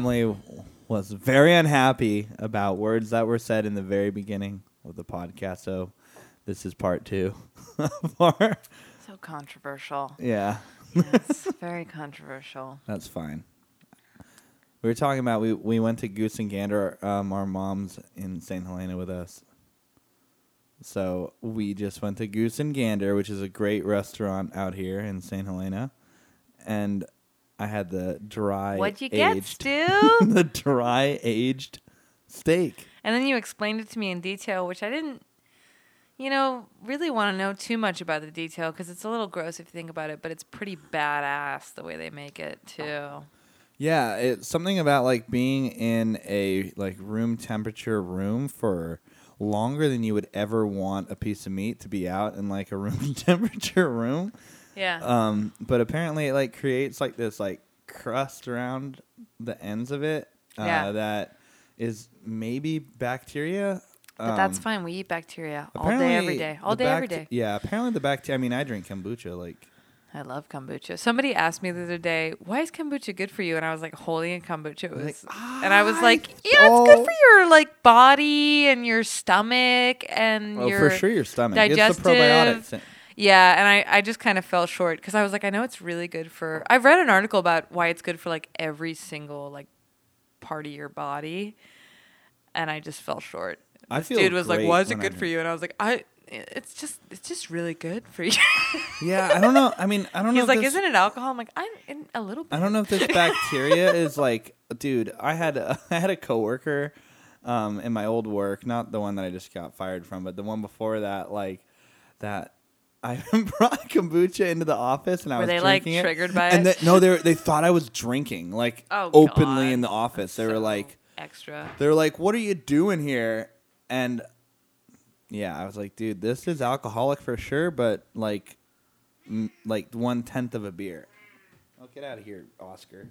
and Emily was very unhappy about words that were said in the very beginning of the podcast. So this is part two. So controversial. yeah, Yes, very controversial. that's fine. We were talking about we we went to Goose and Gander. Um, our mom's in St. Helena with us. So we just went to Goose and Gander, which is a great restaurant out here in St. Helena, and I had the dry. What'd you get, aged, Stu? the dry aged steak. and then you explained it to me in detail, which I didn't, you know, really want to know too much about the detail because it's a little gross if you think about it, but it's pretty badass the way they make it too. Yeah, it's something about like being in a like room temperature room for longer than you would ever want a piece of meat to be out in like a room temperature room. Yeah. Um, but apparently it like creates like this like crust around the ends of it uh, Yeah. that is maybe bacteria. but that's Um, fine. We eat bacteria all day, every day. All day, every day. Yeah, apparently the bacteria. I mean, I drink kombucha. Like, I love kombucha. Somebody asked me the other day, "Why is kombucha good for you?" And I was like, holding a kombucha was, like, and I was like, "Yeah, it's good for your like body and your stomach and oh, your for sure, your stomach. It's the digestive- probiotics. Yeah, and I, I just kind of fell short because I was like, I know it's really good for. I've read an article about why it's good for like every single like part of your body, and I just fell short. I This feel dude was like, "Why is it good for you?" And I was like, "I, it's just, it's just really good for you." Yeah, I don't know. I mean, I don't know. He's like, "Isn't it alcohol?" I'm like, "I'm in a little bit." I don't know if this bacteria is like, dude. I had a, I had a coworker um, in my old work, not the one that I just got fired from, but the one before that. Like that, I brought kombucha into the office, and I Were was they, like, drinking it, triggered by and it? they, no, they they thought I was drinking, like Oh, openly God. in the office. They were So like, extra. they were like, "What are you doing here?" And yeah, I was like, "Dude, this is alcoholic for sure, but like, m- like one tenth of a beer." Oh, get out of here, Oscar.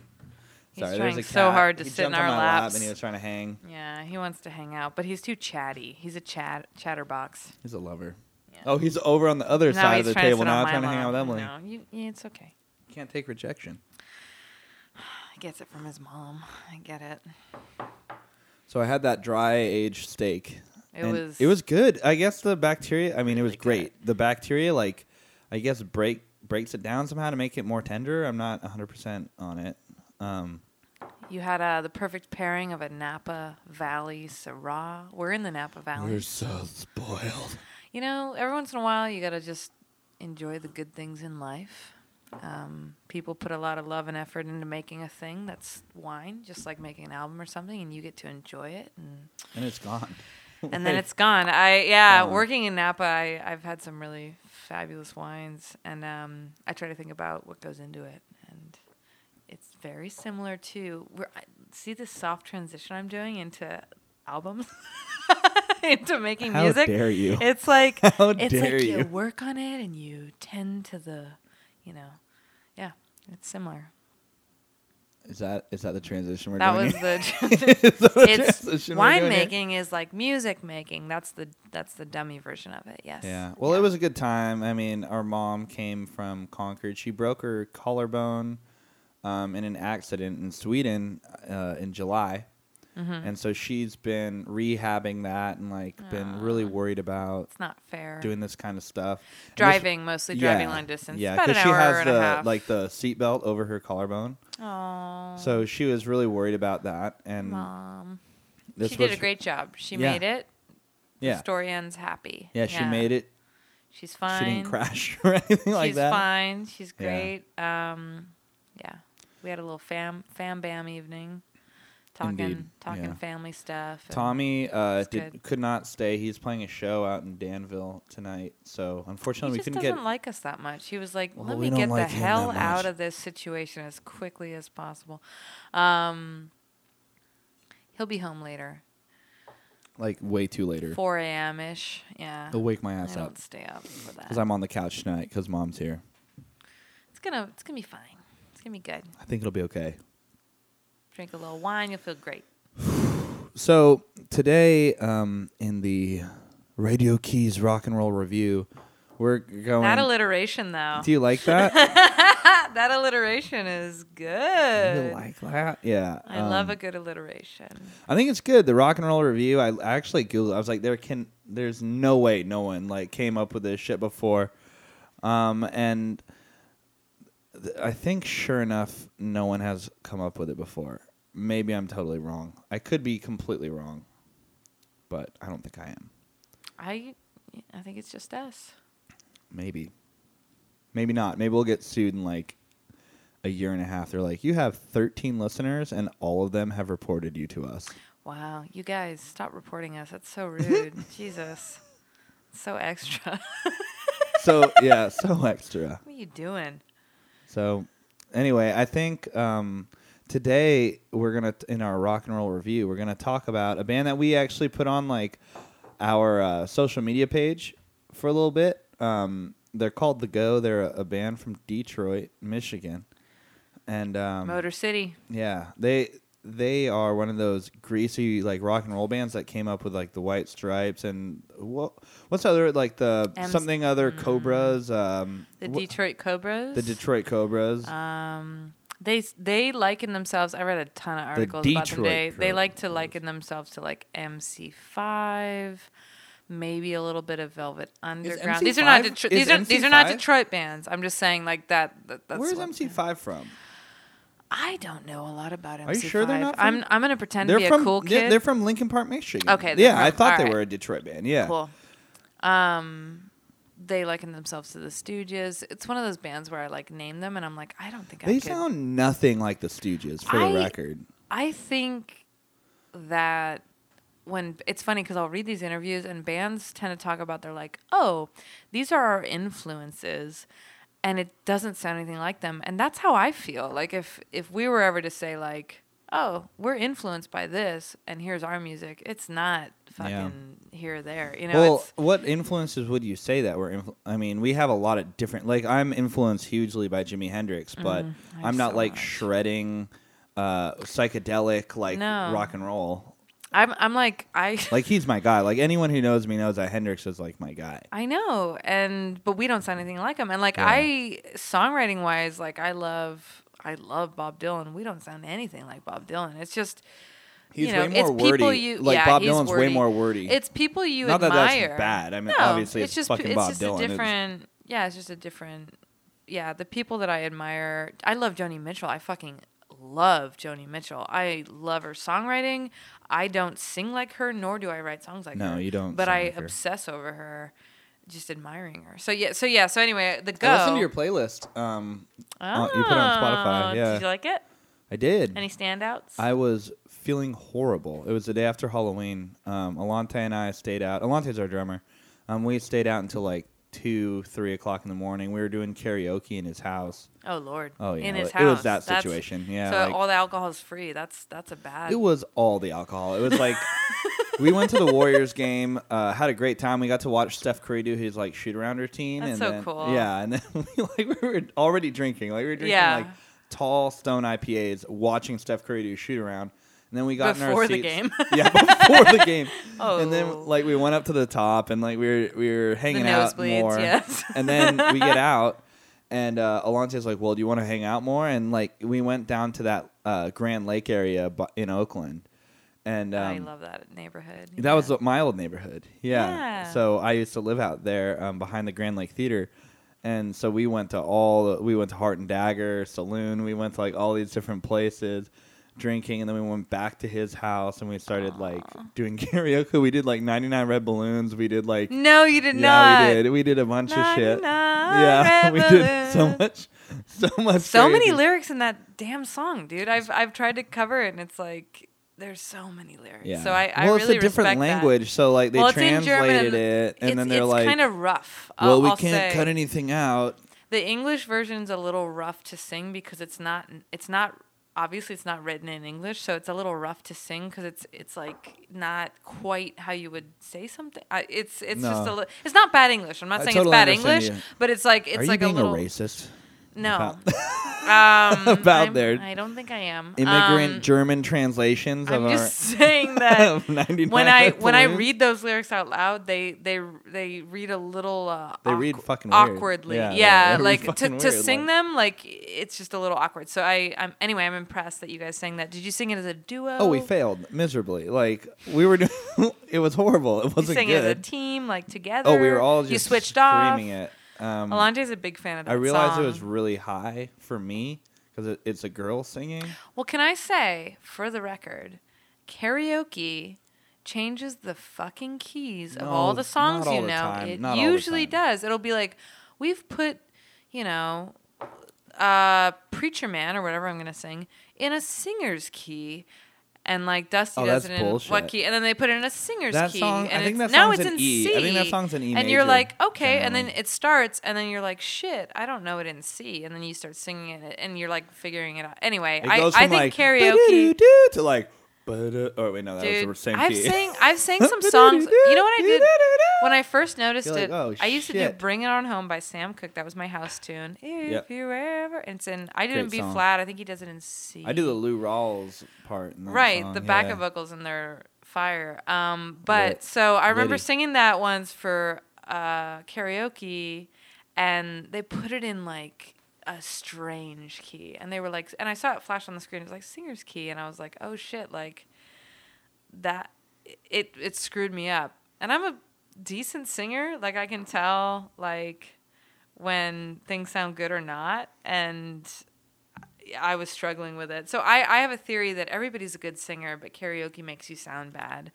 Sorry, he's there's trying so cat. hard to He sit in jumped on our my lap laps. and he was trying to hang. Yeah, he wants to hang out, but he's too chatty. He's a chat chatterbox. He's a lover. Oh, he's over on the other Now side he's of the trying to table sit on now, my trying to hang out with lap. Emily. No, you, yeah, it's okay. Can't take rejection. He gets it from his mom. I get it. So I had that dry aged steak. It and was. it was good. I guess the bacteria. I mean, it was great. The bacteria, like, I guess break breaks it down somehow to make it more tender. I'm not 100 percent on it. Um, You had uh, the perfect pairing of a Napa Valley Syrah. We're in the Napa Valley. You're so spoiled. You know, every once in a while, you gotta just enjoy the good things in life. Um, people put a lot of love and effort into making a thing that's wine, just like making an album or something, and you get to enjoy it. And And it's gone. and then it's gone. I yeah, Gone. working in Napa, I, I've had some really fabulous wines, and um, I try to think about what goes into it, and it's very similar to. We're, I, see this soft transition I'm doing into albums, into making How music. dare you? It's like How it's dare like you? you work on it and you tend to the, you know, yeah, it's similar. Is that is that the transition we're That doing? was here? the. Is that the it's transition we're wine doing here? making is like music making. That's the that's the dummy version of it. Yes. Yeah. Well, it was a good time. I mean, our mom came from Concord. She broke her collarbone um, in an accident in Sweden uh, in July, Mhm. and so she's been rehabbing that and like been really worried about It's not fair. doing this kind of stuff. Driving mostly driving yeah, long distance. Yeah, because she has the like the seatbelt over her collarbone, Oh. so she was really worried about that. And mom, she did a great job. She Yeah. made it. yeah The story ends happy. yeah she made it. She's fine. She didn't crash or anything like She's that. She's fine. She's Yeah. great. Um, yeah, we had a little fam fam bam evening, talking Indeed, talking yeah. family stuff. Tommy uh, did, could not stay. He's playing a show out in Danville tonight, so he unfortunately we couldn't doesn't get. like us that much. He was like, "Let me get like the hell out of this situation as quickly as possible." Um, he'll be home later, like way too later. 4 a.m. ish. Yeah, He'll wake my I ass don't up stay up for that. because I'm on the couch tonight because mom's here. It's gonna it's gonna be fine. It's gonna be good. I think it'll be okay. Drink a little wine, you'll feel great. So today, um, in the Radio Keys Rock and Roll Review, we're going. That alliteration though. Do you like that? that alliteration is good. You like that? Yeah. I love um, a good alliteration. I think it's good. The rock and roll review. I I actually googled. I was like, there can. There's no way no one like came up with this shit before, um, and th- I think sure enough, no one has come up with it before. Maybe I'm totally wrong. I could be completely wrong, but I don't think I am. I I think it's just us. Maybe, maybe not. Maybe we'll get sued in like a year and a half. They're like, you have 13 listeners, and all of them have reported you to us. Wow, you guys stop reporting us. That's so rude. Jesus, so extra. So yeah, so extra. what are you doing? So, anyway, I think um, today we're gonna in our rock and roll review we're gonna talk about a band that we actually put on like our uh, social media page for a little bit. Um, they're called The Go. They're a, a band from Detroit, Michigan, and um, Motor City. yeah, they they are one of those greasy like rock and roll bands that came up with like the White Stripes and what what's other like the something other Cobras. Um, The wh- Detroit Cobras. the Detroit Cobras. Um, they they liken themselves. I read a ton of articles about them. Detroit They they like to liken themselves to like MC5, maybe a little bit of Velvet Underground. These are not Detroit. These are these are not Detroit bands. I'm just saying like that. that that's Where's MC5 from? I don't know a lot about MC5. Are you sure they're not I'm I'm gonna pretend They're to be from a cool kid. they're from Lincoln Park, Michigan. Okay, yeah, I thought they alright. were a Detroit band. Yeah, Cool. Um, they liken themselves to the Stooges. It's one of those bands where I like name them and I'm like, I don't think I they could. sound nothing like the Stooges for I- the record. I think that when it's funny because I'll read these interviews and bands tend to talk about they're like, oh, these are our influences, and it doesn't sound anything like them, and that's how I feel. Like if if we were ever to say like, oh, we're influenced by this, and here's our music, it's not fucking Yeah. here or there. You know, well, it's what influences would you say that were? Influ- I mean, we have a lot of different. Like, I'm influenced hugely by Jimi Hendrix, but Mm, I'm not so like much. shredding, uh, psychedelic like No. rock and roll. I'm I'm like I Like he's my guy. Like anyone who knows me knows that Hendrix is like my guy. I know, and but we don't sound anything like him. And like Yeah. I, songwriting wise, like I love, I love Bob Dylan. We don't sound anything like Bob Dylan. It's just, He's you know, way more it's people wordy. you, like yeah, Bob Dylan's way more wordy. It's people you Not that that's bad. I mean, no, obviously it's just fucking it's Bob just Dylan. a It's- different. Yeah, it's just a different. Yeah, the people that I admire. I love Joni Mitchell. I fucking love Joni Mitchell. I love her songwriting. I don't sing like her, nor do I write songs like No, her. No, you don't But I like obsess over her, just admiring her. So yeah, so yeah, so anyway, the go. I listened to your playlist. Um, uh, you put it on Spotify, Oh, yeah. Did you like it? I did. Any standouts? I was feeling horrible. It was the day after Halloween. Um, Alante and I stayed out. Alante's our drummer. Um, we stayed out until like two, three o'clock in the morning. We were doing karaoke in his house. oh Lord. Oh yeah, In his it house. was that That's- situation. yeah, so like- all the alcohol is free. That's that's a bad. It was all the alcohol. It was like we went to the Warriors game, uh, had a great time. We got to watch Steph Curry do his like shoot around routine. That's and so then, cool. Yeah, and then we like we were already drinking, like we were drinking Yeah. like tall stone IPAs, watching Steph Curry do shoot around. And then we got in our Before the seats. game. yeah, before the game. Oh. And then like we went up to the top and like we were we were hanging out nosebleeds, more. yes. and then we get out and uh, Alonte's like, "Well, do you want to hang out more?" And like we went down to that uh, Grand Lake area in Oakland, and um, I love that neighborhood. that was my old neighborhood. Yeah. Yeah. So I used to live out there um, behind the Grand Lake Theater, and so we went to all. We went to Heart and Dagger Saloon. We went to like all these different places, drinking, and then we went back to his house and we started like doing karaoke. We did like 99 Red Balloons. We did like No, you did yeah, not. we did. We did a bunch of shit. 99 Yeah, we did so much, so much. So many lyrics in that damn song, dude. I've I've tried to cover it, and it's like there's so many lyrics. Yeah. So I, I well, really it's a different respect that. language, so like they Well, translated it, and then they're like. kind of rough. "Well, I'll, we I'll can't say. cut anything out." The English version's a little rough to sing because it's not it's not obviously it's not written in English, so it's a little rough to sing because it's it's like not quite how you would say something. I, it's it's just a li- it's not bad English. I'm not I saying totally it's bad English, you. but it's like it's Are you like being a little a racist? No. About, um, about I'm- their I don't think I am. immigrant Um, German translations I'm of just saying that our 99 when I when I read those lyrics out loud, they they they read a little uh, They read fucking weird. awkwardly. Yeah, Yeah, they read like to, fucking to weird, sing like- them, like it's just a little awkward. So I I'm anyway, I'm impressed that you guys sang that. Did you sing it as a duo? Oh, we failed miserably. Like we were doing, it was horrible. It wasn't sang good. it as a team, like together. oh, we were all just you switched off. it. Um, Alonte's a big fan of that I realized song. it was really high for me because it, it's a girl singing. Well, can I say, for the record, karaoke changes the fucking keys of all the songs not all you the know. time, It not all the usually time. does. It'll be like, we've put, you know, uh, Preacher Man or whatever I'm going to sing in a singer's key. And like Dusty Oh, does it in what key, and then they put it in a singer's That key. song- I and think it's, that no, song's it's in E. C. I think that song's an E And you're like, okay, and then it starts, and then you're like, shit, I don't know it in C, and then you start singing it, and you're like figuring it out. Anyway, It I, I think like karaoke. To like. "Ba-da-" Oh wait, no, that was Dude, the same I've key. sang I've sang some songs. You know what I did when I first noticed You're like, it? "Oh, I used to do shit." "Bring It On Home" by Sam Cooke. That was my house tune. If Yep. you ever, and it's in. I did it in Great B song. flat. I think he does it in C. I do the Lou Rawls part. In that right. song, the backup yeah. vocals in their fire. Um, but Lit. so I remember Litty. singing that once for uh, karaoke, and they put it in like a strange key, and they were like, and I saw it flash on the screen. It was like singer's key, and I was like, oh shit, like that. It it screwed me up, and I'm a decent singer. Like I can tell like when things sound good or not, and I was struggling with it. So I, I have a theory that everybody's a good singer, but karaoke makes you sound bad.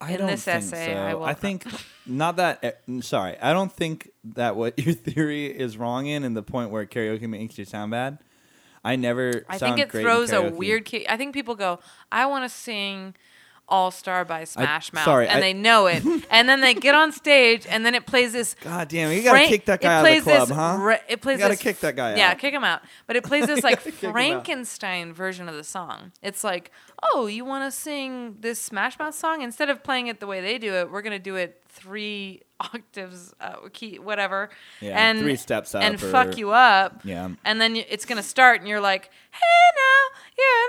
I in don't this think essay, so. I will- I think not that. eh, mm, Sorry, I don't think that what your theory is wrong in, in the point where karaoke makes you sound bad. I never. I think it throws a weird key. I think people go, I want to sing All Star by Smash Mouth. sorry, and I- they know it. and then they get on stage, and then it plays this. God damn! You gotta Frank- kick that guy out of the club, this huh? ra- it plays You gotta this- kick that guy out. Yeah, kick him out. But it plays this like Kick him out. Frankenstein version of the song. It's like, oh, you want to sing this Smash Mouth song? Instead of playing it the way they do it, we're gonna do it three octaves, uh, key, whatever, Yeah, and three steps up and or- fuck you up. Yeah. And then you, it's gonna start, and you're like, "Hey now, you're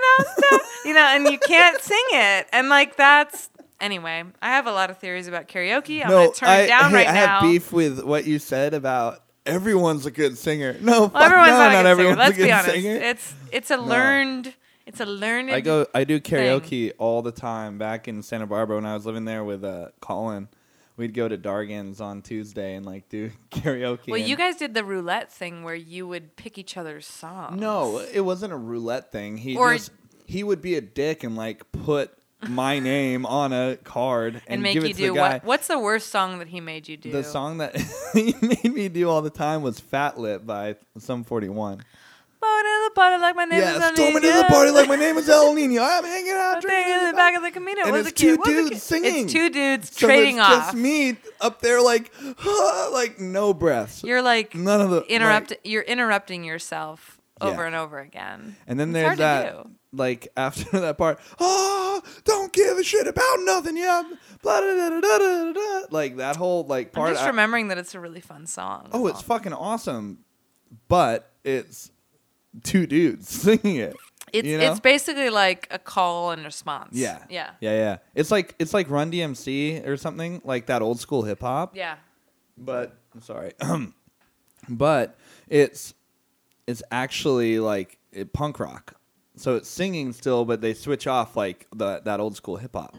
no you know, and you can't sing it, and like that's anyway. I have a lot of theories about karaoke. I'm gonna turn I, it down hey, right I now. have beef with what you said about everyone's a good singer. No, Well, fuck everyone's no, not, singer. everyone's Let's a good be honest. singer. It's it's a learned. It's a learned. I go. I do karaoke all the time. Back in Santa Barbara when I was living there with uh, Colin, we'd go to Dargan's on Tuesday and like do karaoke. Well, you guys did the roulette thing where you would pick each other's songs. No, it wasn't a roulette thing. He Or- just he would be a dick and like put my name on a card and, and make give you to do the guy. what? What's the worst song that he made you do? The song that he made me do all the time was "Fat Lip" by Sum 41. Party to the party like my name Yeah, is El storming to Nino. the party like my name is El Nino. I'm hanging out drinking in the back of the Camino. And it's two dudes singing. It's two dudes So trading it's off. just me up there like like no breaths. You're like None of the interrupt. like- you're interrupting yourself over Yeah. and over again. and then It's there's that like after that part. Oh, don't give a shit about nothing. Yeah, blah, da, da, da, da, da, da. like that whole like part. I'm just I- remembering that it's a really fun song. oh, it's fucking awesome, but it's two dudes singing it. It's you know? it's basically like a call and response. Yeah. Yeah. Yeah, yeah. It's like it's like Run DMC or something like that old school hip hop. Yeah. But I'm sorry, but it's it's actually like it, punk rock. So it's singing still, but they switch off like the that old school hip hop.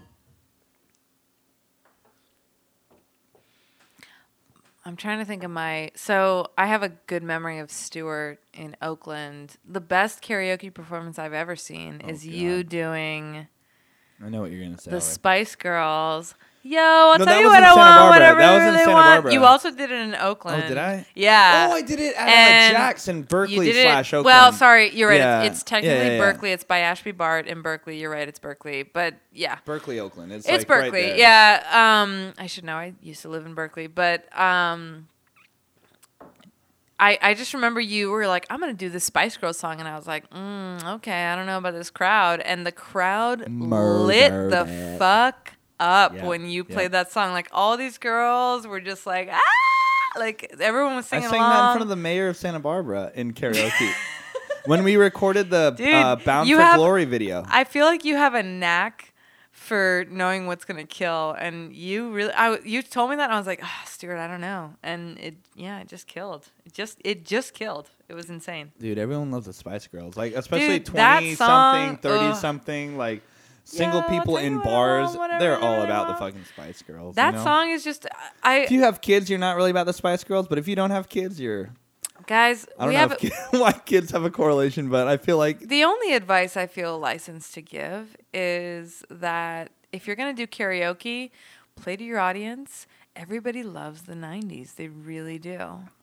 I'm trying to think of my. So I have a good memory of Stewart in Oakland. The best karaoke performance I've ever seen Oh, is you doing I know what you're gonna say. the Spice Girls. Yo, I'll No, tell you what I Santa want, Barbara. whatever That was in they Santa want. Barbara. You also did it in Oakland. Oh, did I? Yeah. Oh, I did it at uh, And Jackson, Berkeley slash. Oakland. Well, sorry, you're right. Yeah. It's, it's technically yeah, yeah. Berkeley. It's by Ashby Bart in Berkeley. You're right. It's Berkeley. But yeah. Berkeley, Oakland. It's, It's like right Berkeley. there. yeah. Um, I should know. I used to live in Berkeley, but um, I I just remember you were like, I'm gonna do this Spice Girls song, and I was like, mm, okay, I don't know about this crowd, and the crowd lit the it. fuck up Yeah, when you yeah. played that song. Like all these girls were just like, ah, like everyone was singing I sang along. that in front of the mayor of Santa Barbara in karaoke when we recorded the Dude, uh, Bound for have- Glory video. I feel like you have a knack for knowing what's gonna kill, and you really, I, you told me that, and I was like, oh, Stuart, I don't know, and it, yeah, it just killed. It just, it just killed. It was insane. Dude, everyone loves the Spice Girls. Like especially Dude, twenty song, something, thirty ugh. something, like single Yeah, people in bars. want, they're all about the fucking Spice Girls. That you know? song is just, I, If you have kids, you're not really about the Spice Girls. But if you don't have kids, you're. guys, I don't we know have if kid, why kids have a correlation, but I feel like the only advice I feel licensed to give is that if you're gonna do karaoke, play to your audience. Everybody loves the '90s. They really do.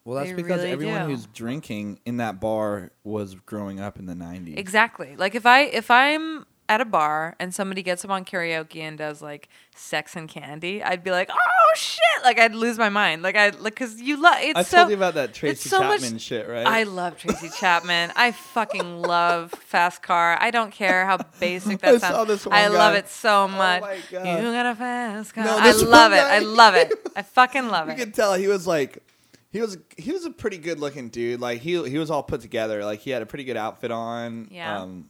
well, that's They because really everyone do. who's drinking in that bar was growing up in the '90s. Exactly. Like if I if I'm at a bar and somebody gets up on karaoke and does like sex and candy, I'd be like, oh shit! Like I'd lose my mind. Like I like because you love it's I so. told you about that Tracy so much- Chapman shit, right? I love Tracy Chapman. I fucking love Fast Car. I don't care how basic that I sounds. saw this one I love it so much. my God. You got a fast car. No, I love it. guy- I love it. I fucking love you it. You could tell he was like he was he was a pretty good looking dude like he he was all put together like he had a pretty good outfit on Yeah. um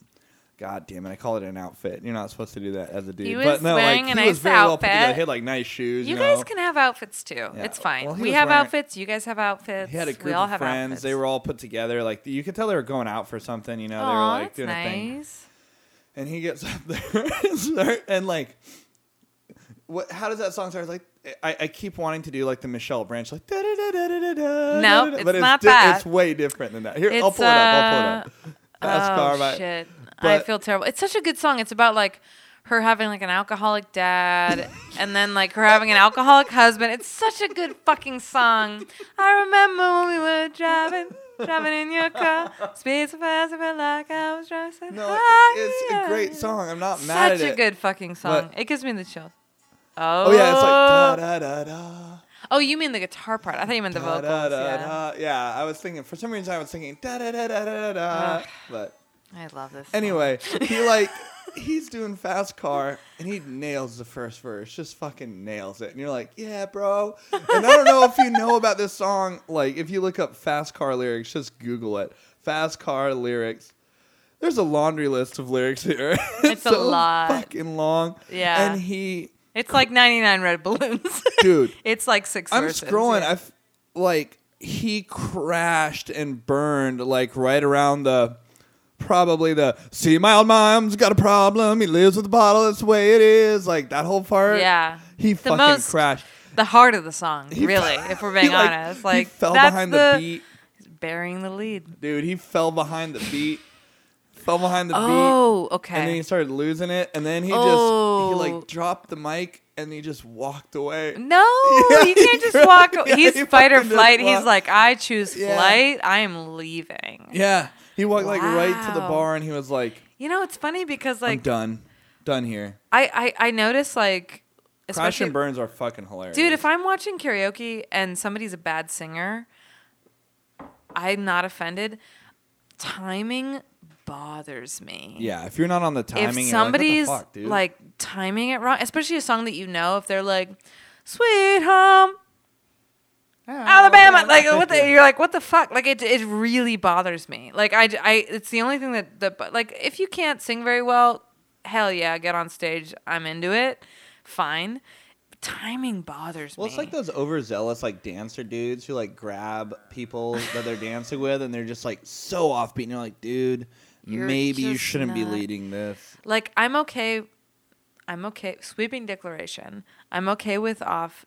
god damn it i call it an outfit you're not supposed to do that as a dude He but was no wearing like a he was nice very well put together outfit. he had like nice shoes You you, guys know? can have outfits too. It's fine. Well, he we was have wearing- outfits. You guys have outfits. he had a we group all of have friends outfits. they were all put together like you could tell they were going out for something you know they were Aw, like that's doing a thing nice. and he gets up there and, start, and like what how does that song start like I, I keep wanting to do like the Michelle Branch like da da da da da da da Nope, it's but not that. it's way different than that here I'll It's, pull it up I'll pull it up uh, Fast oh Car by- shit! I feel terrible. It's such a good song. It's about like her having like an alcoholic dad, and then like her having an alcoholic husband. It's such a good fucking song. I remember when we were driving, driving in your car, speed so fast, I felt like I was driving. so No, high. it's a great song. I'm not mad Such at a good fucking song. But- it gives me the chills. Oh, Oh yeah, it's like da da da da. Oh, you mean the guitar part? I thought you meant the Da, vocals. da, da, yeah. da. Yeah, I was thinking for some reason I was thinking da da da da da da. But I love this. song. anyway, he like he's doing fast car and he nails the first verse, just fucking nails it. And you're like, yeah, bro. And I don't know if you know about this song. Like, if you look up fast car lyrics, just Google it. Fast car lyrics. There's a laundry list of lyrics here. It's a so lot. fucking long. Yeah. And he, It's like 99 red balloons. dude. it's like 6 I'm verses. scrolling. yeah. I f- like he crashed and burned like right around the probably the see my old mom's got a problem. He lives with a bottle. That's the way it is. Like that whole part. Yeah. He The fucking most- crashed. the heart of the song, He really, if we're being like, honest. he Like fell behind the, the beat, burying the lead. dude. He fell behind the beat. fell behind the beat. Oh, okay. And then he started losing it, and then he just Oh. he like oh. dropped the mic and he just walked away. No, Yeah, you can't just walk. yeah, He's he fight or flight. He's like, I choose Yeah. flight. I am leaving. Yeah, he walked like right to the Wow. bar, and he was like, You know, it's funny because "I'm like done, done here." I I, I notice like Crash especially and burns are fucking hilarious, Dude, if I'm watching karaoke and somebody's a bad singer, I'm not offended. Timing bothers me. yeah, if you're not on the timing, if you're somebody's like, what the fuck, dude? like timing it wrong, especially a song that you know, if they're like "Sweet Home Oh, Alabama," like what the, you're like, what the fuck? Like it, it really bothers me. Like I, I, it's the only thing that that but like if you can't sing very well, hell yeah, get on stage. I'm into it. Fine. Timing bothers Well, me. it's like those overzealous like dancer dudes who like grab people that they're dancing with, and they're just like so offbeat. And you're like, dude, You're maybe you shouldn't be leading this. Like I'm okay. I'm okay. Sweeping declaration. I'm okay with off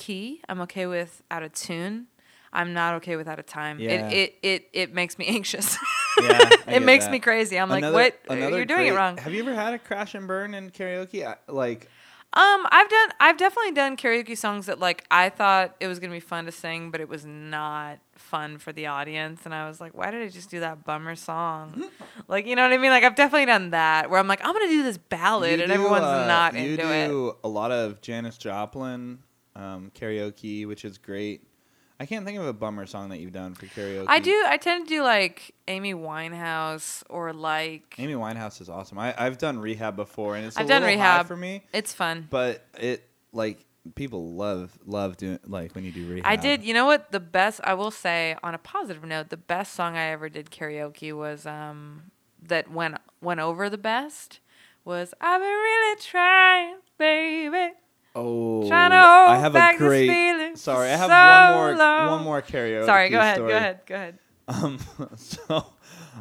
key. I'm okay with out of tune. I'm not okay with out of time. Yeah. It, it it it makes me anxious. Yeah, it makes that. me crazy. I'm Another- like, what? You're doing it wrong. Have you ever had a crash and burn in karaoke? I, like, Um, I've done. I've definitely done karaoke songs that like I thought it was gonna be fun to sing, but it was not fun for the audience, and I was like, why did I just do that bummer song? like, you know what I mean? Like, I've definitely done that where I'm like, I'm gonna do this ballad, you and do, everyone's uh, not you into it. do a lot of Janis Joplin um, karaoke, which is great. I can't think of a bummer song that you've done for karaoke. I do. I tend to do like Amy Winehouse or like Amy Winehouse is awesome. I, I've done rehab before, and it's a I've done Rehab. for me. it's fun. but it like people love love doing like when you do rehab. I did. You know what? The best I will say on a positive note, the best song I ever did karaoke was um that went went over the best was I've been really trying, baby. Oh, Trying to hold I have back a this great. feeling Sorry, I have one more long. one more karaoke. Sorry, go ahead, story. go ahead, go ahead. Um, so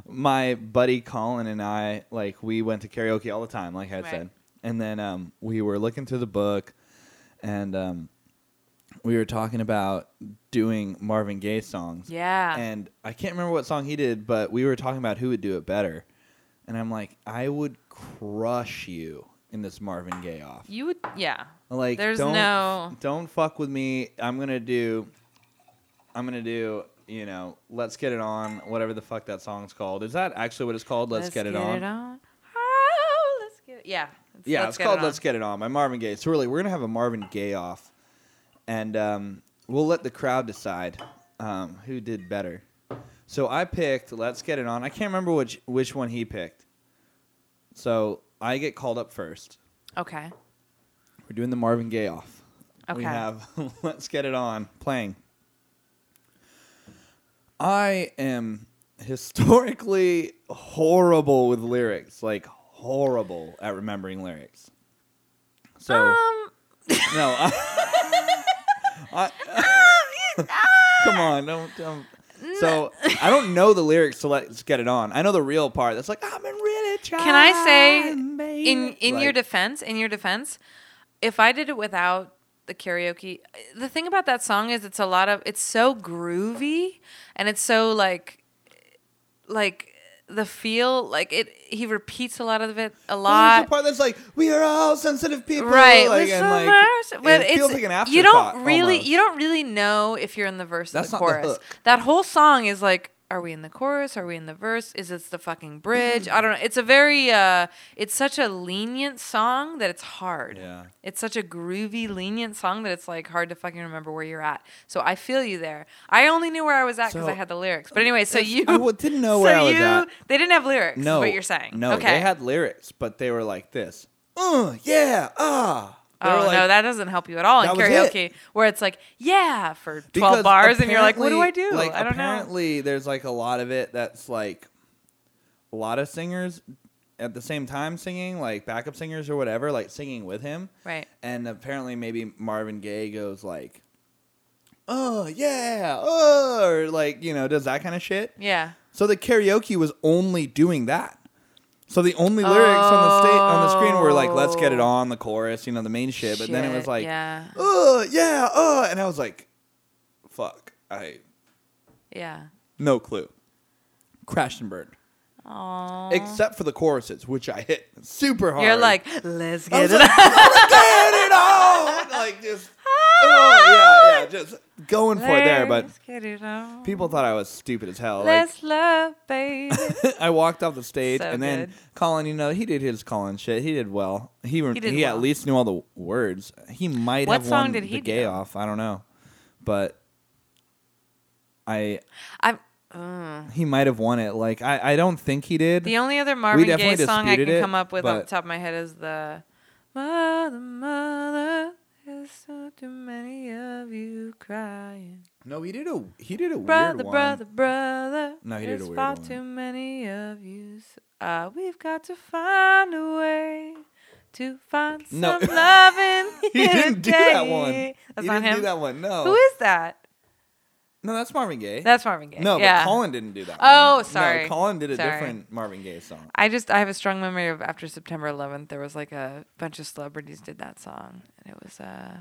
my buddy Colin and I, like, we went to karaoke all the time, like I Right. said, and then um, we were looking through the book, and um, we were talking about doing Marvin Gaye songs. Yeah. And I can't remember what song he did, but we were talking about who would do it better, and I'm like, I would crush you in this Marvin Gaye off. you would yeah. Like, There's don't, no- don't fuck with me. I'm gonna do. I'm gonna do. You know, let's get it on. Whatever the fuck that song's called. Is that actually what it's called? Let's, get, it, on. Oh, let's get it. Yeah. Yeah, it's get called it "Let's Get It On" by Marvin Gaye. So really, we're gonna have a Marvin Gaye off, and um, we'll let the crowd decide um, who did better. So I picked "Let's Get It On." I can't remember which which one he picked. So I get called up first. Okay. We're doing the Marvin Gaye off. Okay. We have Let's Get It On playing. I am historically horrible with lyrics, like horrible at remembering lyrics. So um no, I, I, come on, don't, don't. So I don't know the lyrics to Let's Get It On. I know the real part. That's like I'm been really trying. Can I say baby." in in your defense, in your defense, if I did it without the karaoke, the thing about that song is it's a lot of it's so groovy and it's so like like the feel like it he repeats a lot of it a Well, lot. the part that's like we are all sensitive people, Right, Like, and like, much- but it it's feels like an afterthought. you don't really almost. you don't really know if you're in the verse That's or the the chorus. hook. that whole song is like, are we in the chorus? Are we in the verse? Is this the fucking bridge? I don't know. It's a very uh, it's such a lenient song that it's hard. Yeah. It's such a groovy, lenient song that it's like hard to fucking remember where you're at. So I feel you there. I only knew where I was at because So- I had the lyrics. But anyway, so you I didn't know so where I was you, at. They didn't have lyrics. No, what you're saying? No, okay. they had lyrics, but they were like this. Uh, yeah, ah. Oh like- no, that doesn't help you at all in was it. karaoke, where it's like, yeah, for twelve because bars, and you're like, what do I do? Like, I don't know. apparently, there's like a lot of it that's like a lot of singers at the same time singing, like backup singers or whatever, like singing with him. Right. And apparently, maybe Marvin Gaye goes like, "Oh yeah, oh," or like you know, does that kind of shit. Yeah. So the karaoke was only doing that. So the only lyrics on the state on the screen were like "Let's get it Oh. on" the chorus, you know, the main shit. But then it was Shit, like, yeah, "Oh yeah, oh," and I was like, "Fuck, I yeah. no clue." Crashed and burned, Aww. except for the choruses, which I hit super hard. You're like, let's get it. like, on." "Let's get it on!" Like just, oh yeah, yeah, just going for it there. But get it on. people thought I was stupid as hell. Let's love, baby. I walked off the stage, So and then good. Colin, you know, he did his Colin shit. He did well. He he, He did at least knew all the words. He might What have song won did the he gay do? off. I don't know, but I I'm. Uh, he might have won it. Like I, I don't think he did. the only other Marvin Gaye song I can it, come up with off the top of my head is the Mother, Mother, there's so too many of you crying. no, he did a he did a Brother, weird one. brother, brother. No, he did a weird far one. too many of you. Uh, we've got to find a way to find No. some loving. he didn't do that one. That's he not didn't him. do that one. No, Who is that? No, that's Marvin Gaye. That's Marvin Gaye. no, yeah. but Colin didn't do that. Oh, one. sorry. No, Colin did a Sorry. different Marvin Gaye song. I just I have a strong memory of after September 11th there was like a bunch of celebrities did that song and it was uh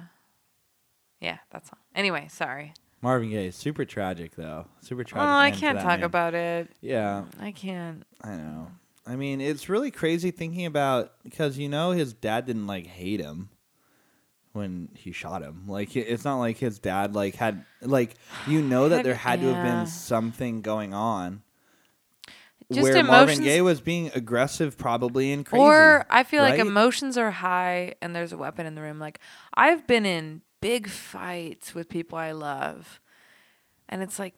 yeah that song. Anyway, sorry. Marvin Gaye is super tragic though. Super tragic. oh, I can't talk man. about it. Yeah, I can't. I know. I mean, it's really crazy thinking about because you know his dad didn't like hate him when he shot him. Like it's not like his dad like had like you know that there had to have been something going on Just where Marvin Gaye was being aggressive, probably and crazy. Or I feel like emotions are high and there's a weapon in the room. Like I've been in big fights with people I love, and it's like.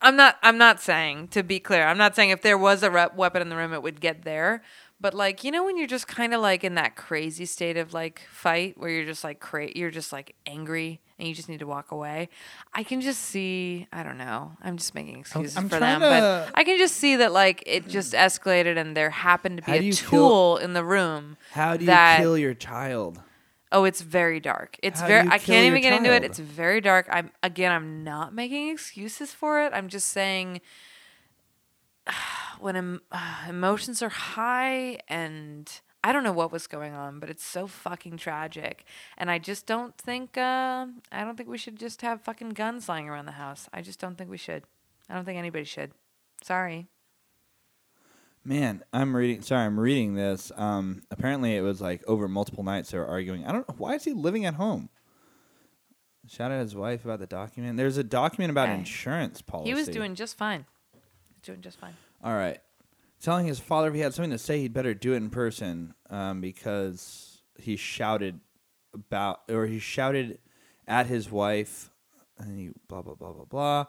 I'm not. I'm not saying to be clear. I'm not saying if there was a weapon in the room, it would get there. But like, you know when you're just kind of like in that crazy state of like fight where you're just like cra- you're just like angry and you just need to walk away. I can just see, I don't know. I'm just making excuses I'm for them, to- but I can just see that like it just mm. escalated and there happened to be a you kill- tool in the room. How do you that- kill your child? Oh, it's very dark. It's How very. I can't even get into it. It's very dark. I'm again. I'm not making excuses for it. I'm just saying when em- uh, emotions are high and I don't know what was going on, but it's so fucking tragic. And I just don't think. Uh, I don't think we should just have fucking guns lying around the house. I just don't think we should. I don't think anybody should. Sorry. Man, I'm reading. Sorry, I'm reading this. Um, apparently, it was like over multiple nights they were arguing. I don't know why is he living at home. Shout out his wife about the document. There's a document about Hey. insurance policy. He was doing just fine. Doing just fine. All right. Telling his father if he had something to say, he'd better do it in person um, because he shouted about or he shouted at his wife and he blah blah blah blah blah.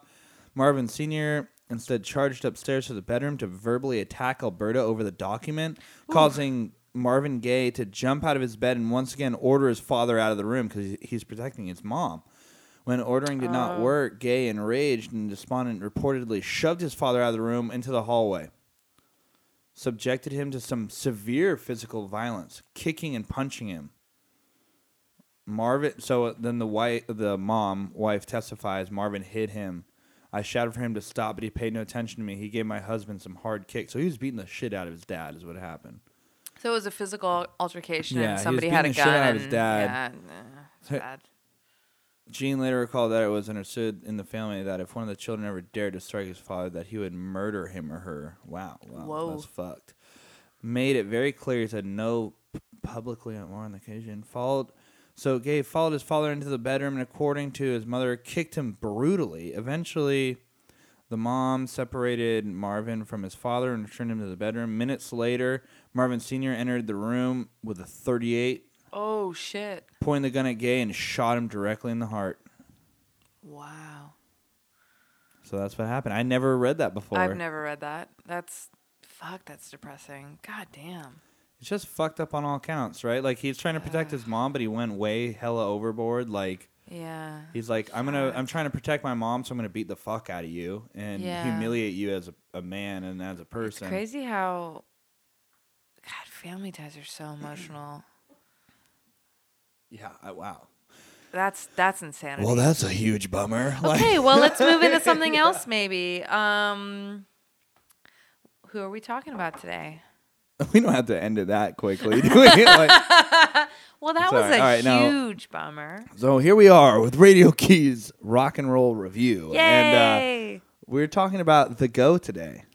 Marvin Sr. instead charged upstairs to the bedroom to verbally attack Alberta over the document, causing Marvin Gaye to jump out of his bed and once again order his father out of the room because he's protecting his mom. When ordering did not Oh. work, Gaye, enraged and despondent, reportedly shoved his father out of the room into the hallway, subjected him to some severe physical violence, kicking and punching him. Marvin. So then the wife, the mom wife testifies. Marvin hit him. I shouted for him to stop, but he paid no attention to me. He gave my husband some hard kicks. So he was beating the shit out of his dad. Is what happened. So it was a physical altercation, Yeah, he was somebody had a beating the shit gun. out of his and- dad. Yeah, nah, it's bad. Jeanne later recalled that it was understood in the family that if one of the children ever dared to strike his father, that he would murder him or her. Wow, wow, Whoa. that's fucked. Made it very clear he said no publicly on more on the occasion. Followed, so Gaye followed his father into the bedroom and, according to his mother, kicked him brutally. Eventually, the mom separated Marvin from his father and returned him to the bedroom. Minutes later, Marvin Sr. entered the room with a 38, Oh shit! pointing the gun at Gaye and shot him directly in the heart. Wow. So that's what happened. I never read that before. I've never read that. That's fuck. That's depressing. God damn. It's just fucked up on all counts, right? Like he's trying to protect his mom, but he went way hella overboard. Like Yeah. he's like, I'm gonna, I'm trying to protect my mom, so I'm gonna beat the fuck out of you and Yeah. humiliate you as a, a man and as a person. It's person. crazy how. God, family ties are so emotional. Yeah. I, wow. That's that's insanity. Well, that's a huge bummer. Like- okay. Well, let's move into something else, maybe. Um, who are we talking about today? we don't have to end it that quickly, do we? Like- Well, that was right. a right, now- huge bummer. so here we are with Radio Keys Rock and Roll Review, Yay! and uh, we're talking about the Go today.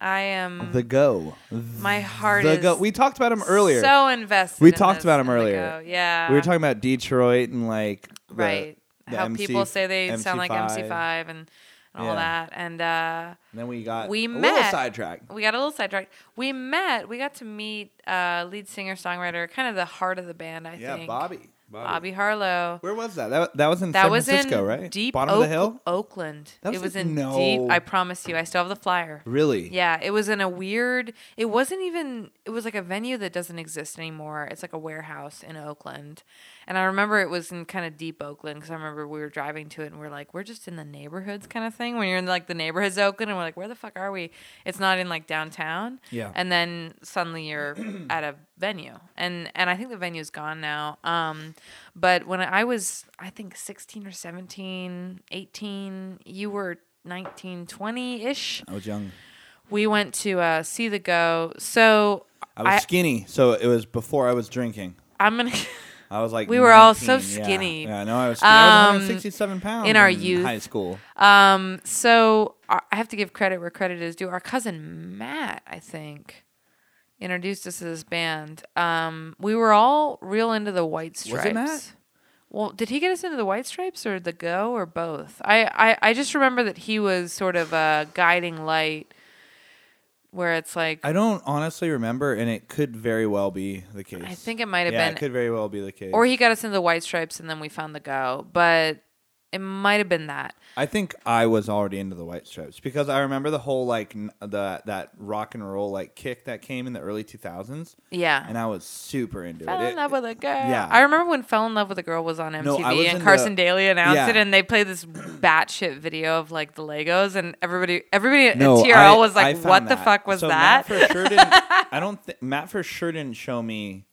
I am. The Go. my heart the is Go. We talked about him earlier. So invested. We in talked this about the earlier. Yeah. we were talking about Detroit and like the- right. the How MC people say they sound like MC5. MC5 and, and all Yeah. that. And uh, And then we got We a little met- sidetracked. we got a little sidetracked. We met. We got to meet uh, lead singer songwriter, kind of the heart of the band. I Yeah, think. Bobby. Bobby Harlow. Where was that? That, that was in That San was Francisco, in right? deep Bottom Oak- of the hill. Oakland. That it was was in- in no. deep. I promise you. I still have the flyer. Really? Yeah, it was in a weird. It wasn't even. It was like a venue that doesn't exist anymore. It's like a warehouse in Oakland, and I remember it was in kind of deep Oakland because I remember we were driving to it and we're like, we're just in the neighborhoods kind of thing. When you're in like the neighborhoods of Oakland and we're like, where the fuck are we? It's not in like downtown. Yeah. And then suddenly you're at a venue, and and I think the venue's gone now. Um, but when I was, I think 16 or 17, 18, you were 19, 20 ish I was young. we went to uh, see the go. So I was I- skinny, so it was before I was drinking. I'm gonna I was like We were all so 19, yeah. skinny. Yeah, I know. I was skinny. I was Um, 167 pounds in our youth. high school. um. So I have to give credit where credit is due. Our cousin Matt, I think, introduced us to this band. Um. We were all real into the White Stripes. Was it Matt? Well, did he get us into the White Stripes or the Go or both? I I, I just remember that he was sort of a guiding light, where it's like I don't honestly remember, and it could very well be the case. I think it might have yeah, been it could very well be the case. or he got us into the white stripes and then we found the go but It might have been that. I think I was already into the White Stripes because I remember the whole like n- the that rock and roll like kick that came in the early 2000s, Yeah. and I was super into Fell it. Fell in love with a girl. yeah. I remember when Fell in Love with a Girl was on MTV No, was and Carson the- Daly announced Yeah. it and they played this batshit video of like the Legos and everybody everybody no, at TRL I- was like, What the fuck was so that? Matt for sure didn't. I don't. think Matt for sure didn't show me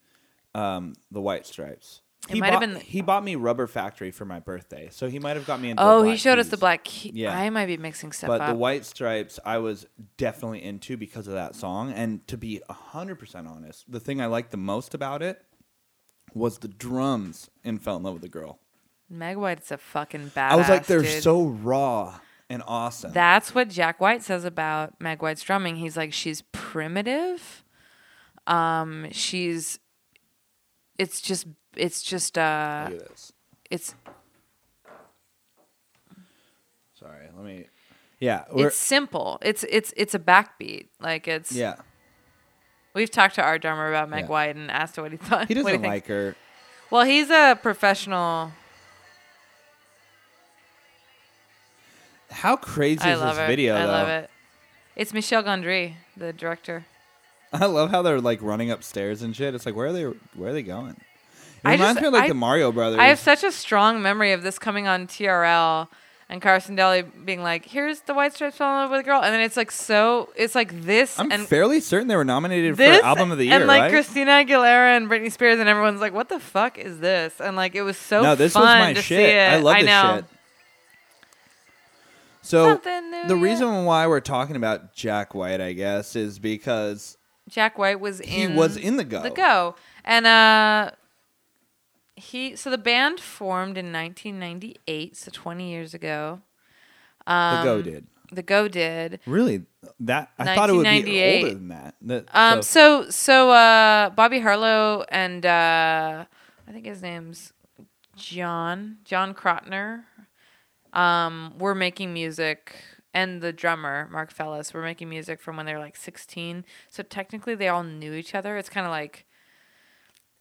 um, the White Stripes. He might have bought, been the- he bought me Rubber Factory for my birthday, so he might have got me into. oh, the he showed us the black key. Yeah. I might be mixing stuff But up. the White Stripes, I was definitely into because of that song. And to be hundred percent honest, the thing I liked the most about it was the drums in "Fell in Love with a Girl." Meg White's a fucking badass. I was like, they're dude. so raw and awesome. That's what Jack White says about Meg White's drumming. He's like, she's primitive. Um, she's. It's just. It's just. Uh, Look at this. it's Sorry, let me. Yeah, we're, it's simple. It's it's it's a backbeat. Like it's. yeah. We've talked to our drummer about Meg Yeah. White and asked her what he thought. He what doesn't thinks. like her. Well, he's a professional. How crazy I is love this it. video? I though? love it. It's Michel Gondry, the director. I love how they're like running upstairs and shit. It's like where are they? Where are they going? It I reminds just- me of like I- the Mario Brothers. I have such a strong memory of this coming on TRL and Carson Daly being like, "Here's the White Stripes falling in love with a girl," and then it's like so. It's like this I'm and fairly certain they were nominated this for album of the year, and like right? Christina Aguilera and Britney Spears, and everyone's like, "What the fuck is this?" And like it was so no, this fun was my shit. I love I this know. shit. So the yeah. reason why we're talking about Jack White, I guess, is because Jack White was he in was in the go. the go and uh he so the band formed in 1998 so 20 years ago um, The Go did. the go did Really? That I thought it would be 1998. older than that. That- um so- so so uh bobby harlow and uh i think his name's john john krautner um were making music and the drummer mark fellis were making music from when they were like 16 so technically they all knew each other it's kind of like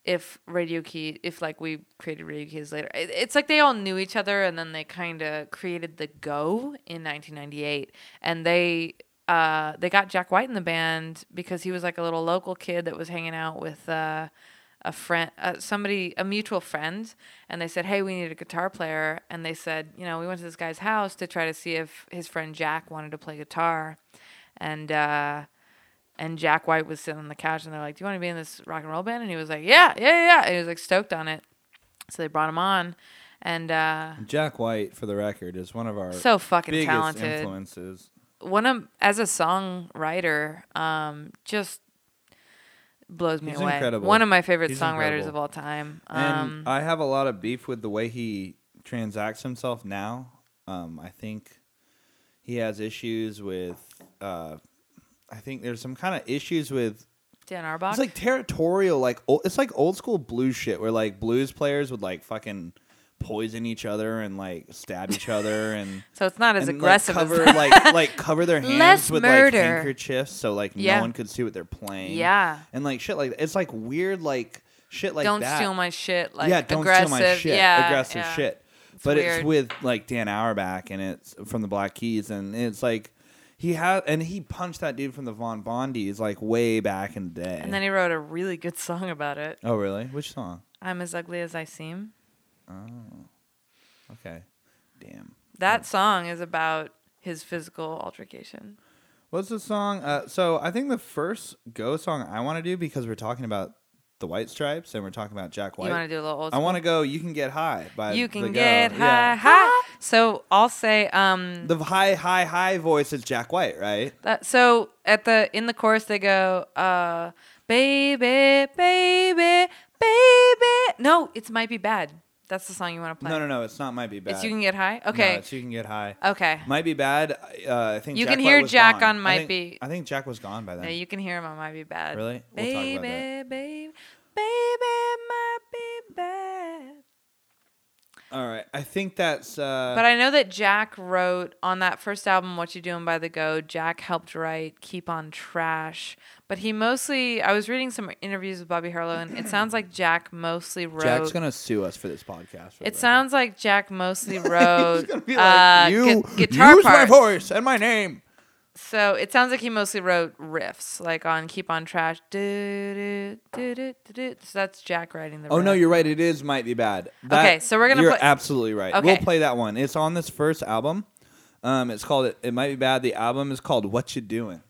if radio key if like we created radio keys later it, it's like they all knew each other and then they kind of created the go in 1998 and they uh they got jack white in the band because he was like a little local kid that was hanging out with uh a friend uh, somebody a mutual friend. And they said hey we need a guitar player. And they said you know we went to this guy's house to try to see if his friend jack wanted to play guitar. And uh and Jack White was sitting on the couch, and they're like, "Do you want to be in this rock and roll band?" And he was like, "Yeah, yeah, yeah." And he was like stoked on it, so they brought him on, and uh, Jack White, for the record, is one of our so fucking biggest talented. influences. One of as a songwriter, um, just blows me He's away. incredible. One of my favorite He's songwriters incredible. of all time. And Um, I have a lot of beef with the way he transacts himself now. Um, I think he has issues with. Uh, I think there's some kind of issues with. Dan Auerbach. It's like territorial, like o- it's like old school blues shit, where like blues players would like fucking poison each other and like stab each other and. so it's not as and, aggressive like, cover as that. like like cover their hands Less with murder. like handkerchiefs so like Yeah. no one could see what they're playing. yeah. and like shit like it's like weird like shit like Don't that. steal my shit. Like yeah, don't steal my shit. Yeah, aggressive yeah. shit. but it's with like Dan Auerbach and it's from the Black Keys and it's like he had and he punched that dude from the Von Bondies like way back in the day. And then he wrote a really good song about it. oh really? Which song? I'm as ugly as I seem. Oh, okay, damn. That song is about his physical altercation. What's the song? Uh, so I think the first Go song I want to do because we're talking about the White Stripes and we're talking about Jack White. You want to do a little old I want to go. You can get high by You can Go. get high, Yeah. high. So I'll say, um, The high, high, high voice is Jack White, right? that, so at the in the chorus they go, uh, baby, baby, baby. No, it's might be bad. That's the song you want to play. No, no, no. It's not. Might be bad. It's you can get high. No, Okay, it's you can get high. okay. Might be bad. Uh, I think You Jack can hear Jack gone. on I Might think- Be. I think Jack was gone by then. Yeah, you can hear him on might be bad. Really? We'll baby, baby, baby, might be bad. All right. I think that's. Uh, But I know that Jack wrote on that first album, What You Doing by the Go, Jack helped write Keep on Trash. But he mostly, I was reading some interviews with Bobby Harlow, and it sounds like Jack mostly wrote. Jack's gonna sue us for this podcast. for the it sounds like Jack mostly wrote He's gonna be uh, like, gu- you guitar use my voice and my name. So it sounds like he mostly wrote riffs, like on "Keep on Trash." Du- du- du. So that's Jack writing the. Oh no, you're right. It is might be bad. Okay, so we're gonna You're play- absolutely right. We'll play that one. It's on this first album. Um, it's called it. It might be bad. The album is called "What You Doing."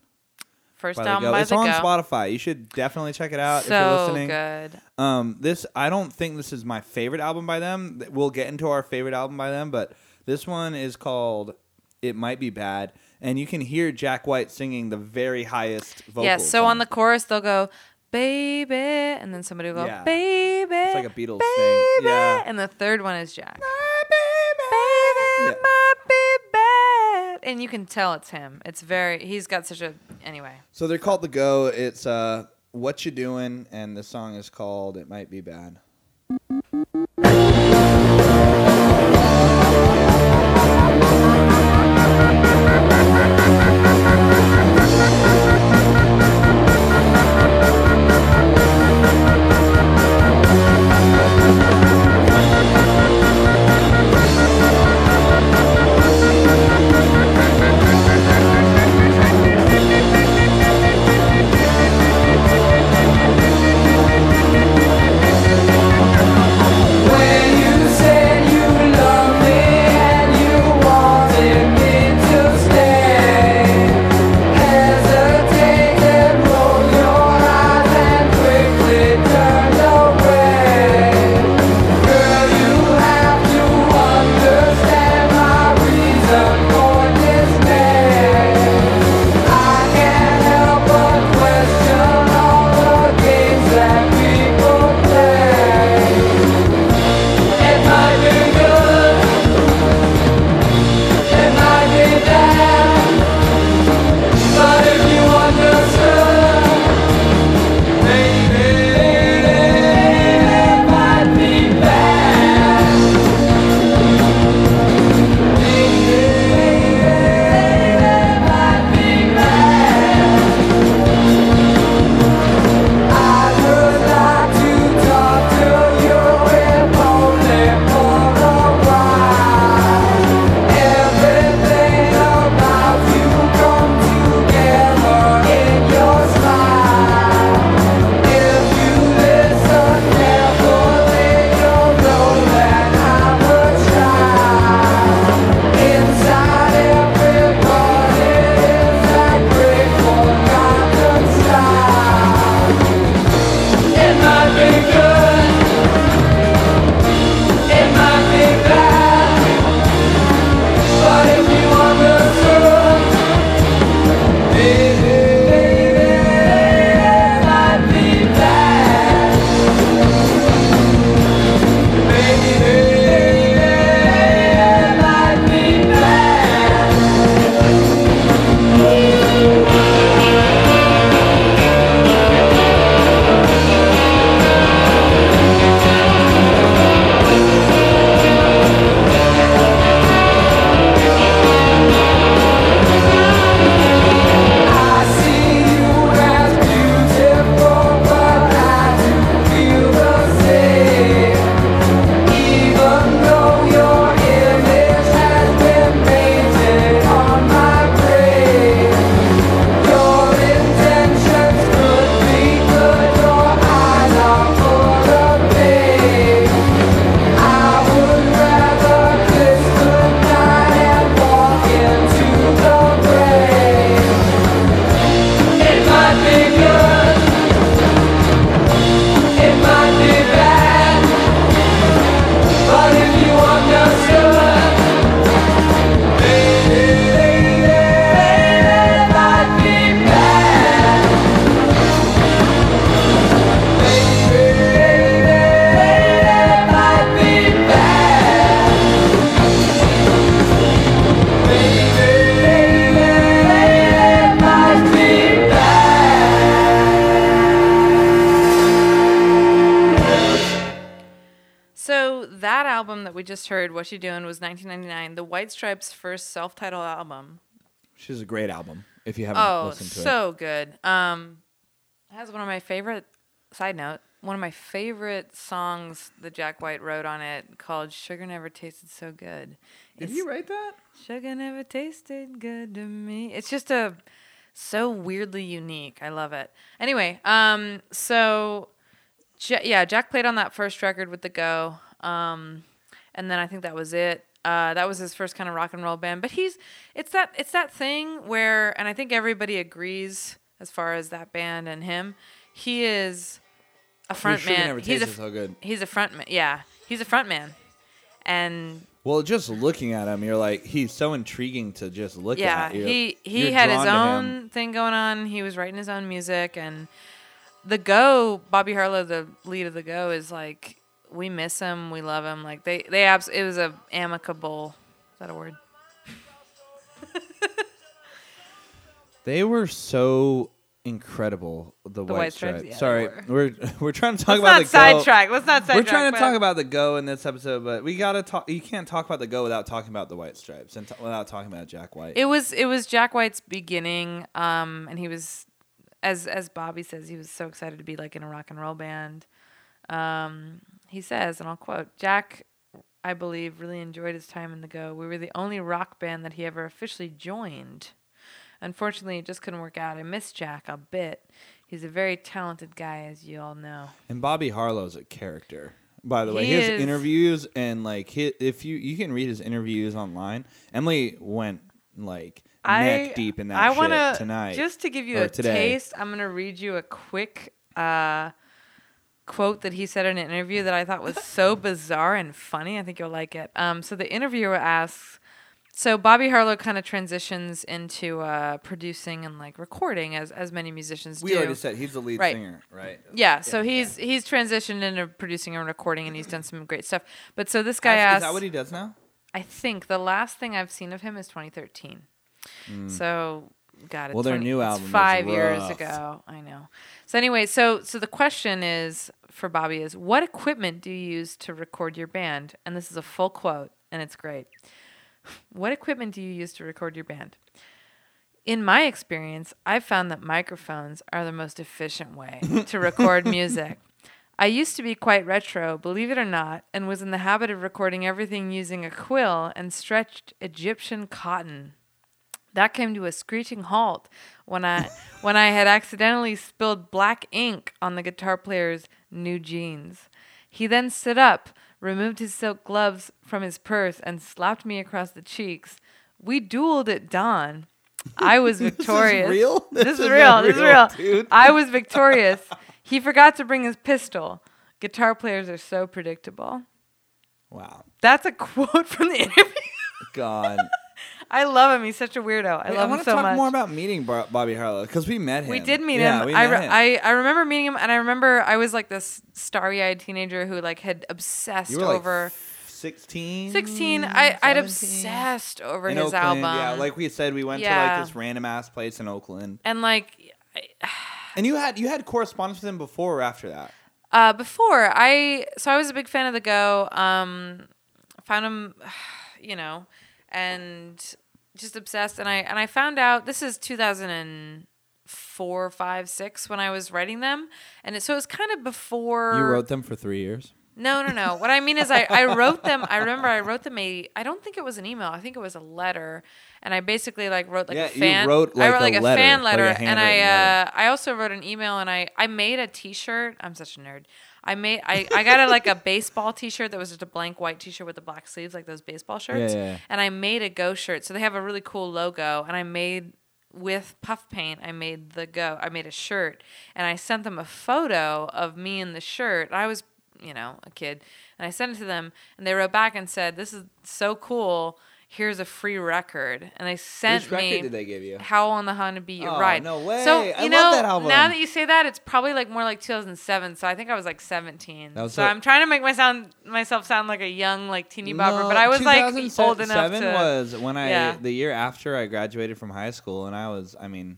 First by the album It's on Go. Spotify. You should definitely check it out if you're So listening. good. Um, this I don't think this is my favorite album by them. We'll get into our favorite album by them, but this one is called "It Might Be Bad," and you can hear Jack White singing the very highest vocals. Yeah. So on the chorus, they'll go, "Baby," and then somebody will go, Yeah. "Baby." It's like a Beatles baby. thing. Yeah. And the third one is Jack. Yeah. Baby, might be bad. And you can tell it's him. It's very. He's got such a. Anyway. So they're called the Go. It's uh, "What You Doing," and the song is called "It Might Be Bad." "What You Doing," was 1999, the White Stripes' first self-titled album. Which is a great album. If you haven't Oh, listened to it, so good. Um, has one of my favorite. Side note: one of my favorite songs that Jack White wrote on it, called "Sugar Never Tasted So Good." did It's- you write that? Sugar never tasted good to me. It's just a so weirdly unique. I love it. Anyway, um, so yeah, Jack played on that first record with the Go, um, and then I think that was it. Uh, that was his first kind of rock and roll band. But he's it's that it's that thing where, and I think everybody agrees as far as that band and him, he is a front man. He's a So Good. he's a front man. Yeah, he's a front man, and Well, just looking at him, you're like, he's so intriguing to just look yeah, at. You're- he he had his own thing going on. He was writing his own music, and the Go, Bobby Harlow, the lead of the Go, is like we miss him, we love him. Like they they abs- it was a amicable. Is that a word? They were so incredible. The, White, White Stripes? Yeah, Sorry, were. we're we're trying to talk Let's about not the go. sidetrack. Let's not sidetrack. We're trying to talk about the go in this episode, but we gotta talk. You can't talk about the go without talking about the White Stripes and t- without talking about Jack White. It was it was Jack White's beginning, um, and he was, as as Bobby says, he was so excited to be like in a rock and roll band. Um, he says, and I'll quote: "Jack, I believe, really enjoyed his time in the Go. We were the only rock band that he ever officially joined. Unfortunately, it just couldn't work out. I miss Jack a bit. He's a very talented guy, as you all know. and Bobby Harlow's a character. By the way, He his is. interviews and like his, if you you can read his interviews online. Emily went like neck deep in that I shit wanna, tonight. Just to give you a today. taste, I'm gonna read you a quick uh, quote that he said in an interview that I thought was so bizarre and funny. I think you'll like it. Um, so the interviewer asks, so Bobby Harlow kind of transitions into uh, producing and like recording as as many musicians we do. We already said he's the lead Right. singer, right? yeah, so he's he's transitioned into producing and recording, and he's done some great stuff. But so this guy asks Is that what he does now? I think the last thing I've seen of him is 2013. So, got it. Well, their 20 new it's album five years ago. I know. So anyway, so so the question is for Bobby is what equipment do you use to record your band? And this is a full quote, and it's great. What equipment do you use to record your band? In my experience, I've found that microphones are the most efficient way to record music. I used to be quite retro, believe it or not, and was in the habit of recording everything using a quill and stretched Egyptian cotton. That came to a screeching halt when I when I had accidentally spilled black ink on the guitar player's new jeans. He then stood up, removed his silk gloves from his purse, and slapped me across the cheeks. We dueled at dawn. I was victorious. this is real? This, This is is real. This is real, real. dude. I was victorious. He forgot to bring his pistol. Guitar players are so predictable. Wow, That's a quote from the interview. God. I love him. He's such a weirdo. I Wait, love want him to talk more about meeting Bar- Bobby Harlow because we met him. we did meet Yeah, him. we I, met re- him. I I remember meeting him, and I remember I was like this starry-eyed teenager who like had obsessed you were like over 16, 16. I I'd obsessed over in his Oakland. album. Yeah, like we said, we went to like this random ass place in Oakland, and like and you had you had correspondence with him before or after that. Uh, before I, so I was a big fan of the Go. Um, found him, you know, and just obsessed. And I and I found out this is 2004, five, six when I was writing them, and it, so it was kind of before. You wrote them for three years. No, no, no. What I mean is, I, I wrote them. I remember I wrote them a. I don't think it was an email. I think it was a letter, and I basically like wrote like Yeah, a you fan. wrote, I like, wrote a like a, letter, fan like a letter, and I handwritten letter. uh, I also wrote an email, and I I made a T-shirt. I'm such a nerd. I made I, I got a like a baseball T-shirt that was just a blank white T-shirt with the black sleeves, like those baseball shirts. yeah, yeah. And I made a Go shirt, so they have a really cool logo, and I made with puff paint i made the go i made a shirt. And i sent them a photo of me in the shirt. I was you know a kid. And i sent it to them. And they wrote back and said this is so cool here's a free record and they sent Which record me did they give you? how on the Your Oh, Ride. no way. So you I love know, that album. now that you say that, it's probably like more like 2007. So I think I was like 17. That was so so- I'm trying to make my sound myself sound like a young like teeny bopper, but I was like old enough 2007 to. was when I Yeah. the year after I graduated from high school, and I was, I mean,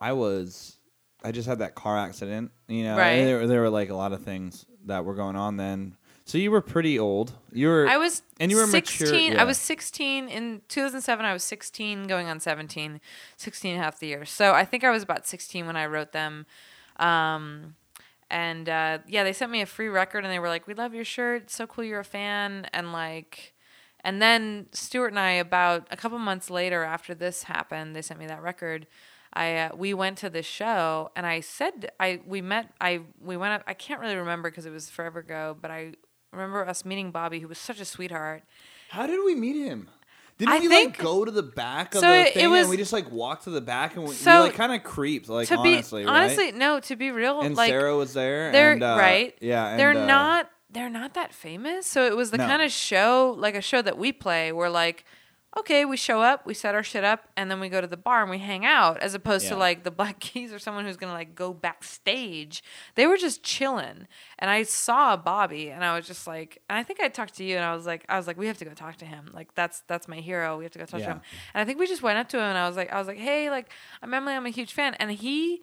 I was, I just had that car accident, you know. Right. There, there were like a lot of things that were going on then. So you were pretty old. You were. I was and you were 16. mature. yeah. I was 16 in 2007. I was 16 going on 17, 16 and a half the year. So I think I was about 16 when I wrote them. Um, and uh, yeah, they sent me a free record and they were like, "We love your shirt. So cool you're a fan." And like and then Stuart and I about a couple months later after this happened, they sent me that record. I uh, we went to this show and I said I we met I we went up I can't really remember because it was forever ago, but I remember us meeting Bobby who was such a sweetheart. How did we meet him? Didn't I we think- like go to the back of So the thing was- and we just like walked to the back and we, So- we like kind of creeped like to honestly, be right? honestly no, to be real, and like Sarah was there. they're and, uh, right. Yeah, and, they're uh, not they're not that famous. So it was the No. kind of show like a show that we play where like okay, we show up, we set our shit up, and then we go to the bar and we hang out, as opposed to like the Black Keys or someone who's gonna like go backstage. They were just chilling, and I saw Bobby, and I was just like, and I think I talked to you, and I was like, I was like, we have to go talk to him. Like that's that's my hero. We have to go talk Yeah. to him. And I think we just went up to him, and I was like, I was like, hey, like I'm Emily, I'm a huge fan, and he,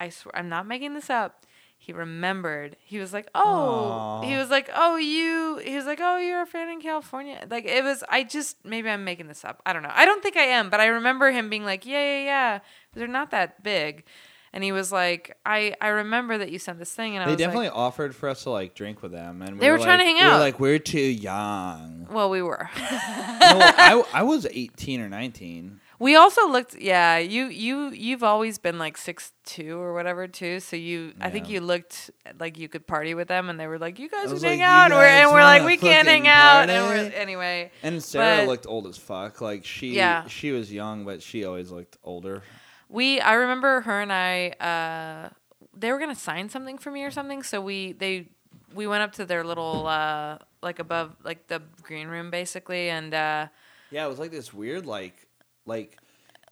I swear, I'm not making this up. He remembered. He was like, "Oh." Aw. He was like, "Oh, you." He was like, "Oh, you're a fan in California." Like it was. I just maybe I'm making this up. I don't know. I don't think I am, but I remember him being like, "Yeah, yeah, yeah." They're not that big, and he was like, "I I remember that you sent this thing," and I They definitely like, offered for us to like drink with them, and we They were trying to like- hang We were out. like, we're too young. "Well, we were." no, I, I was eighteen or nineteen. We also looked. Yeah, you you you've always been like six two or whatever too. So you, I think Yeah. you looked like you could party with them, and they were like, "You guys can hang like, "You out," and we're, guys and we're like, wanna "We can't hang fucking out." And party? we're, anyway, And Sarah But- looked old as fuck. Like she, Yeah. she was young, but she always looked older. We I remember her and I uh they were gonna sign something for me or something, so we they we went up to their little uh like above like the green room basically and uh Yeah, it was like this weird, like, like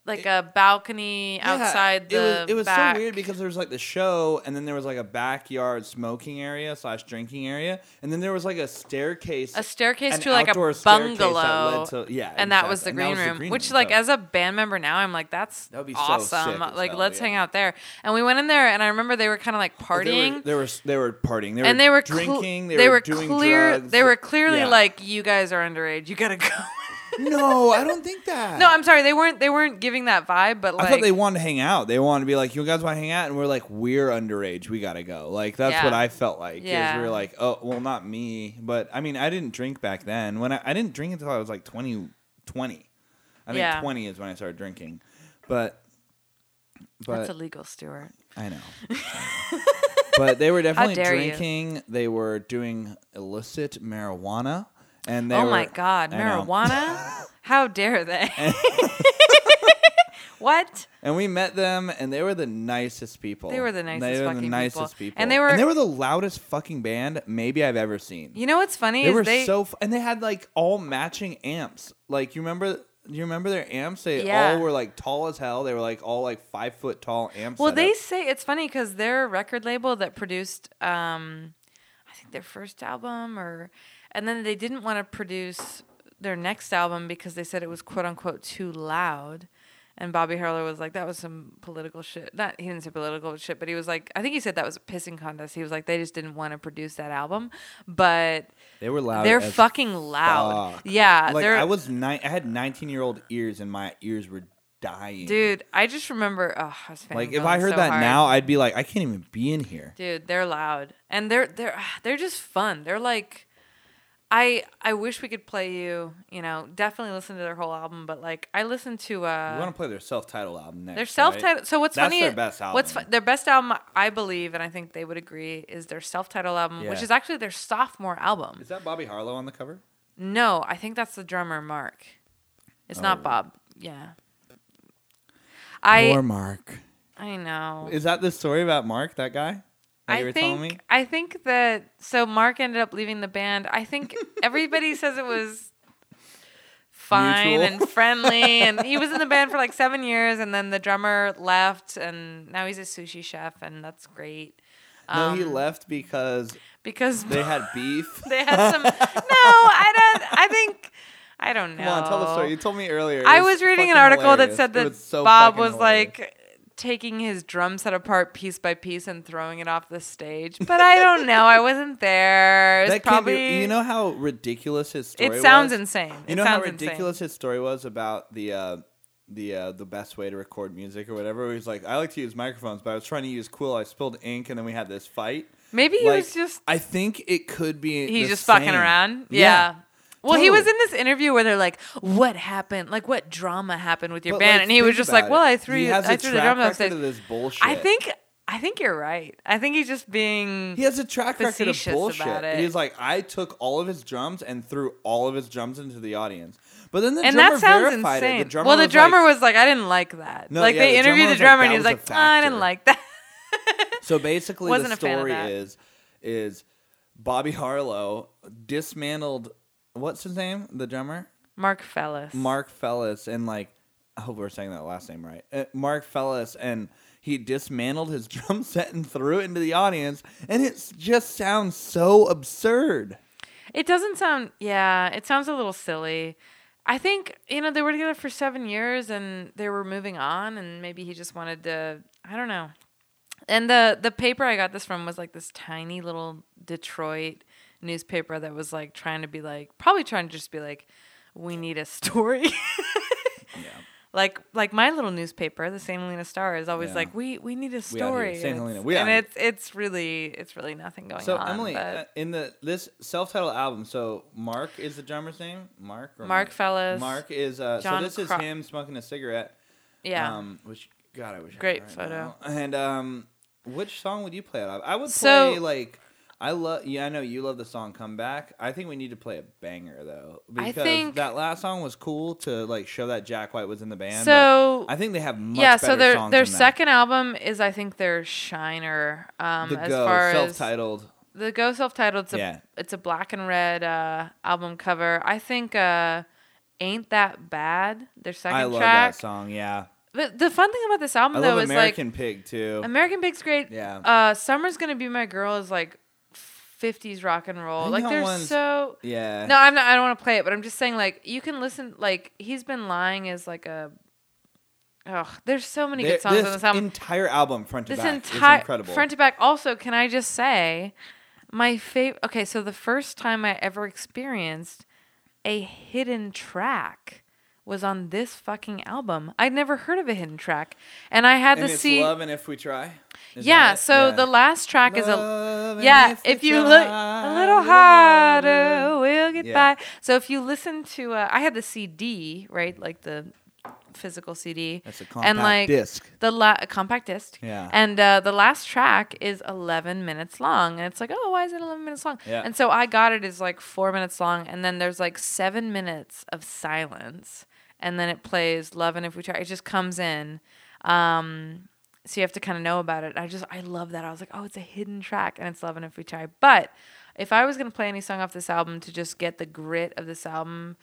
like a balcony Yeah, outside the It was, it was so weird because there was like the show, and then there was like a backyard smoking area slash drinking area, and then there was like a staircase, a staircase to like a outdoor staircase that bungalow. to- yeah, and that was the exactly. green And room, which like so- as a band member now, I'm like that's That would be so awesome. sick like hell, let's yeah. hang out there. And we went in there, and I remember they were kind of like But they partying. were, they were they were partying. They were and they were cl- drinking. they, were, doing clear. drugs. They were clearly Yeah. like, "You guys are underage. You gotta go." No, I don't think that. no, I'm sorry. They weren't. They weren't giving that vibe. But like, I thought they wanted to hang out. They wanted to be like, "You guys want to hang out?" And we're like, "We're underage. We gotta go." Like that's Yeah. what I felt like. is Yeah. we were like, "Oh, well, not me." But I mean, I didn't drink back then. When I, I didn't drink until I was like 20, 20. I think Yeah. twenty is when I started drinking. But but that's illegal, Stuart. I know. but they were definitely dare you. drinking. They were doing illicit marijuana, and they oh were, my God, marijuana! How dare they? what? And we met them, and they were the nicest people. They were the nicest They were the nicest people. people. And they were- and they were the loudest fucking band maybe I've ever seen. You know what's funny they is were they so, f- and they had like all matching amps. Like you remember, you remember their amps? They Yeah. all were like tall as hell. They were like all like five foot tall amps. Well, they up. say it's funny because their record label that produced, um, I think their first album, or and then they didn't want to produce their next album because they said it was quote unquote too loud. And Bobby Harlow was like, that was some political shit. Not he didn't say political shit, but he was like, I think he said that was a pissing contest. He was like, they just didn't want to produce that album, but they were loud. they're fucking loud. fuck. Yeah, like I was nine. I had nineteen year old ears, and my ears were dying. dude. I just remember, oh, I was like if I heard so that hard. now, I'd be like, I can't even be in here. Dude, they're loud. And they're they're they're just fun. They're like I I wish we could play you, you know, definitely listen to their whole album, but like I listened to We uh want to play their self titled album next. their self-titled. So what's That's funny? their best What's album. fu- their best album? I believe, and I think they would agree, is their self-titled album, which is actually their sophomore album. Is that Bobby Harlow on the cover? No, I think that's the drummer Mark. It's not Oh. Bob. Yeah. I or Mark. I know. Is that the story about Mark, that guy? You I were think? I think that so Mark ended up leaving the band. I think everybody says it was fine Mutual. and friendly and he was in the band for like 7 years and then the drummer left and now he's a sushi chef and that's great. No, he Um, left because because they had beef. they had some No, I don't I think I don't know. Come on, tell the story. You told me earlier. I was reading an article that said that was so Bob was hilarious. like taking his drum set apart piece by piece and throwing it off the stage. But I don't know. I wasn't there. It's That can't be- probably you know how ridiculous his story it sounds was? insane. You it know how ridiculous Insane. his story was about the uh, the uh, the best way to record music or whatever. He's like, I like to use microphones, but I was trying to use Quill. I spilled ink, and then we had this fight. Maybe he Like, was just I think it could be. he's just fucking same. around. Yeah. Well, he was in this interview where they're like, "What happened? Like, what drama happened with your But, band?" like, and he was just like, "Well. I threw you, I threw the track drum record upstairs." of this bullshit. I think, I think you're right. I think he's just being. He has a track record of bullshit. He's like, I took all of his drums and threw all of his drums into the audience. But then the and drummer that sounds verified insane. it. The drummer well, the was drummer like, was like, "I didn't like that." No, like yeah, they the interviewed drummer the was like, drummer, and "That he was was like, "Ah, "I didn't like that." So basically, the a fan of story is is Bobby Harlow dismantled what's his name, the drummer, Mark Fellis. Mark Fellis, and like I hope we're saying that last name right, uh, Mark Fellis, and he dismantled his drum set and threw it into the audience, and it just sounds so absurd. It doesn't sound. Yeah, it sounds a little silly. I think you know they were together for seven years and they were moving on, and maybe he just wanted to. I don't know. And the the paper I got this from was like this tiny little Detroit newspaper that was like trying to be like probably trying to just be like, we need a story. yeah. Like like my little newspaper, the St. Helena Star, is always Yeah. like we we need a We out here, story. St. and Helena, it's- we and it's it's really it's really nothing going So on. So Emily, uh, in the this self-titled album, so Mark is the drummer's name. Mark. Or Mark Fellis. Mark is uh, so John this is him smoking a cigarette. yeah. Um, which God, I wish. I Great it photo. now. And um, which song would you play it? of? I would So- play like. I love. Yeah, I know you love the song "Come Back." I think we need to play a banger though, I because think- that last song was cool to like show that Jack White was in the band. so I think they have much yeah, better so their their than that. second album is I think their shiner. Um, the as Go far as self-titled. the Go self-titled, it's a Yeah. it's a black and red uh, album cover. I think uh, "Ain't That Bad" their second I love track. that song. Yeah, But the fun thing about this album I though is American Pig too. American Pig's great. Yeah. Uh, "Summer's Gonna Be My Girl" is like 50s rock and roll. Like they're one's- so yeah. No, I'm not. I don't want to play it, but I'm just saying, like, you can listen. Like, he's been lying is like a. Oh, there's so many There- good songs this on this album. entire album, front to this back, entire is incredible. front to back. Also, can I just say, my favorite. Okay, so the first time I ever experienced a hidden track was on this fucking album. I'd never heard of a hidden track, and I had and to it's see. "Love and If We Try." Yeah, so Yeah. the last track is a Love yeah. we If you look a little harder, we'll get Yeah. by. So if you listen to, uh, I had the CD, right, like the physical CD, That's a compact and like disc. the la- a compact disc. Yeah. And uh, the last track is 11 minutes long, and it's like, oh, why is it 11 minutes long? Yeah. And so I got it as like four minutes long, and then there's like seven minutes of silence, and then it plays "Love and If We Try." It just comes in. Um, so you have to kind of know about it. I just I love that. I was like, oh, it's a hidden track, and it's "Love and If We Try." But if I was gonna play any song off this album to just get the grit of this album,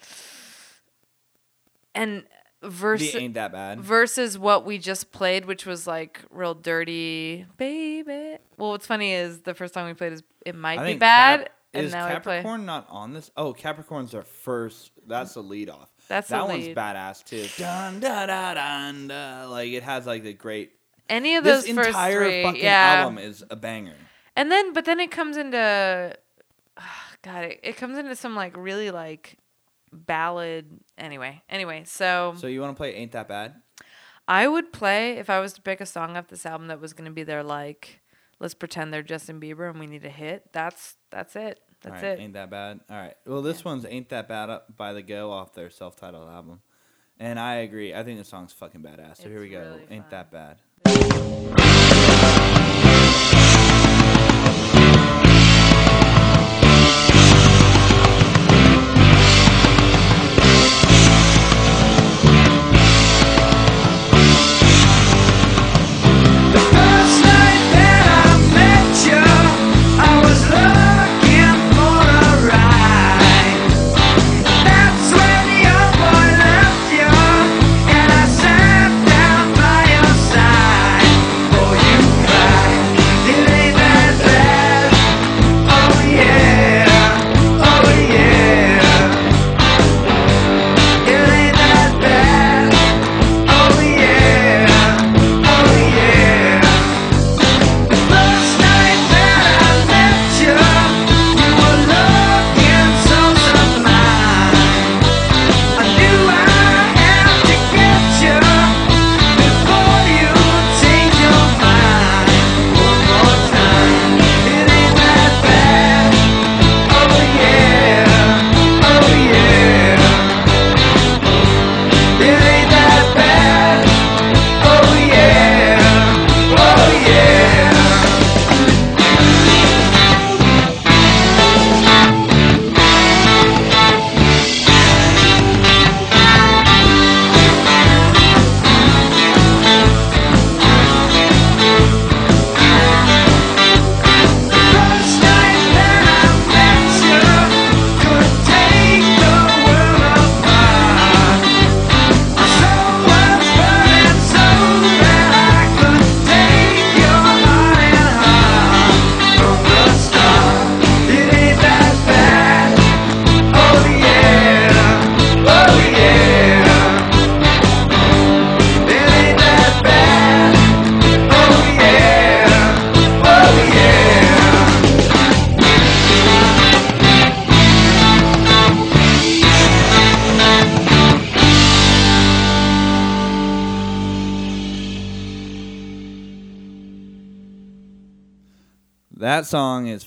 and versus ain't that bad. versus what we just played, which was like real dirty, baby. Well, what's funny is the first song we played is it might I be bad, Cap- and is now. Capricorn not on this? Oh, Capricorn's our first. That's the lead off. That's that one's lead. badass too. Dun da da dun da. Like it has like the great. Any of those This first entire three, fucking yeah. album is a banger. And then, but then it comes into, God, it, it comes into some like really like ballad. Anyway, anyway, so, So you want to play "Ain't That Bad"? I would play if I was to pick a song off this album that was going to be their like, let's pretend they're Justin Bieber and we need a hit. That's that's it. That's right, it. Ain't that bad? All right. Well, this one's "Ain't That Bad" up by the Go off their self-titled album, and I agree. I think the song's fucking badass. So here we go. really "Ain't fun. That Bad."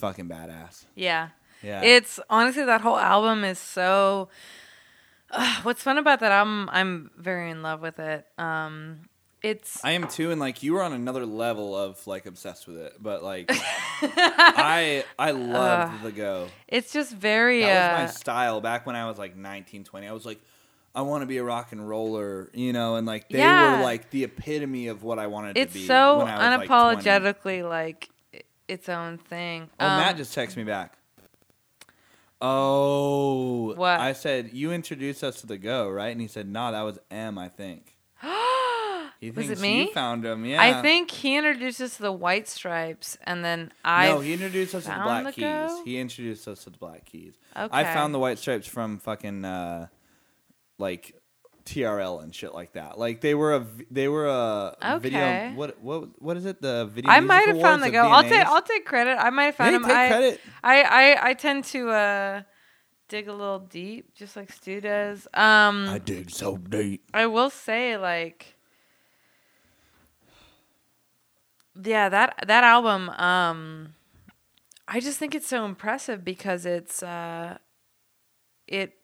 Fucking badass. Yeah. Yeah. It's honestly that whole album is so. Ugh, what's fun about that album? I'm very in love with it. Um, it's I am too, and like you were on another level of like obsessed with it, but like I I loved the go. it's just very. That was my uh, style back when I was like 19, 20. I was like, I want to be a rock and roller, you know, and like they Yeah. were like the epitome of what I wanted it's to be. It's so when I was, like, 20. unapologetically like, i- its own thing. Oh, Um, Matt just texted me back. Oh, What? I said you introduced us to the go, right? And he said, "Nah, that was M, I think." He Was it me? You found him, yeah. I think he introduced us to the White Stripes, and then I. no, he introduced us to the Black the Keys. Go? He introduced us to the Black Keys. Okay. I found the White Stripes from fucking uh, like TRL and shit like that. Like they were a they were a video. Okay. What what what is it? The video. I might have found the go. I'll take. I'll take credit. I might have found Hey, him. take I, credit. I, I I tend to uh, dig a little deep, just like Stu does. Um, I dig so deep. I will say, like, yeah, that that album. Um, I just think it's so impressive because it's uh, it.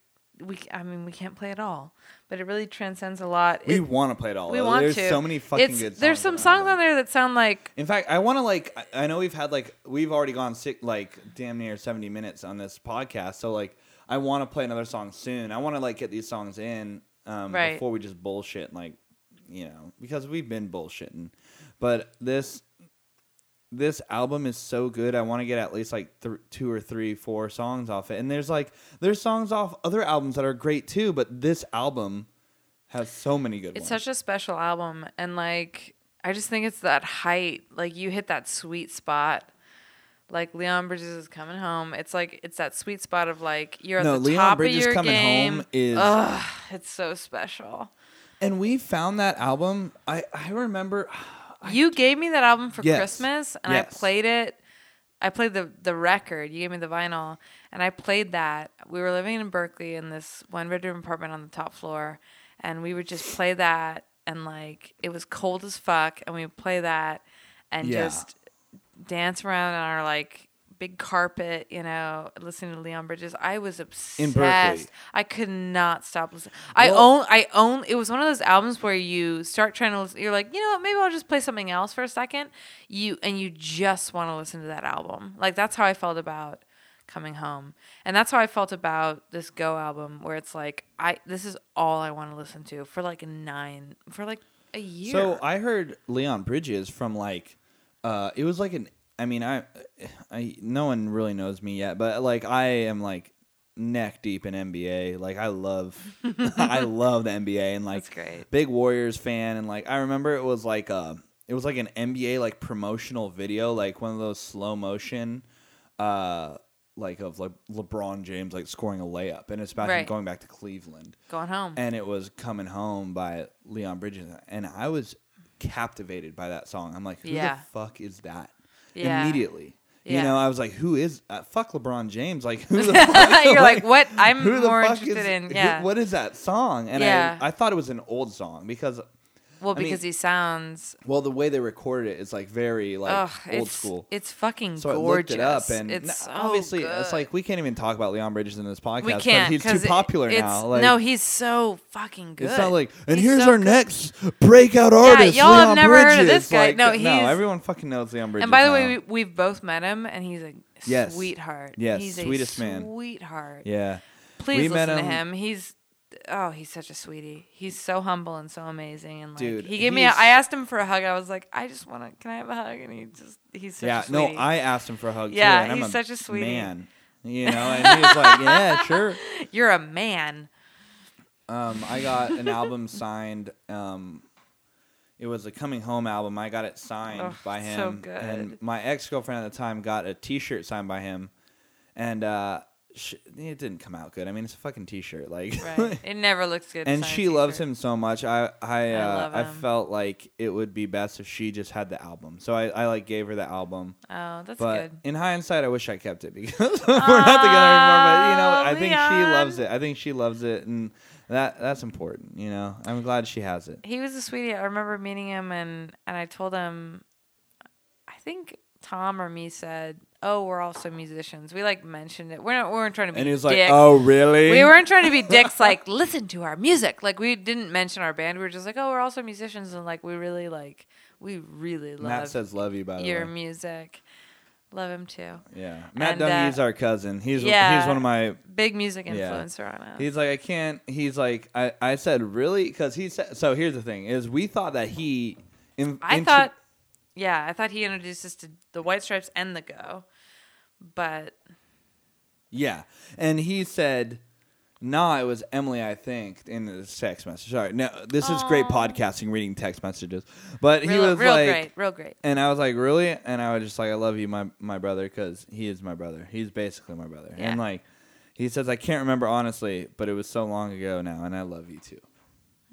We, I mean, we can't play it all, but it really transcends a lot. We want to play it all. we want There's to. so many fucking it's, good. songs There's some songs on there that sound like In fact, I want to like. I know we've had like we've already gone sick like damn near seventy minutes on this podcast. So like, I want to play another song soon. I want to like get these songs in um, Right. before we just bullshit like, you know, because we've been bullshitting. But this this album is so good. I want to get at least like th- two or three, four songs off it. And there's like there's songs off other albums that are great too. But this album has so many good It's ones. such a special album, and like I just think it's that height. Like you hit that sweet spot. Like Leon Bridges is coming home. It's like it's that sweet spot of like you're No, at the Leon top Bridges of your Coming game. Home is- Ugh, it's so special. and we found that album. I I remember. You gave me that album for Yes. Christmas, and Yes. I played it. I played the the record. You gave me the vinyl, and I played that. We were living in Berkeley in this one bedroom apartment on the top floor, and we would just play that, and like it was cold as fuck, and we would play that, and Yeah. just dance around on our like big carpet, you know, listening to Leon Bridges. I was obsessed. In Berkeley. I could not stop listening. I Well- own. I own. It was one of those albums where you start trying to. Listen, you're like, you know what? Maybe I'll just play something else for a second. You and you just want to listen to that album. Like that's how I felt about coming home, and that's how I felt about this Go album, where it's like, I this is all I want to listen to for like nine for like a year. So I heard Leon Bridges from like, uh, it was like an. I mean, I, I no one really knows me yet, but like I am like neck deep in NBA. Like I love, I love the NBA and like That's great. big Warriors fan. And like I remember it was like uh it was like an NBA like promotional video, like one of those slow motion, uh, like of like LeBron James like scoring a layup, and it's about him going back to Cleveland going home. and it was coming home by Leon Bridges, and I was captivated by that song. I'm like, who Yeah. the fuck is that? Yeah. Immediately, you know, I was like, who is uh, fuck LeBron James? Like, who the fuck? You're like, what? I'm who the more fuck interested is- in. who- Yeah. what is that song? And Yeah. I I thought it was an old song because well, I mean- because he sounds. well the way they recorded it is like very like ugh, old it's, school. It's fucking So I looked it up, and it's so obviously it's like we can't even talk about Leon Bridges in this podcast. we can't He's too popular it's- now. Like, no, he's so fucking good. It's not like, and He's here's so our good. next breakout artist. Yeah, y'all have Leon never heard of this guy. Like, No, no, everyone fucking knows Leon Bridges. And by the now. way, we, we've both met him, and he's a Yes. sweetheart. Yes, he's sweetest a man. Sweetheart. yeah, Please We met listen to him- him. He's oh, he's such a sweetie. He's so humble and so amazing. And like, Dude, he gave me. A, I asked him for a hug. I was like, I just want to. Can I have a hug? And he just. He's such yeah. a No. I asked him for a hug. Yeah, too, and I'm he's such a sweetie. man. You know, and he was like, "Yeah, sure." You're a man. Um, I got an album signed. Um, it was a coming home album. I got it signed Ugh, by so him, good. and my ex girlfriend at the time got a T-shirt signed by him, and uh, sh- it didn't come out good. I mean, it's a fucking T-shirt, like. Right. it never looks good. and she loves t-shirt. him so much. I I I uh, love I, felt like it would be best if she just had the album. So I, I like gave her the album. Oh, that's but good. in hindsight, I wish I kept it because we're not together anymore. But you know, I think she loves it. I think she loves it, and that that's important. You know, I'm glad she has it. He was a sweetie. I remember meeting him, and and I told him, I think Tom or me said, "Oh, we're also musicians." We like mentioned it. We're not. We weren't trying to be. And he was like, dicks. "Oh, really?" We weren't trying to be dicks. Like, listen to our music. Like, we didn't mention our band. We were just like, "Oh, we're also musicians," and like, we really like, we really love Matt says love you by the your way. music. Love him too. Yeah, Matt And, uh, our cousin. He's he's one of my. Big music Yeah. influencer on us. He's like I can't. He's like I. I said really because he said. So here's the thing: is we thought that he. In, I intro- thought, yeah, I thought he introduced us to the White Stripes and the Go, but Yeah, and he said, "Nah, it was Emily, I think." In his text message. Sorry, no, this is great Aw. podcasting, reading text messages. But he real, was real like, great, real great. and I was like, "Really?" And I was just like, "I love you, my my brother, because he is my brother. He's basically my brother." Yeah. And like, he says, "I can't remember honestly, but it was so long ago now, and I love you too."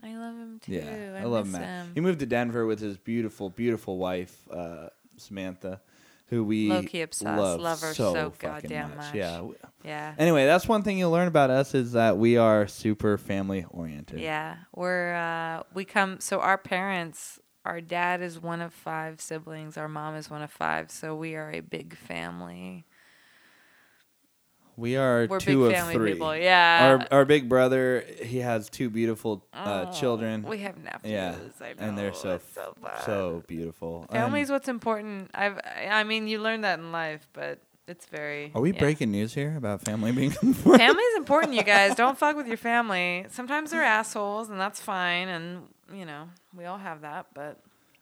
I love him too. Yeah, I, I, love miss Matt. Him. He moved to Denver with his beautiful, beautiful wife, uh, Samantha, who we obsessed. love, Love her so, so fucking goddamn much. much. Yeah. yeah. Anyway, that's one thing you'll learn about us is that we are super family oriented. Yeah, we're uh, we come. So our parents, our dad is one of five siblings. Our mom is one of five. So we are a big family. We are We're two big of family three. people. Yeah. Our our big brother, he has two beautiful uh, Oh, children. We have nephews. yeah, I and they're so it's so fun. so beautiful. And- Family's what's important. I've. I mean, you learn that in life, but it's very. are we yeah. breaking news here about family being important? Family's important, you guys. Don't fuck with your family. Sometimes they're assholes, and that's fine. And you know, we all have that. But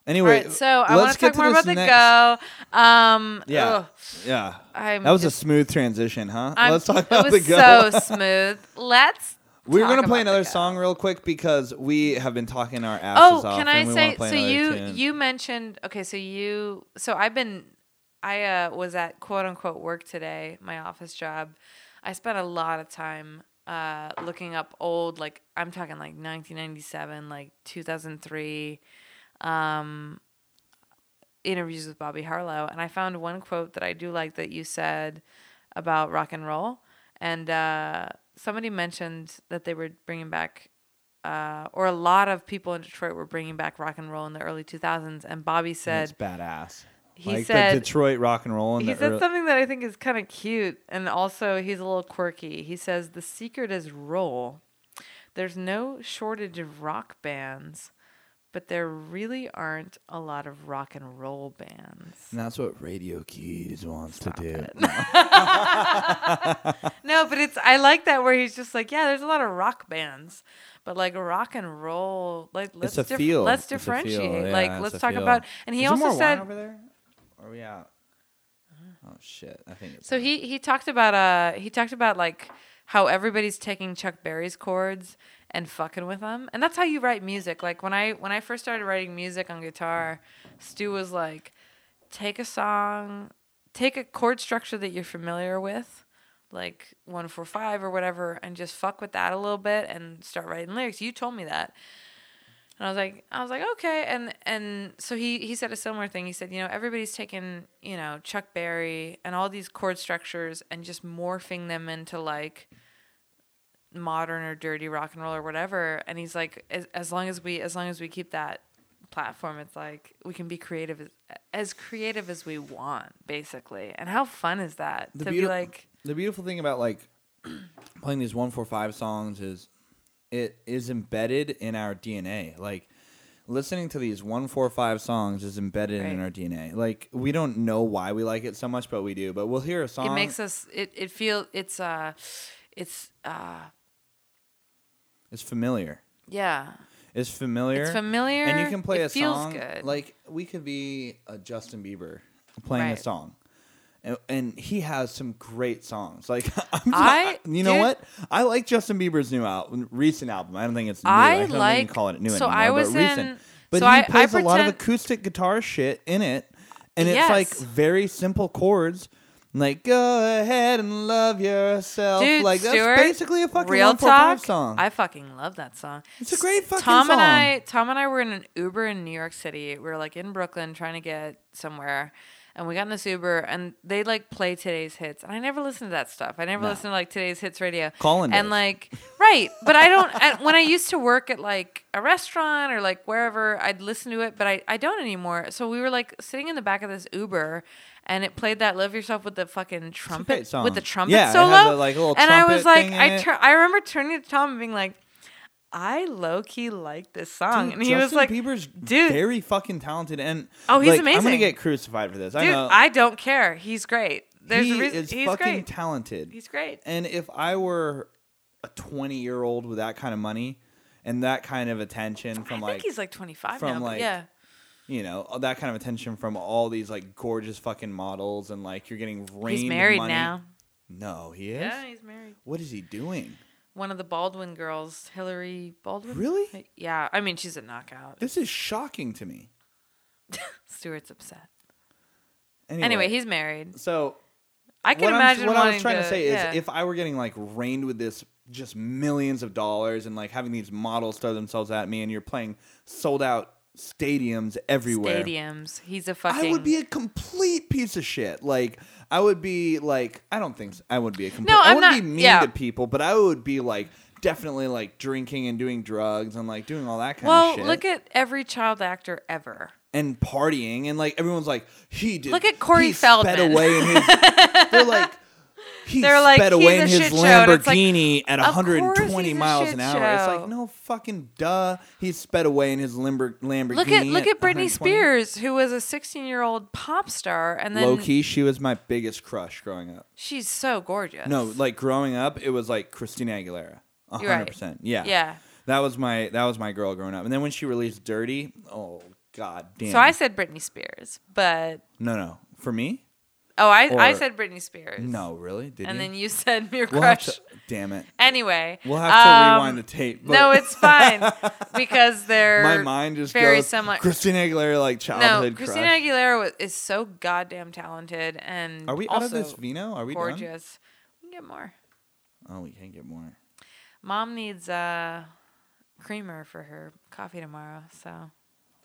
Anyway, right. So I want to talk more about the next- go. Um, Yeah, ugh, yeah. I'm That was a smooth transition, huh? I'm- Let's talk about it the was go. so smooth. Let's. We're gonna play another song real quick because we have been talking our Oh, asses off. can I say? So you tune. you mentioned okay. So you so I've been I uh, was at quote unquote work today, my office job. I spent a lot of time uh, looking up old like I'm talking like 1997, like 2003 um, interviews with Bobby Harlow, and I found one quote that I do like that you said about rock and roll, and uh, somebody mentioned that they were bringing back uh, or a lot of people in Detroit were bringing back rock and roll in the early 2000s. And Bobby said, it's badass. he like said, the Detroit rock and roll. He said early- something that I think is kind of cute. And also, he's a little quirky. He says, The secret is roll. There's no shortage of rock bands, but there really aren't a lot of rock and roll bands. And that's what Radio Keys wants Stop to do. no, but it's I like that where he's just like, yeah, there's a lot of rock bands, but like rock and roll, like let's dif- let's It's differentiate. Yeah, like let's talk feel. about. And he Is also said, over there? Are we out? Oh shit! I think it's so he he talked about uh he talked about like how everybody's taking Chuck Berry's chords and fucking with them, and that's how you write music. Like when I when I first started writing music on guitar, Stu was like, take a song, take a chord structure that you're familiar with, like one four five or whatever, and just fuck with that a little bit and start writing lyrics. You told me that. And I was like, I was like, okay. And and so he he said a similar thing. He said, you know, everybody's taking you know Chuck Berry and all these chord structures and just morphing them into like modern or dirty rock and roll or whatever. And he's like, as, as long as we as long as we keep that platform, it's like we can be creative as, as creative as we want, basically. And how fun is that The to beauti- be like, the beautiful thing about like playing these one four five songs is it is embedded in our DNA. Like listening to these one four five songs is embedded in our DNA. Like we don't know why we like it so much, but we do. But we'll hear a song. it makes us it it feel it's uh it's uh it's familiar. yeah It's familiar. It's familiar. and you can play it a feels song good. like we could be a Justin Bieber playing a song. And, and he has some great songs. Like I'm not- I- you know dude- what? I like Justin Bieber's new album, recent album. I don't think it's new. I I don't even like- call it new so anymore, I was but recent. But so he I- I plays a lot of acoustic guitar shit in it, and it's like very simple chords. Like go ahead and love yourself. Dude, like that's Stuart, basically a fucking real one four five talk. song. I fucking love that song. It's a great fucking song. Tom and. I, Tom and I were in an Uber in New York City. We were like in Brooklyn trying to get somewhere, and we got in this Uber, and they like play today's hits, and I never listened to that stuff. I never No. listened to like today's hits radio. Colin and does. like right, but I don't. I, when I used to work at like a restaurant or like wherever, I'd listen to it, but I, I don't anymore. So we were like sitting in the back of this Uber, and it played that "Live Yourself" with the fucking trumpet song. with the trumpet Yeah, solo. the, like, and I was like, I tur- I remember turning to Tom and being like, I low key like this song, Dude, and he was like, Bieber's dude. very fucking talented, and Oh, he's like, I'm gonna get crucified for this. I know. I don't care. He's great. There's he a reason is he's fucking great. talented. he's great. And if I were a 20 year old with that kind of money and that kind of attention from I from think like he's like 25 from, now. like, yeah. you know uh, that kind of attention from all these like gorgeous fucking models and like you're getting rained He's married money. now. No, he is. Yeah, he's married. What is he doing? One of the Baldwin girls, Hillary Baldwin. Really? Yeah. I mean, she's a knockout. This is shocking to me. Stuart's upset. Anyway, Anyway, he's married. so I can what I'm- imagine what I was trying to, say yeah. is if I were getting like rained with this just millions of dollars and like having these models throw themselves at me and you're playing sold out stadiums everywhere. stadiums, he's a fucking. I would be a complete piece of shit. Like I would be like I don't think so. I would be a complete. No, I I'm wouldn't not- be mean yeah. to people, but I would be like definitely like drinking and doing drugs and like doing all that kind well, of shit. look at every child actor ever. and partying and like everyone's like he did. Look at Corey he Sped Feldman. away in his. they're like. He They're like, sped away in his show, it's like, Lamborghini at 120 miles an hour. It's like no fucking duh. He sped away in his Lambo- Lamborghini. Look at look at Britney Spears, who was a 16 year old pop star, and then Low key, she was my biggest crush growing up. she's so gorgeous. No, like growing up, it was like Christina Aguilera. A You're right. hundred percent. Yeah. yeah. That was my that was my girl growing up. And then when she released Dirrty, oh god damn. So I said Britney Spears, but No, no. For me? Oh, I I said Britney Spears. No, really? Did and you? then you said your we'll crush. to, damn it. Anyway, We'll have to um, rewind the tape. No, it's fine because they're my mind just very goes similar. Christina Aguilera like no, childhood Christina crush. Aguilera is so goddamn talented and Are we out of this vino? Are we done? gorgeous. We can get more. Oh, we can't get more. Mom needs uh, creamer for her coffee tomorrow, so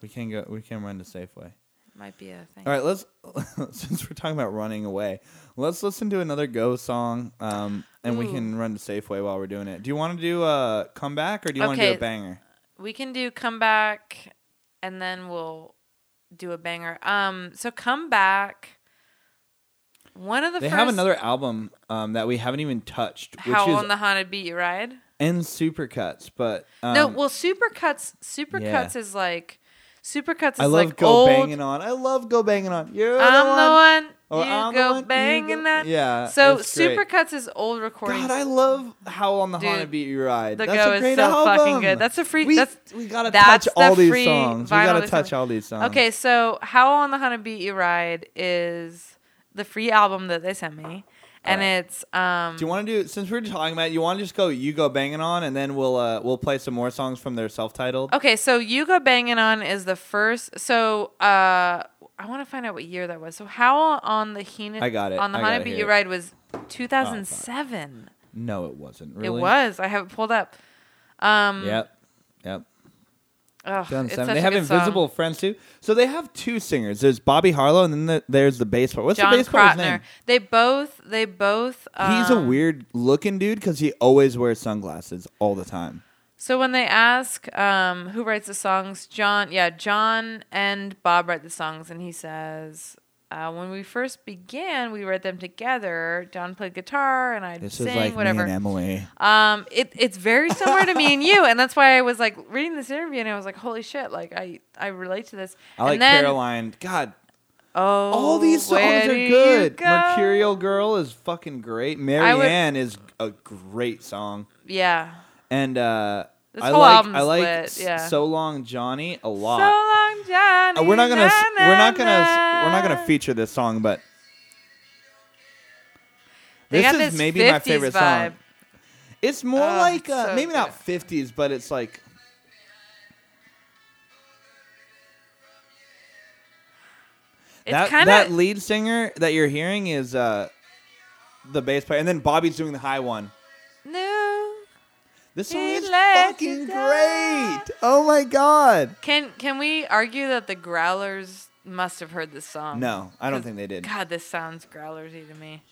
We can go. We can run to Safeway. Might be a thing. All right, let's since we're talking about running away, let's listen to another Go song, um, and we Ooh. can run to Safeway while we're doing it. Do you want to do a comeback or do you want to do Okay. a banger? We can do come back, and then we'll do a banger. Um, so come back. One of the They first have another album um, that we haven't even touched, which is on the haunted beat you ride. and Supercuts, but um, no, well, Supercuts. Supercuts is like Supercuts is I love like Go old. Banging On. I love Go Banging On. You're I'm the one. the one. You I'm go one, you banging go- that. Yeah. So. Supercuts is old recordings. God, I love how on the Dude, Haunted Beat You Ride. the that's Go a is great so album. fucking good. That's a free- We, that's- we gotta that's touch the all these songs. We gotta touch on- all these songs. Okay, so Howl on the Haunted Beat You Ride is the free album that they sent me, and Alright. it's um. Do you want to do since we're talking about it, you want to just go you go banging on and then we'll uh we'll play some more songs from their self-titled. Okay, so You Go Banging On is the first. So uh, I want to find out what year that was. So How on the Heenan I got it. on the I got it here. You Ride was 2007. No, it wasn't. Really? It was. I have it pulled up. Um, Yep. Yep. Ugh, it's such They have good song. Invisible Friends too. So they have two singers. There's Bobby Harlow and then the, there's the bass player. What's John the bass player's name? They both. They both. Um, He's a weird looking dude because he always wears sunglasses all the time. So when they ask um, who writes the songs, John, yeah, John and Bob write the songs, and he says, uh, when we first began, we read them together. John played guitar, and I'd This sing, is like whatever. me and Emily. Um, it, it's very similar to me and you, and that's why I was like reading this interview, and I was like, holy shit, like I I relate to this. I like then, Caroline. God, Oh, all these songs are good. go? Mercurial Girl is fucking great. I Marianne would- is a great song. Yeah. And uh, I like I like yeah. So Long Johnny a lot. So long, Johnny. Uh, we're not gonna s- na, we're not gonna we're not gonna feature this song, but They this is this maybe my favorite vibe. song. It's more Oh, like uh, so maybe not 50s, but it's like It's that kind that lead singer that you're hearing is uh, the bass player, and then Bobby's doing the high one. This song He is fucking great. Oh my god. Can can we argue that the Growlers must have heard this song? No, I don't think they did. God, this sounds Growlersy to me.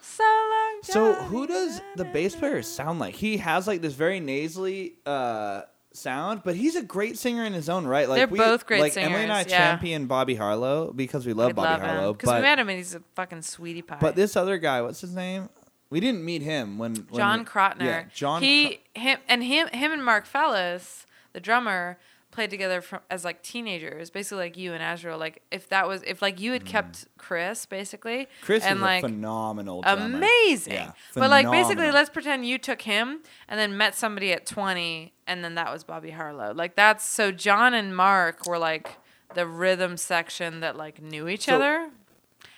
So long, So Johnny, who does the bass player sound like? He has like this very nasally uh sound, but he's a great singer in his own right. Like They're we, both great like Emily and I yeah. champion Bobby Harlow because we love I'd Bobby love Harlow. Because we met him and he's a fucking sweetie pie. but this other guy, what's his name? We didn't meet him when, when John Krautner. Yeah, John. He him and him him and Mark Fellis, the drummer, played together from as like teenagers, basically like you and Azrael. Like if that was if like you had hmm. kept Chris, basically. Chris and is like a phenomenal drummer. amazing. Yeah, but like basically, let's pretend you took him and then met somebody at twenty, and then that was Bobby Harlow. Like that's so John and Mark were like the rhythm section that like knew each So- other,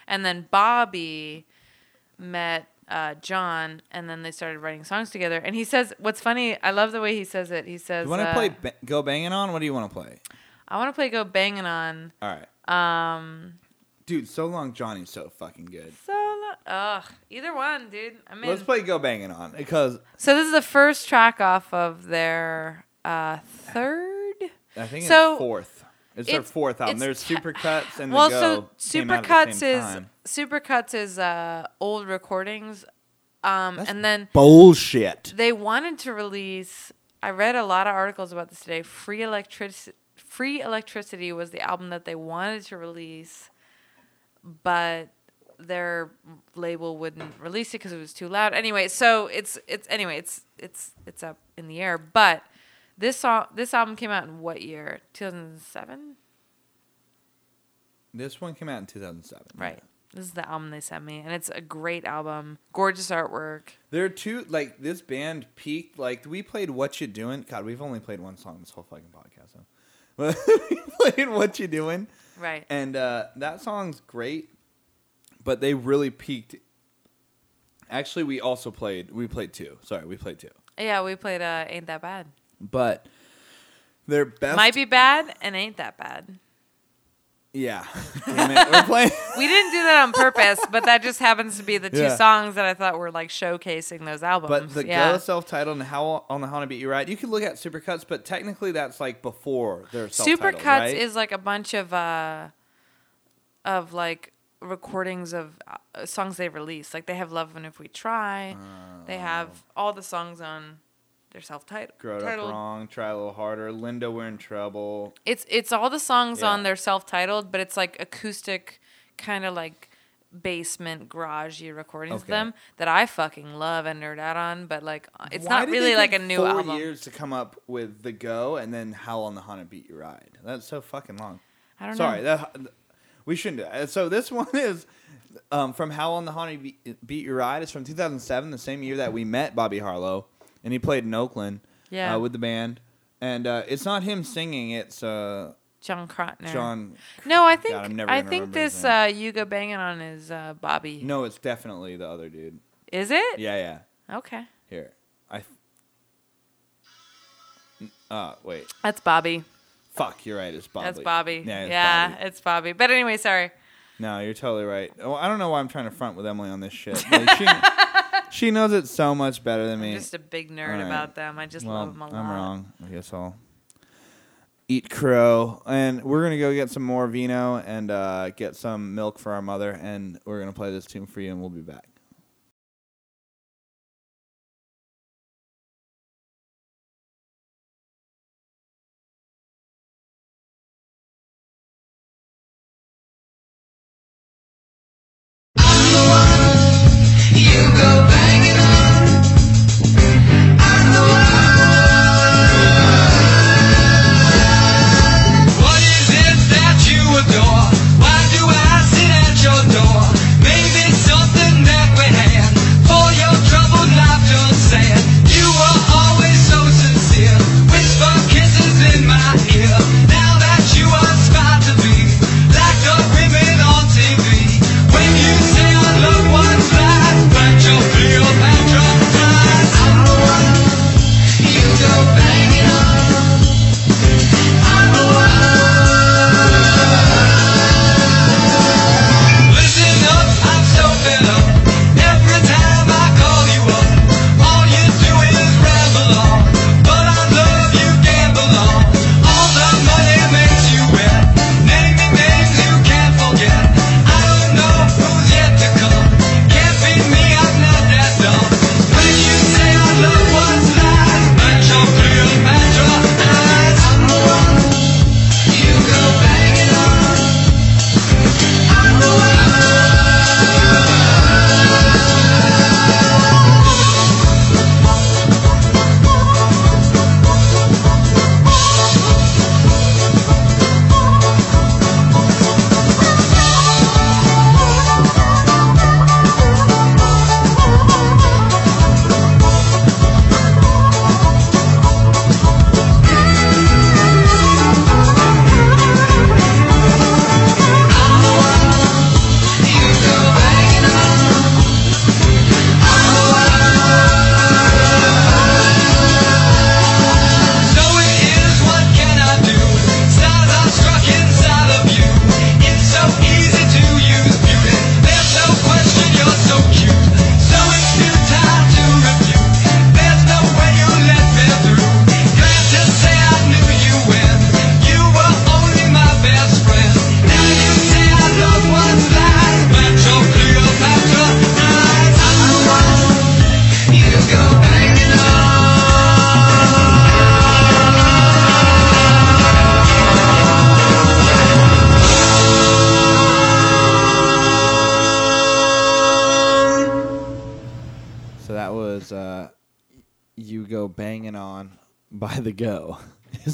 and then Bobby met uh, John, and then they started writing songs together. And he says, "What's funny? I love the way he says it. He says, You want to uh, play ba- Go Banging On? What do you want to play? I want to play Go Banging On." All right. Um, Dude, So Long Johnny's so fucking good. so lo- ugh, either one, dude. I'm in. Let's play Go Banging On because So this is the first track off of their uh, third. I think So, it's fourth. It's, their it's- fourth album. There's Supercuts and well, so came out at the Supercuts is time. Supercuts is uh, old recordings, um, and then bullshit. they wanted to release. I read a lot of articles about this today. Free electricity. Free electricity was the album that they wanted to release, but their label wouldn't release it because it was too loud. Anyway, so it's it's anyway it's it's it's up in the air. But this song this album came out in what year? Two thousand seven. This one came out in 2007. Right. This is the album they sent me, and it's a great album. Gorgeous artwork. There are two like this band peaked. Like we played "What You Doing." God, we've only played one song this whole fucking podcast. So. We played "What You Doing," Right. and uh, that song's great. But they really peaked. Actually, we also played. We played two. Sorry, we played two. Yeah, we played uh, "Ain't That Bad." But their best Might be bad and ain't that bad. Yeah, we're playing. We didn't do that on purpose, but that just happens to be the two Yeah. songs that I thought were like showcasing those albums. But the yeah. Go self-titled and How on the How to Beat You Right, you could look at Supercuts, but technically that's like before their Supercuts right? is like a bunch of uh of like recordings of uh, songs they've released. Like they have "Love and If We Try." They have all the songs on their self-titled. Grow Up Wrong, Try a Little Harder, Linda, We're in Trouble. It's it's all the songs Yeah. on their self-titled, but it's like acoustic, kind of like basement garagey recordings of them that I fucking love and nerd out on. But like, uh, it's Why not really like a new four album. years to come up with the Go and then Howl on the Haunted Beat You Ride. That's so fucking long. I don't Sorry, know. that we shouldn't do that. So this one is um, from Howl on the Haunted Beat, Beat You Ride. It's from 2007, the same year that we met Bobby Harlow, and he played in Oakland Yeah. uh, with the band. And uh, it's not him singing; it's uh, John Krautner. John. No, I think never I think this uh, "You Go Banging On" is uh, Bobby. No, it's definitely the other dude. Is it? Yeah, yeah. Okay, Here, I. Uh, wait. that's Bobby. Fuck, you're right. It's Bobby. That's Bobby. Yeah, Yeah, it's Bobby. it's Bobby. But anyway, sorry. No, you're totally right. Well, I don't know why I'm trying to front with Emily on this shit. Like, she, she knows it so much better than me. I'm just a big nerd Alright. about them. I just well, love them a lot. I'm wrong. I guess I'll eat crow, and we're gonna go get some more vino and uh, get some milk for our mother, and we're gonna play this tune for you, and we'll be back.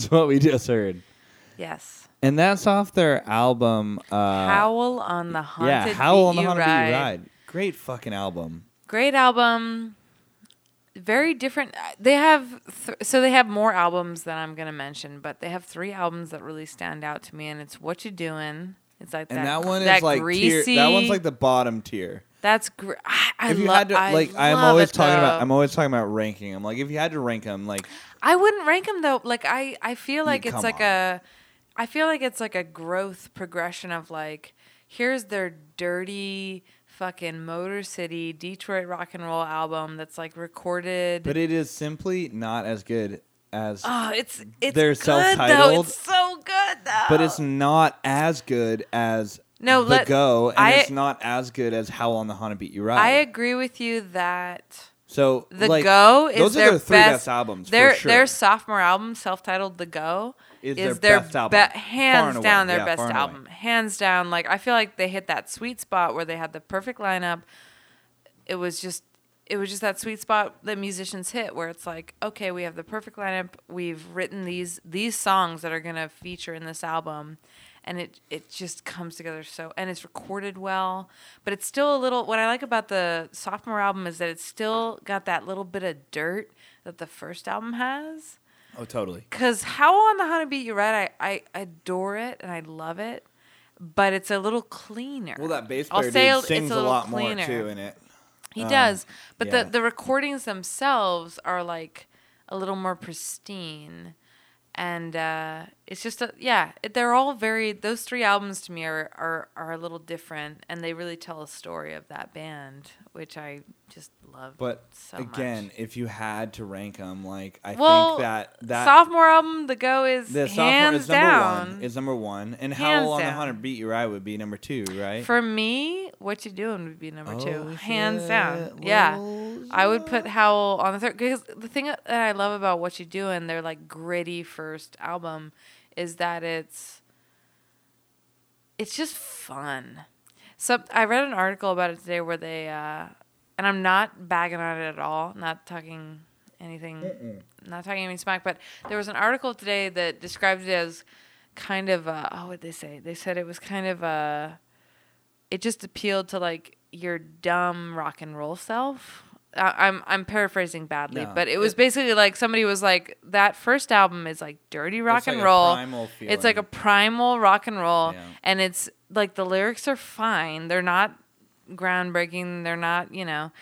Is what we just heard. Yes. And that's off their album. Uh, Howl on the Haunted yeah, Howl on the Haunted Ride. Ride. Great fucking album. Great album. Very different. They have th- so they have more albums than I'm gonna mention, but they have three albums that really stand out to me, and it's "What You Doing." It's like And that, that, one that is like tier, greasy. that one's like the bottom tier. That's great. I, I if you love. had to I like I'm always it, talking about. I'm always talking about ranking them. Like if you had to rank them like I wouldn't rank them though. Like I, I feel like it's like on. a, I feel like it's like a growth progression of like, here's their dirty fucking Motor City Detroit rock and roll album that's like recorded. but it is simply not as good as oh, it's it's they're good though. self-titled, It's so good though. but it's not as good as No, the let- go and I- it's not as good as Howl on the Haunted Beat You Ride. I agree with you that so the like, Go is those their are their three best, best albums Their for sure. their sophomore album, self-titled "The Go," Is is, their best album. be- hands and down their Yeah, best album, hands down. Like I feel like they hit that sweet spot where they had the perfect lineup. It was just. It was just that sweet spot that musicians hit, where it's like, okay, we have the perfect lineup. We've written these these songs that are gonna feature in this album, and it it just comes together so and it's recorded well but it's still a little what i like about the sophomore album is that it's still got that little bit of dirt that the first album has oh totally. because Howl on the Haunted Beat You Ride I, I adore it and i love it but it's a little cleaner Well, that bass player dude sings a a lot cleaner. more too in it. he Um, does but yeah. the the recordings themselves are like a little more pristine and uh, it's just a, yeah they're all very those three albums to me are, are are a little different and they really tell a story of that band which i just love But so again, much. if you had to rank them, like I well think that that sophomore album the go is the sophomore hands is number down one. Is number one, and Hands Howl on the down. Haunted Beat You Ride would be number two, right? for me what you doing would be number two Oh, hands shit. down yeah Well, I would put Howl on the third because the thing that I love about what you do and their like gritty first album is that it's it's just fun. So I read an article about it today where they uh, and I'm not bagging on it at all, not talking anything, not talking any smack, but there was an article today that described it as kind of uh, oh what they say they said it was kind of uh it just appealed to like your dumb rock and roll self. I, I'm I'm paraphrasing badly, No, but it was it- basically like somebody was like that first album is like dirty rock It's and like a roll. It's like a primal rock and roll, Yeah. and it's like the lyrics are fine. They're not groundbreaking. They're not you know,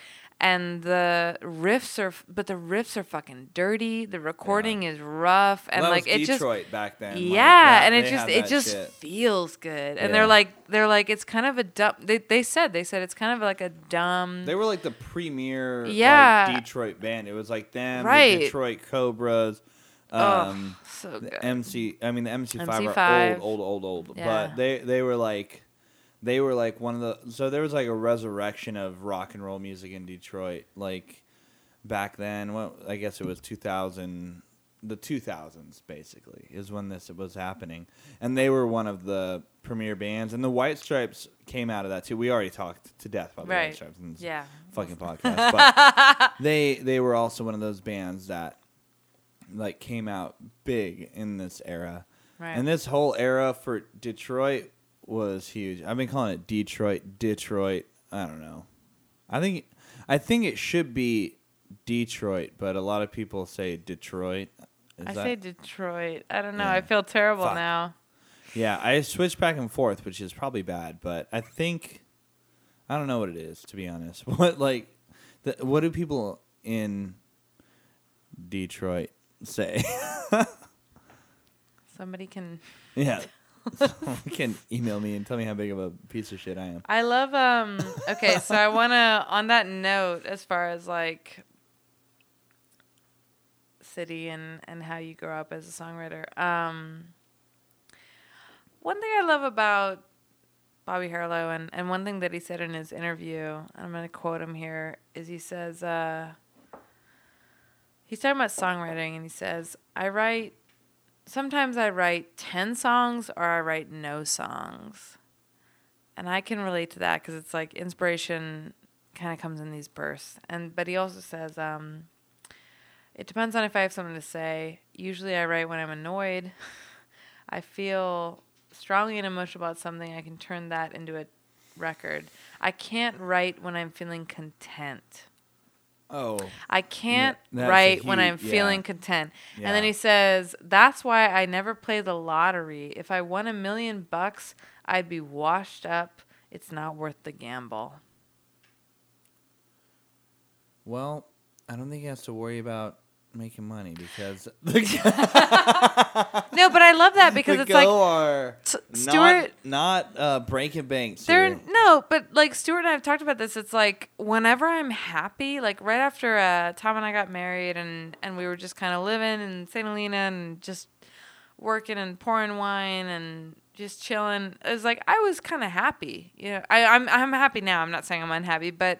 and the riffs are but the riffs are fucking dirty. The recording is rough, and Well, like was it just Detroit back then. like, yeah, that- and it just it just shit. feels good. And Yeah. they're like they're like it's kind of a dumb. They they said they said it's kind of like a dumb. They were like the premier Yeah. like, Detroit band. It was like them, Right. the Detroit Cobras, oh, um, so good. the MC. I mean, the MC5 are MC5. old, old, old, old. Yeah. But they they were like, they were like one of the. So there was like a resurrection of rock and roll music in Detroit, like back then. Well, I guess it was 2000, the 2000s basically is when this was happening, and they were one of the premier bands. And the White Stripes came out of that too. We already talked to death about the White. Stripes. in this Yeah. fucking podcast. But they they were also one of those bands that like came out big in this era. Right. And this whole era for Detroit was huge. I've been calling it Detroit, Detroit. I don't know. I think I think it should be Detroit, but a lot of people say Detroit. Is I that- say Detroit. I don't know. Yeah. I feel terrible Fuck. now. Yeah, I switch back and forth, which is probably bad, but I think I don't know what it is to be honest. What like the, what do people in Detroit say? Somebody can. yeah. Someone can email me and tell me how big of a piece of shit I am. I love um okay, so I want to on that note as far as like city and and how you grow up as a songwriter. Um one thing I love about Bobby Harlow and and one thing that he said in his interview, I'm going to quote him here, is he says uh he's talking about songwriting and he says, "I write sometimes I write 10 songs or I write no songs." and I can relate to that because it's like inspiration kind of comes in these bursts. And but he also says, um, It depends on if I have something to say. Usually I write when I'm annoyed. I feel strongly and emotional about something, I can turn that into a record. I can't write when I'm feeling content. Oh, I can't a write when I'm feeling yeah. content. And then he says, That's why I never play the lottery. If I won a million bucks, I'd be washed up. It's not worth the gamble. well, I don't think he has to worry about making money because No, but I love that because it's like are not, Stuart- not uh, breaking banks. There, here. no, but like Stuart and I have talked about this. It's like whenever I'm happy, like right after uh, Tom and I got married, and and we were just kind of living in St. Helena and just working and pouring wine and just chilling. It was like I was kind of happy. You know, I, I'm I'm happy now. I'm not saying I'm unhappy, but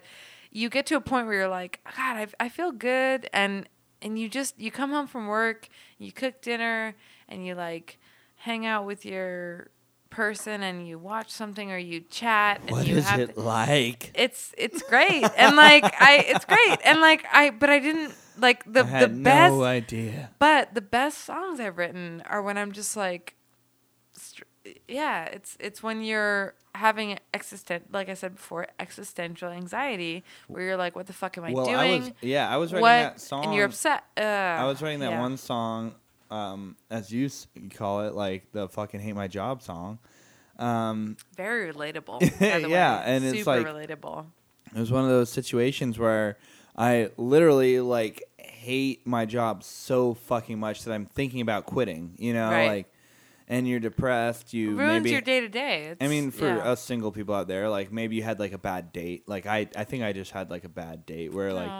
you get to a point where you're like, God, I, I feel good, and and you just you come home from work, you cook dinner, and you like hang out with your person and you watch something or you chat and What you is have it to- like? it's it's great and like I it's great and like I but I didn't like the the best no idea. but the best songs I've written are when I'm just like, yeah, it's it's when you're having existent, like I said before, existential anxiety, where you're like, what the fuck am I well, doing? I was yeah, I was writing what? that song. And you're upset. Uh, I was writing that yeah. one song, um, as you s- call it, like the fucking hate my job song. Um, Very relatable. by the Yeah, way. and it's like- relatable. it was one of those situations where I literally like hate my job so fucking much that I'm thinking about quitting. You know, Right. like, and you're depressed. You Ruins maybe your day to day. I mean, for yeah. us single people out there, like maybe you had like a bad date. Like I, I think I just had like a bad date where like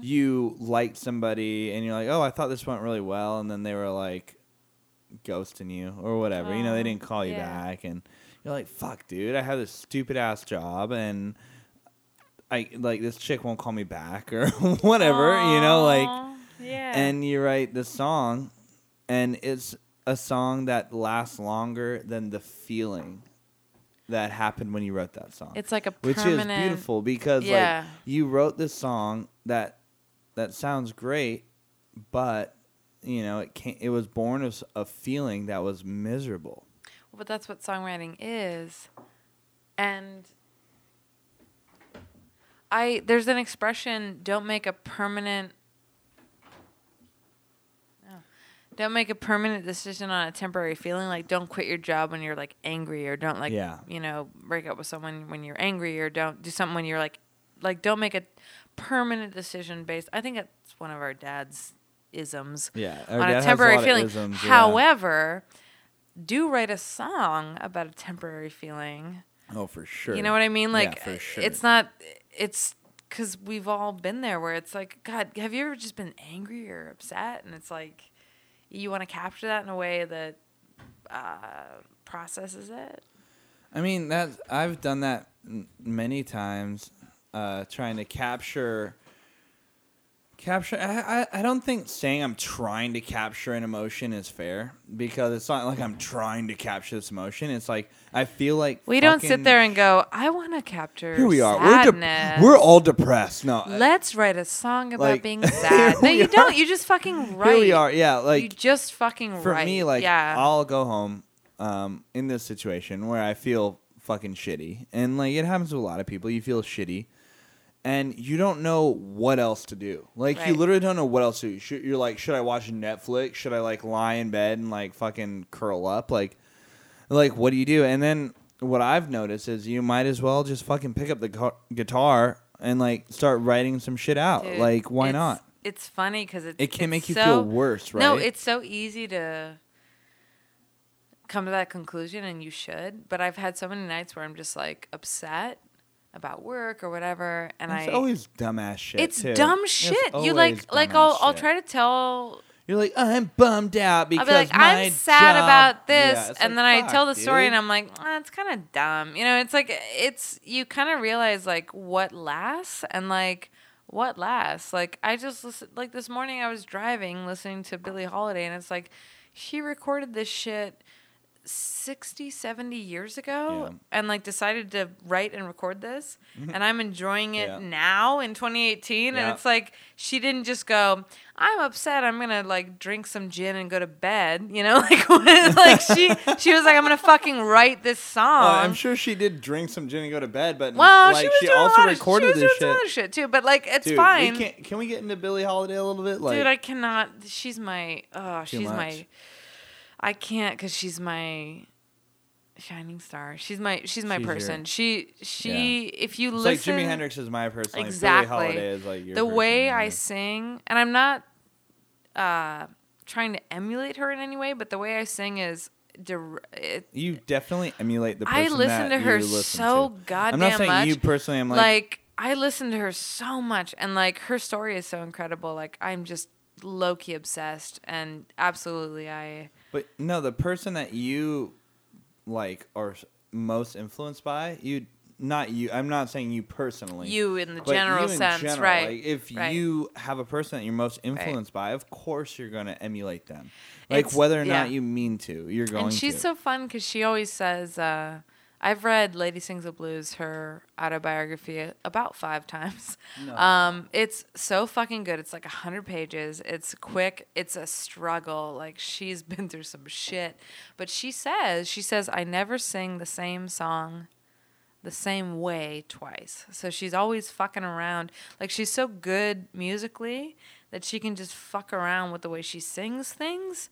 you liked somebody and you're like, oh, I thought this went really well, and then they were like ghosting you or whatever. you know, they didn't call you yeah. back, and you're like, fuck, dude, I have this stupid ass job, and I like this chick won't call me back or whatever. You know, like yeah. and you write the song and it's a song that lasts longer than the feeling that happened when you wrote that song it's like a which is beautiful because Yeah. like you wrote this song that that sounds great but you know it can't it was born of a feeling that was miserable But that's what songwriting is. And I there's an expression don't make a permanent no. Don't make a permanent decision on a temporary feeling. Like don't quit your job when you're like angry or don't like Yeah. you know, break up with someone when you're angry or don't do something when you're like like don't make a permanent decision based I think that's one of our dad's isms yeah on a temporary feeling. However, do write a song about a temporary feeling. oh for sure You know what I mean? Yeah, Like, for sure. it's not. It's because we've all been there where it's like, God, have you ever just been angry or upset? And it's like, you want to capture that in a way that uh, processes it. I mean that I've done that many times, uh, trying to capture. Capture. I, I I don't think saying I'm trying to capture an emotion is fair because it's not like I'm trying to capture this emotion. It's like I feel like We don't sit there and go, I want to capture Here we are. We're de- we're all depressed. No, Let's write a song about like, being sad. no, you we don't. are. You just fucking write. here we are. Yeah, like you just fucking for write. me, like yeah. I'll go home um, in this situation where I feel fucking shitty, and like it happens to a lot of people. You feel shitty, and you don't know what else to do. Like you literally don't know what else to do. Should, you're like, should I watch Netflix? Should I like lie in bed and like fucking curl up? Like, like what do you do? And then what I've noticed is you might as well just fucking pick up the gu- guitar and like start writing some shit out. Dude, like why it's- not? It's funny because it's It can make you so- feel worse, right? No, it's so easy to come to that conclusion, and you should. But I've had so many nights where I'm just like upset about work or whatever, and I It's I. always dumbass shit. it's too. dumb It's shit. You like, like I'll, I'll shit. try to tell You're like, I'm bummed out because I'll be like, I'm sad job-" about this, Yeah, and like, then I tell the story, dude. and I'm like, ah, it's kind of dumb. You know, it's like it's you kind of realize like what lasts and like what lasts. Like I just listen, like this morning I was driving listening to Billie Holiday, and it's like she recorded this shit 60, 70 years ago Yeah. and like decided to write and record this mm-hmm. and I'm enjoying it Yeah. now in 2018 Yeah. and it's like she didn't just go I'm upset I'm going to like drink some gin and go to bed, you know? Like like she she was like I'm going to fucking write this song. Well, I'm sure she did drink some gin and go to bed, but Well, like she was doing also a lot recorded of, she was this doing shit. other shit too, but like it's Dude, fine. We can we get into Billie Holiday a little bit? Like, Dude, I cannot. She's my. Oh, she's much. my. I can't because she's my shining star. She's my. She's my She's your- person. she. She. If you it's listen, like Jimi Hendrix is my person. Like Exactly. Holiday is like your the way person, I yeah. sing, and I'm not uh trying to emulate her in any way, but the way I sing is. dir- It, You definitely emulate the person I listen that to her you listen so to. goddamn I'm not saying much. you personally. I'm like, like, I listen to her so much, and like her story is so incredible. Like I'm just low key obsessed, and absolutely I. but no, the person that you like are most influenced by you. Not you. I'm not saying you personally. You in the general in sense, general, right? Like if right. you have a person that you're most influenced by, of course you're going to emulate them. Like It's- whether or yeah. not you mean to, you're going and she's to. so fun because she always says, uh, "I've read Lady Sings the Blues, her autobiography, about five times. No. Um, it's so fucking good. It's like a hundred pages. It's quick. It's a struggle. Like she's been through some shit, but she says, she says, I never sing the same song." The same way twice. So she's always fucking around. Like she's so good musically that she can just fuck around with the way she sings things.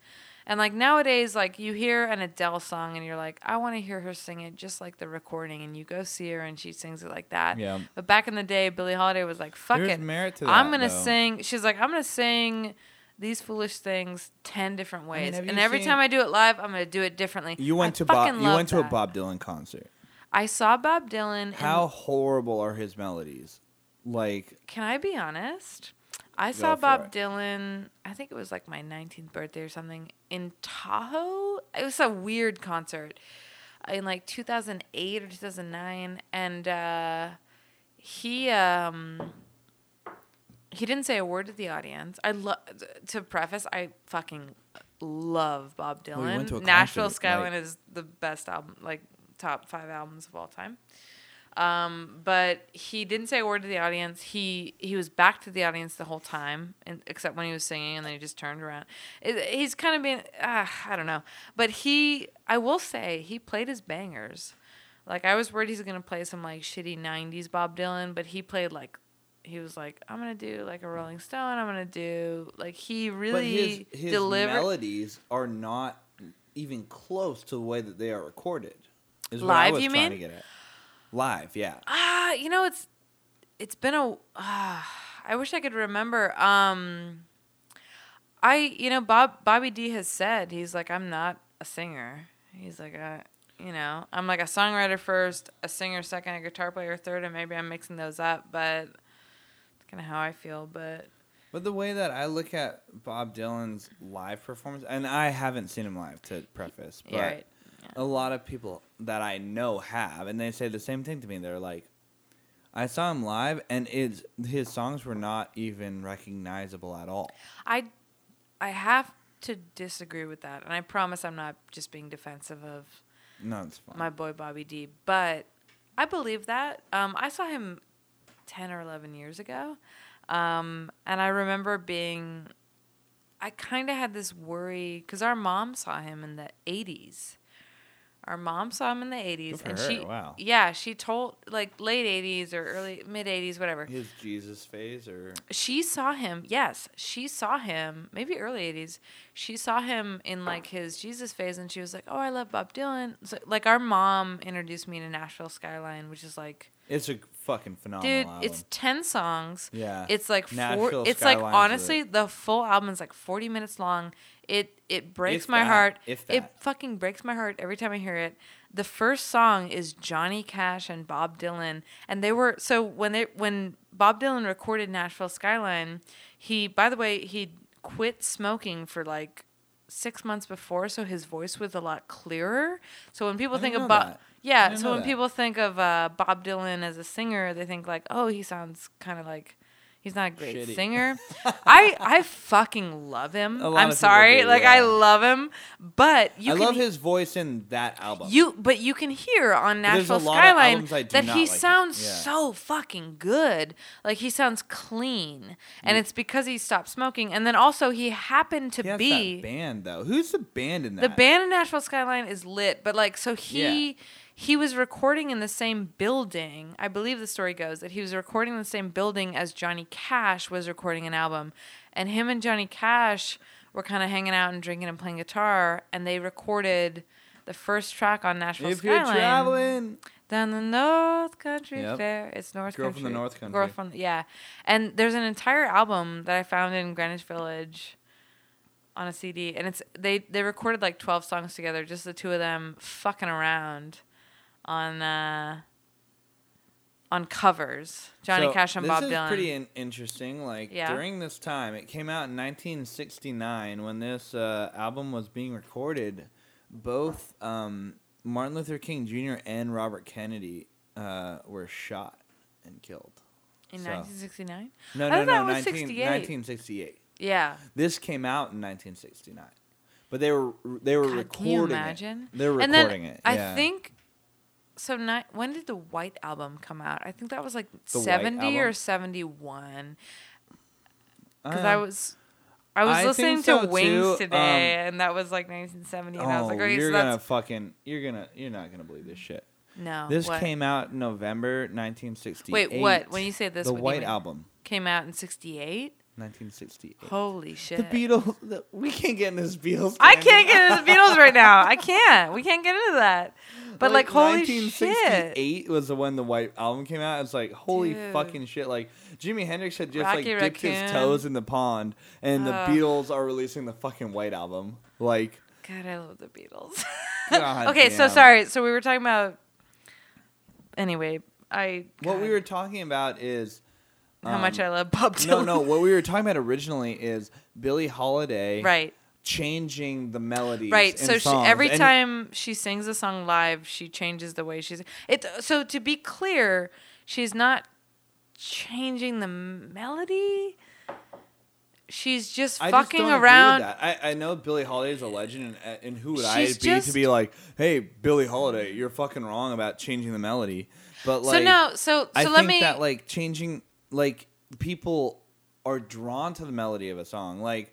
And like nowadays, like you hear an Adele song and you're like, I want to hear her sing it just like the recording, and you go see her and she sings it like that. Yeah. But back in the day, Billie Holiday was like, "Fuck There's it, merit to I'm gonna though. sing." She's like, "I'm gonna sing." These foolish things ten different ways, have and every time I do it live, I'm gonna do it differently. you went I to Bob. You went to a. Bob Dylan concert. I saw Bob Dylan. How horrible are his melodies? Like Can I be honest? I saw Bob it. Dylan, I think it was like my 19th birthday or something, in Tahoe. It was a weird concert in like 2008 or 2009. And uh, he. Um, he didn't say a word to the audience. I love to preface. I fucking love Bob Dylan. Well, you went to a Nashville Skyline like- is the best album, like top five albums of all time. Um, but he didn't say a word to the audience. He he was back to the audience the whole time, and, except when he was singing, and then he just turned around. It, he's kind of being, uh, I don't know, but he, I will say, he played his bangers. Like I was worried he's gonna play some like shitty '90s Bob Dylan, but he played like, he was like, I'm gonna do like a Rolling Stone. I'm gonna do like he really but his his delivered. melodies are not even close to the way that they are recorded. Is what I Live, was you trying mean? to get at. Live, yeah. Ah, you know, it's it's been a. ah, I wish I could remember. Um, I you know Bob Bobby D has said he's like I'm not a singer. He's like a you know I'm like a songwriter first, a singer second, a guitar player third, and maybe I'm mixing those up, but it's kind of how I feel. But But the way that I look at Bob Dylan's live performance, and I haven't seen him live to preface, but yeah, right. A lot of people that I know have, and they say the same thing to me. They're like, I saw him live, and it's, his songs were not even recognizable at all. I I have to disagree with that, and I promise I'm not just being defensive of No, it's fine. my boy Bobby D. But I believe that. Um, I saw him 10 or 11 years ago. Um, and I remember being, I kind of had this worry because our mom saw him in the 80s. Our mom saw him in the 80s. and her, she, wow. yeah, she told, like, late 80s or early, mid 80s, whatever his Jesus phase, or she saw him yes she saw him maybe early 80s she saw him in like his jesus phase and she was like oh i love bob dylan so, like our mom introduced me to nashville skyline which is like it's a fucking phenomenal dude album. it's 10 songs yeah, it's like four Nashville it's like honestly the full album is like 40 minutes long it it breaks If my that, heart. if it fucking breaks my heart every time i hear it. The first song is johnny cash and bob dylan. And they were so when they when bob dylan recorded nashville skyline he by the way he quit smoking for like six months before so his voice was a lot clearer. So when people think bob yeah so when that. people think of uh, bob dylan as a singer they think like oh he sounds kind of like He's not a great Shitty. singer. I I fucking love him. I'm sorry, do, like I love him, but you I can love his voice in that album. you but you can hear on Nashville Skyline albums I do that he like. sounds Yeah. so fucking good. Like he sounds clean. And Mm. it's because he stopped smoking. And then also he happened to he be that band though. Who's the band in that? the band in Nashville Skyline is lit, but like so he he was recording in the same building. I believe the story goes that he was recording in the same building as Johnny Cash was recording an album, and him and Johnny Cash were kind of hanging out and drinking and playing guitar, and they recorded the first track on Nashville If you're traveling, down the North Country Yep. Fair. It's North Girl Country. Girl from the North Country. Girl from yeah, and there's an entire album that I found in Greenwich Village on a CD, and it's they they recorded like twelve songs together, just the two of them fucking around on uh on covers. Johnny So, Cash and Bob Dylan. this is pretty in- interesting. Like Yeah. during this time, it came out in 1969 when this uh, album was being recorded. Both um, Martin Luther King Jr. and Robert Kennedy uh, were shot and killed. in so- 1969. No, no, no, that was 19, 1968. Yeah. This came out in 1969, but they were they were God, recording can you imagine? it. They were and recording then it. I think so. When did the White album come out? I think that was like The seventy or seventy one. Because Uh, I was, I was I listening think to Wings too. today, and that was like nineteen seventy, and I was like, oh, you're so gonna fucking you're gonna you're not gonna believe this shit. no. This what? came out in November 1968. Wait, what? When you say this, the White? Album, came out in sixty eight. 1968. Holy shit! The Beatles. The, we can't get in this Beatles. I can't get into the Beatles right now. I can't. We can't get into that. But like, holy shit! 1968 was the when the White Album came out. It's like holy Dude. fucking shit. Like Jimi Hendrix had just Rocky like dipped his toes in the pond, and the Beatles are releasing the fucking White Album. Like, God, I love the Beatles. Okay, so sorry. So we were talking about. Anyway, I. what we were talking about is How much um, I love Bob Dylan. no, no. What we were talking about originally is Billie Holiday right. changing the melody, Right. So she, every And- time she sings a song live, she changes the way she's. It. So to be clear, she's not changing the melody. She's just I just fucking with around. that. I, I know Billie Holiday is a legend, and, and who would She's I be just- to be like, hey, Billie Holiday, you're fucking wrong about changing the melody. But like, so no. So so I let think me. that like changing, like people are drawn to the melody of a song. Like,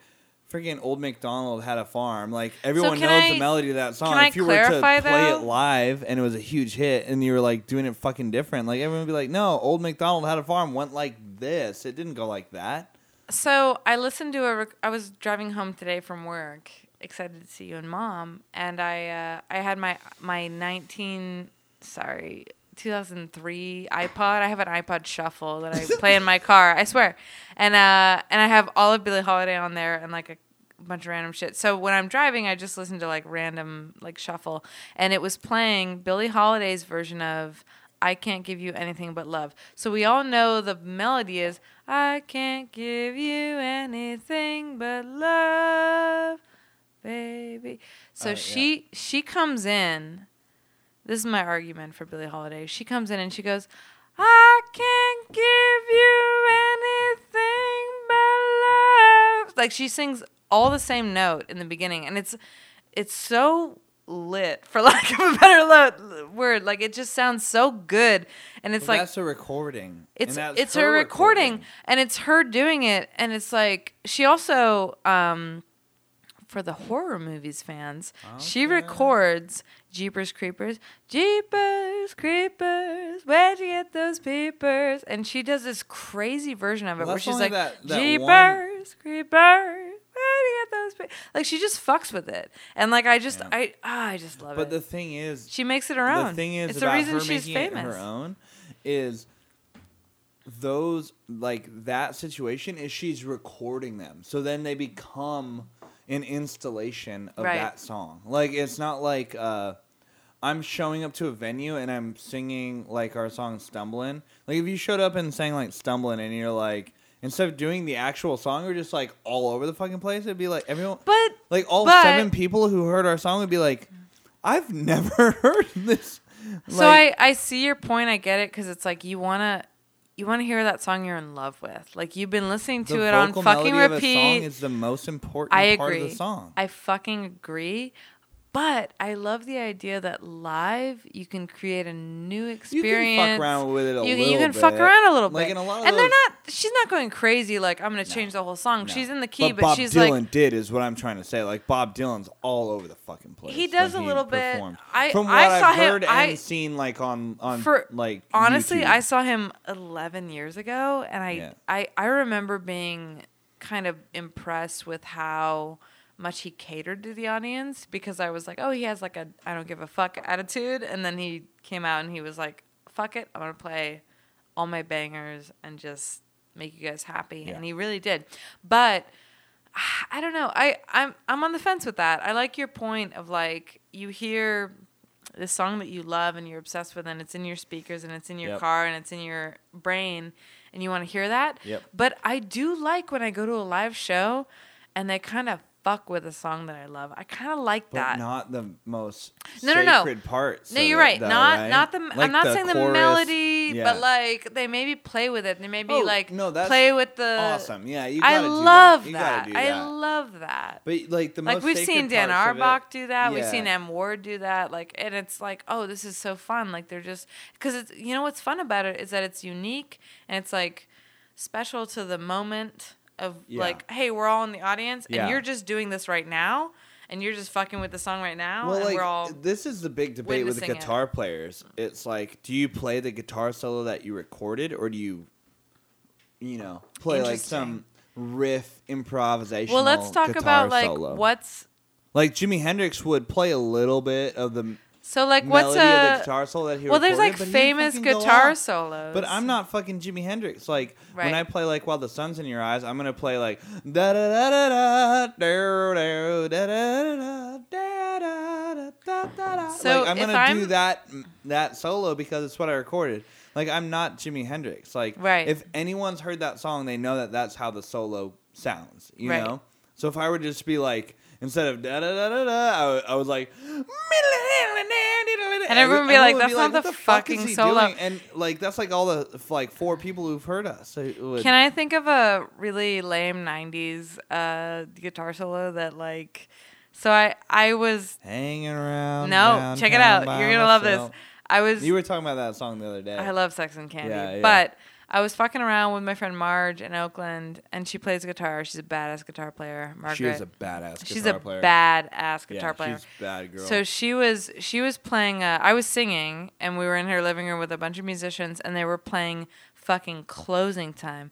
freaking Old MacDonald had a farm. Like everyone can knows I- the melody of that song. can I if you were to clarify, play though? it live and it was a huge hit, and you were like doing it fucking different, like everyone would be like, no, Old MacDonald had a farm went like this. It didn't go like that. So I listened to a. Rec- I was driving home today from work, excited to see you and mom, and I uh, I had my my nineteen sorry 2003 iPod. I have an iPod Shuffle that I play in my car. I swear, and uh and I have all of Billie Holiday on there and like a bunch of random shit. So when I'm driving, I just listen to like random like shuffle, and it was playing Billie Holiday's version of I can't give you anything but love. So we all know the melody is I can't give you anything but love, baby. So yeah. she she comes in. This is my argument for Billie Holiday. She comes in and she goes, I can't give you anything but love. Like she sings all the same note in the beginning, and it's it's so lit for lack of a better lo- word. Like it just sounds so good, and it's Well, like that's a recording. it's it's her, recording, and it's her doing it, and it's like she also um for the horror movies fans, she records Jeepers Creepers, Jeepers Creepers, where'd you get those peepers? And she does this crazy version of it Well, where she's like that- that one- Jeepers Creepers, where'd you get those? Pe-? Like she just fucks with it, and like I just Yeah. I ah, I just love But it. But the thing is, she makes it her own. the thing is it's the reason she's famous. her own is those like that situation is she's recording them so then they become an installation of Right. that song like it's not like uh i'm showing up to a venue and i'm singing like our song stumbling like if you showed up and sang like stumbling and you're like instead of doing the actual song or just like all over the fucking place it'd be like everyone But like all But- seven people who heard our song would be like, I've never heard this. So I, I see your point. I get it because it's like you want to you want to hear that song you're in love with. Like you've been listening to the it on fucking repeat. of a song is the most important I part agree. of the song. I fucking agree. But I love the idea that live you can create a new experience. you can fuck around with it a you, little you can fuck bit. around a little Like bit. in a lot of and they're not she's not going crazy like I'm gonna change the whole song. No. She's in the key, but, but, Bob she's Dylan like did is what I'm trying to say. Like Bob Dylan's all over the fucking place. He does a little bit. I- from what I have saw him- heard I- and seen, like on on For- like honestly, YouTube. I saw him 11 years ago, and I, Yeah. I, I remember being kind of impressed with how much he catered to the audience because I was like, oh, he has like a I don't give a fuck attitude, and then he came out and he was like, fuck it, I'm gonna play all my bangers and just make you guys happy, Yeah. and he really did. But I don't know. I I'm I'm on the fence with that. I like your point of like you hear this song that you love and you're obsessed with and it's in your speakers and it's in your Yep. car and it's in your brain and you want to hear that. Yep. But I do like when I go to a live show and they kind of fuck with a song that I love. I kind of like but that. not the most No, no, no. sacred parts. No, you're it, right. though, not right? not the. Like I'm not saying the melody, yeah. but like they maybe play with it. They maybe Oh, like no, that's play with the. awesome. Yeah, you I love that. You gotta that. I love that. But like the like we've seen Dan Auerbach do that. We've seen M Ward do that. Like, and it's like, oh, this is so fun. Like they're just because it's you know what's fun about it is that it's unique and it's like special to the moment of Yeah. like, hey, we're all in the audience Yeah. and you're just doing this right now and you're just fucking with the song right now Well, and like we're all this is the big debate with the witnessing it. guitar players. It's like, do you play the guitar solo that you recorded, or do you, you know, play like some riff improvisation? well let's talk about like solo? what's like Jimi Hendrix would play a little bit of the so like what's of the a guitar solo that he well there's recorded, like but famous fucking go guitar off. solos But I'm not fucking Jimi Hendrix. Like when I play like while the sun's in your eyes, I'm gonna play like da da da da da da da da da da da da da da. So Like I'm if gonna do I'm- that that solo because it's what I recorded. Like I'm not Jimi Hendrix. Like Right. if anyone's heard that song, they know that that's how the solo sounds. You Right. know. So if I were to just be like instead of da da da da da, I I was like. And everyone would be like, "That's not "What the fucking solo." doing?" And like that's like all the like four people who've heard us. So it would- Can I think of a really lame '90s uh, guitar solo that like? So I I was hanging around? no check it out. You're gonna love this. myself. I was You were talking about that song the other day. I love Sex and Candy, Yeah, yeah. but I was fucking around with my friend Marge in Oakland, and she plays guitar. She's a badass guitar player. Margaret. She is a badass She's a player. badass guitar yeah, player. She's bad girl. So she was she was playing. Uh, I was singing, and we were in her living room with a bunch of musicians, and they were playing fucking closing time.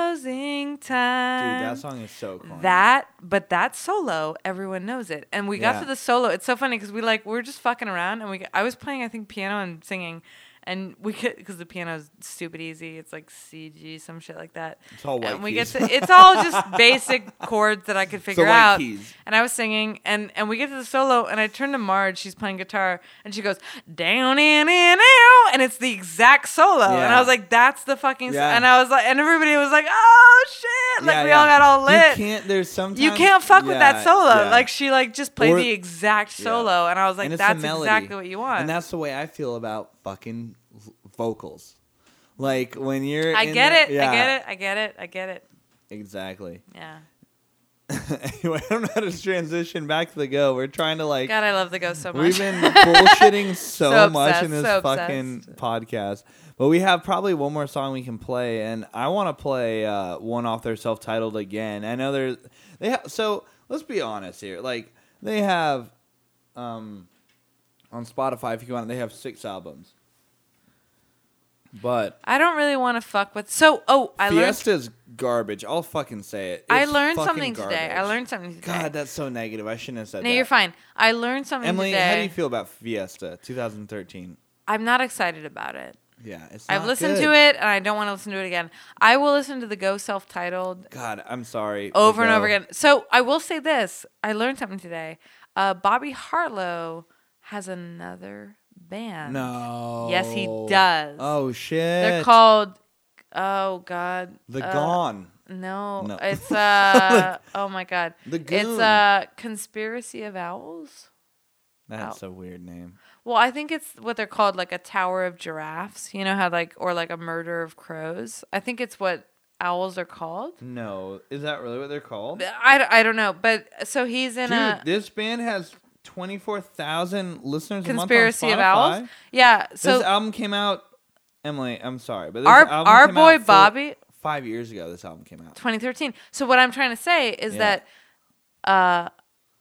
Closing time. Dude, that song is so corny. That, but that solo, everyone knows it. And we got Yeah. to the solo. It's so funny because we like we're just fucking around, and we I was playing I think piano and singing, and we could because the piano's stupid easy. It's like C G some shit like that. It's all white and we keys. get to it's all just basic chords that I could figure out. keys. And I was singing, and and we get to the solo, and I turn to Marge. She's playing guitar, and she goes down in in out, and it's the exact solo. And I was like, that's the fucking. Yeah. And I was like, and everybody was like, oh shit! Like Yeah, we yeah. all got all lit. You can't. There's sometimes You can't fuck with that solo. yeah. Like she like just played Or- the exact Yeah. solo, and I was like, And it's the that's exactly what you want. And that's the way I feel about fucking vocals. Like when you're. I get the- it. Yeah, I get it. I get it. I get it. Exactly. Yeah. anyway, I don't know how to transition back to the go. We're trying to like. God, I love the go so much. We've been bullshitting so, So much in this so fucking obsessed. podcast. But we have probably one more song we can play, and I want to play uh, one off their self-titled again. I know there's they have. So let's be honest here. Like they have, um, on Spotify, if you want, they have six albums. But I don't really want to fuck with. So, oh, I learned. Fiesta's garbage. I'll fucking say it. I learned fucking something today. I learned something today. God, that's so negative. I shouldn't have said that. no, that. you're fine. I learned something Emily, today. how do you feel about Fiesta 2013? I'm not excited about it. Yeah, it's. I've listened good. to it, and I don't want to listen to it again. I will listen to the Go self-titled God, I'm sorry. over and over again. So I will say this: I learned something today. Uh, Bobby Harlow has another band. No. Yes, he does. Oh shit. They're called. Oh God. The uh, Gone. No, No. it's uh. oh my God. The It's Goon. uh, conspiracy of owls. That's a weird name. Well, I think it's what they're called, like a tower of giraffes. You know how like or like a murder of crows. I think it's what owls are called. No, is that really what they're called? I, I don't know, but so he's in Dude, a this band has twenty four thousand listeners. conspiracy a of month on owls. Yeah. So this album came out. Emily, I'm sorry, but this our our boy Bobby, five years ago. This album came out. 2013. So what I'm trying to say is Yeah. that uh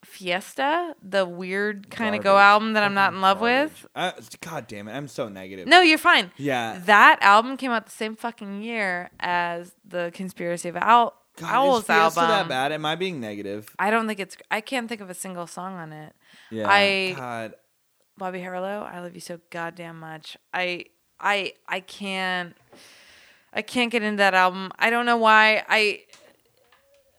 Fiesta, the weird kind of go album that I'm not in love garbage. with. God damn it, I'm so negative. No, you're fine. Yeah. That album came out the same fucking year as the Conspiracy of Owl God, Owls is Fiesta album. that bad? Am I being negative? I don't think it's. I can't think of a single song on it. Yeah. I- God. Bobby Harlow, I love you so goddamn much. I I I can't I can't get into that album. I don't know why. I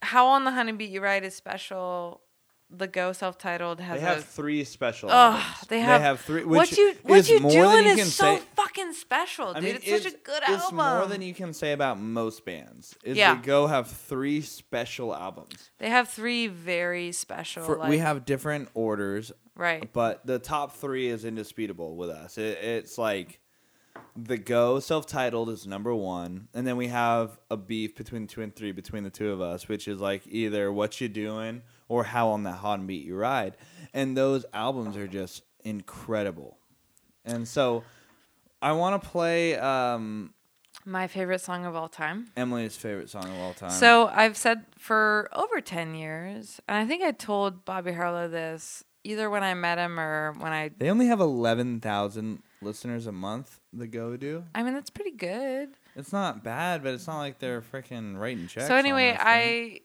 Howl on the Haunted Beat You Ride is special. The Go self-titled has They have a three special. Ugh, albums. they have, three. what you what is you doing you is so say. fucking special, dude. I mean, it's, such a good it's album. more than you can say about most bands. Is Yeah. they go have three special albums. they have three very special. For, like, we have different orders, right. but the top three is indisputable with us. It, it's like the Go self-titled is number one, and then we have a beef between two and three between the two of us, which is like either what you doing or how on that hot and beat you ride, and those albums are just incredible, and so I want to play um, My favorite song of all time. Emily's favorite song of all time. So I've said for over 10 years, and I think I told Bobby Harlow this either when I met him or when I. they only have eleven thousand listeners a month. The Go do. I mean, that's pretty good. It's not bad, but it's not like they're freaking writing checks. so anyway. I.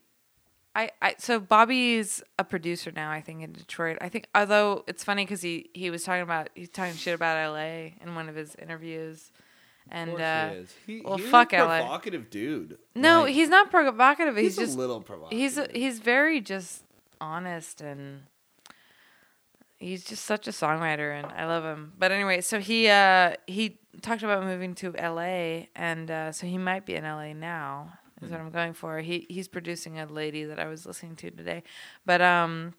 I, I so Bobby's a producer now I think in Detroit. I think although it's funny because he he was talking about he's talking shit about L.A. in one of his interviews, and uh, he is. He, well, he's fuck a LA. provocative dude. no, Like, he's not provocative. he's, He's, just a little provocative. he's he's very just honest and he's just such a songwriter and I love him. But anyway, so he uh he talked about moving to LA and uh so he might be in LA now. Is what I'm going for. He he's producing a lady that I was listening to today. But um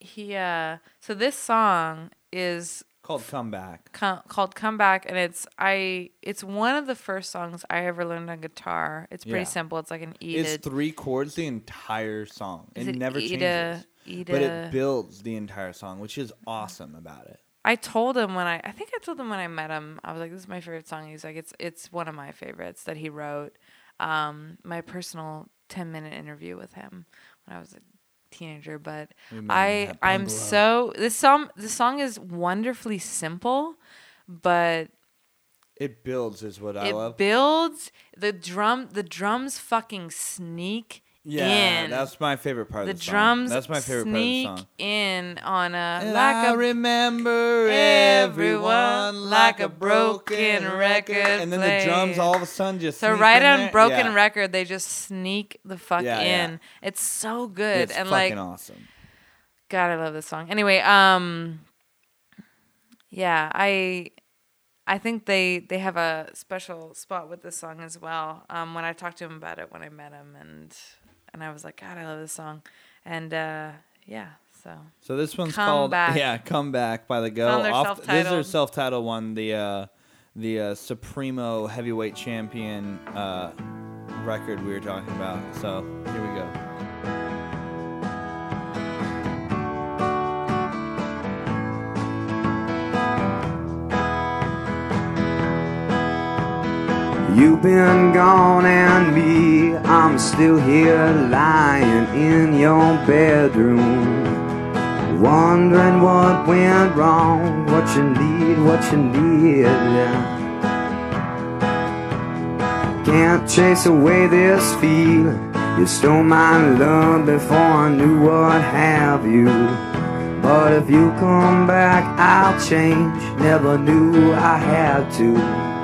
he uh so this song is called Comeback. co- called "Comeback," and it's I. It's one of the first songs I ever learned on guitar. It's pretty Yeah. simple. It's like an E It's three chords the entire song. Is It, never changes. to- E but it builds the entire song, which is awesome about it. I told him when I I think I told him when I met him I was like this is my favorite song. He's like it's it's one of my favorites that he wrote. Um, my personal ten minute interview with him when I was a teenager, but We met in I I'm so this song the song is wonderfully simple, but It builds is what I it love. builds the drum the drums fucking sneak yeah, in. that's my favorite part the of the song. drums That's my favorite sneak part of the song. in on a And like I a remember everyone like a broken record, and then the drums all of a sudden just So right on there. broken Yeah. record, they just sneak the fuck Yeah, yeah. in. It's so good, It's and fucking like, awesome. God, I love this song. Anyway, um, yeah, I, I think they they have a special spot with this song as well. Um, when I talked to him about it when I met him, and and I was like, God, I love this song, and uh, yeah, so So this one's Come called Back. yeah, "Come Back" by the Go. on their Off- this is their self-titled. self-titled one, the uh, the uh, Supremo Heavyweight Champion uh, record we were talking about. So here we go. You've been gone and me, I'm still here lying in your bedroom. Wondering what went wrong, what you need, what you need. Can't chase away this feeling. You stole my love before I knew what have you. But if you come back, I'll change. Never knew I had to.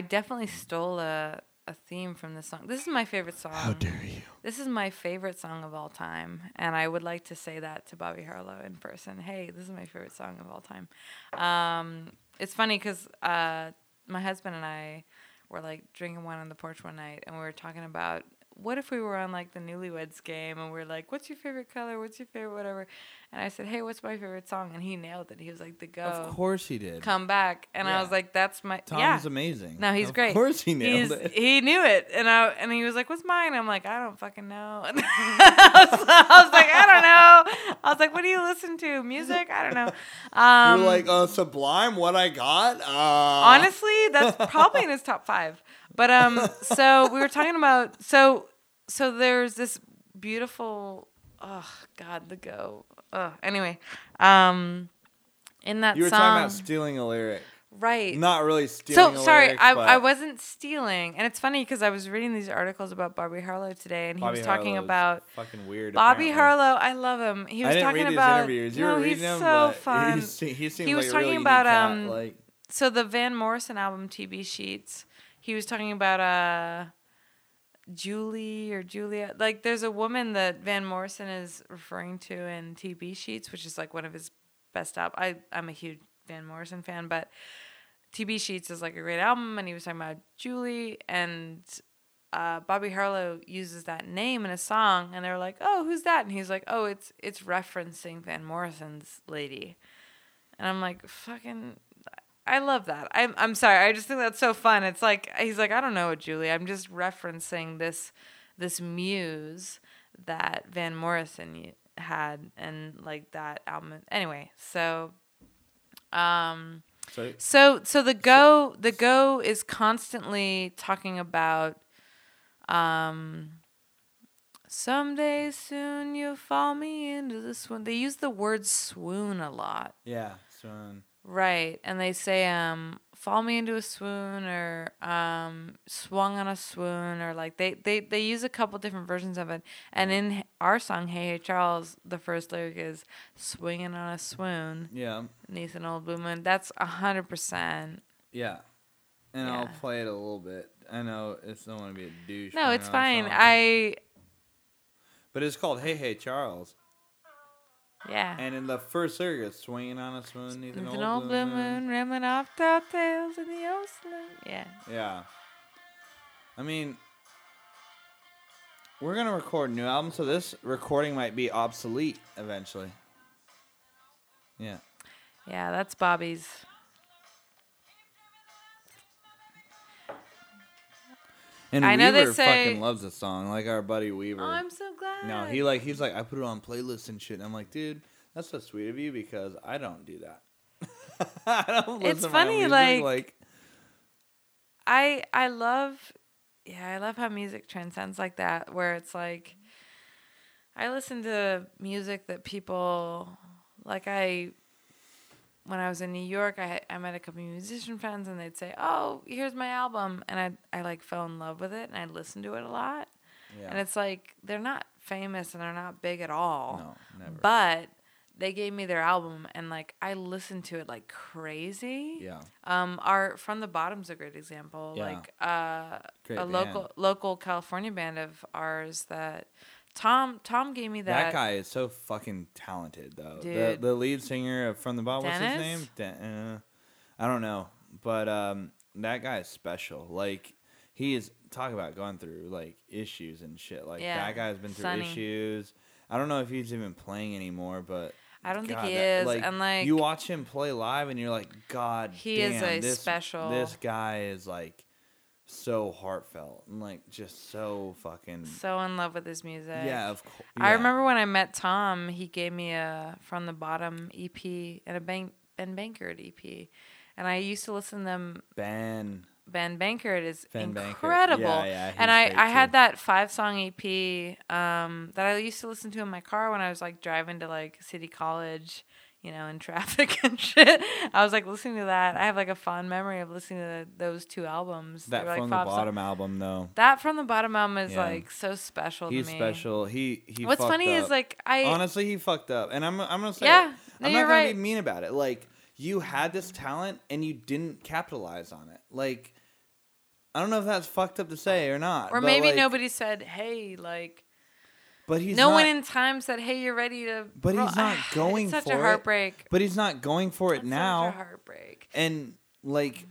I definitely stole a, a theme from this song. This is my favorite song. How dare you? This is my favorite song of all time. And I would like to say that to Bobby Harlow in person. Hey, this is my favorite song of all time. Um, it's funny because uh, my husband and I were like drinking wine on the porch one night and we were talking about what if we were on like the newlyweds game and we're like, what's your favorite color? What's your favorite whatever? And I said, hey, what's my favorite song? And he nailed it. He was like, the go. Of course he did. Come back. And I was like, that's my. Tom's yeah. amazing. No, he's of great. Of course he nailed He's- it. He knew it, and I and he was like, "What's mine?" I'm like, "I don't fucking know." I, was, I was like, "I don't know." I was like, "What do you listen to? Music? I don't know." Um, You're like, uh, Sublime, what I got? Uh, honestly, that's probably in his top five. But um, so we were talking about so so there's this beautiful. Oh God, the go. Oh, anyway, um, in that you were song, talking about stealing a lyric. right? Not really stealing So a sorry, lyric, I, I wasn't stealing, and it's funny because I was reading these articles about Bobby Harlow today, and he Bobby was talking Harlow's about fucking weird. Bobby apparently. Harlow. I love him. He was talking read about his interviews. You no, he's them, so fun. He, se- he He was like talking really about, cat, um, like so the Van Morrison album TB Sheets. He was talking about uh Julie or Julia. Like there's a woman that Van Morrison is referring to in TB Sheets, which is like one of his best albums. I I'm a huge Van Morrison fan, but TB Sheets is like a great album, and he was talking about Julie and uh, Bobby Harlow uses that name in a song, and they're like, "Oh, who's that?" And he's like, "Oh, it's it's referencing Van Morrison's lady," and I'm like, "Fucking." I love that. I'm I'm sorry. I just think that's so fun. It's like he's like I don't know, Julie. I'm just referencing this this muse that Van Morrison had and like that album. Anyway, so um so so so the go the go is constantly talking about um someday soon you'll fall me into the swoon. They use the word swoon a lot. yeah, son. Right. And they say um fall me into a swoon or um swung on a swoon or like they they they use a couple different versions of it. And in our song Hey Hey Charles, the first lyric is swinging on a swoon. Yeah, Nathan Old Blue Moon. That's a hundred percent. yeah. And I'll play it a little bit. I know it's don't want to be a douche. No, it's it on the fine. I But it's called Hey Hey Charles. Yeah. And in the first lyric, it's swinging on a swoon, neath an an old blue moon, rimming off top tails in the ocean. Yeah. Yeah. I mean, we're gonna record a new album, so this recording might be obsolete eventually. Yeah. Yeah, that's Bobby's. And I know they Weaver say- fucking loves the song, like our buddy Weaver. Oh, I'm so glad. no, he like he's like I put it on playlists and shit. And I'm like, dude, that's so sweet of you because I don't do that. I don't It's listen to my funny, music, like- like I I love yeah, I love how music transcends like that where it's like I listen to music that people like I when I was in New York, I I met a couple of musician friends and they'd say, "Oh, here's my album." And I I like fell in love with it and I listened to it a lot. yeah. And it's like they're not famous and they're not big at all. no, never. But they gave me their album and like I listened to it like crazy. yeah. Um, our From the Bottom's a great example. Yeah. Like uh, Great a band. local local California band of ours that Tom Tom gave me that. That, guy is so fucking talented, though. The Dude. the lead singer of From the Bottom, what's his name? Den- uh, I don't know, but um, that guy is special. Like he is talk about going through like issues and shit. Like Yeah, that guy's been through Sonny. issues. I don't know if he's even playing anymore, but I don't think God, he that- is, and like you watch him play live, and you're like, God, He is a this, special- This guy is like so heartfelt and like just so fucking so in love with his music. yeah. Of course, I remember when I met Tom, he gave me a From the Bottom EP and a Ben Ben Bankert EP, and I used to listen to them Ben. Ben Bankert is Ben incredible. Yeah, yeah, and I, I had that five song EP um, that I used to listen to in my car when I was like driving to like City College, you know, in traffic and shit. I was like listening to that. I have like a fond memory of listening to those two albums. That were, like, from the five song- bottom album though. That from the bottom album is Yeah. like so special He's to me. special. He he. What's funny up. is like I honestly he fucked up, and I'm I'm gonna say Yeah, it. no, I'm not gonna right. be mean about it. Like you had this talent and you didn't capitalize on it. Like, I don't know if that's fucked up to say or not. Or maybe like- nobody said, "Hey, like." But he's no not, one in time said, "Hey, you're ready to." But roll." he's not going it's such for a it. heartbreak. But he's not going for it It's Such now. a heartbreak. and like,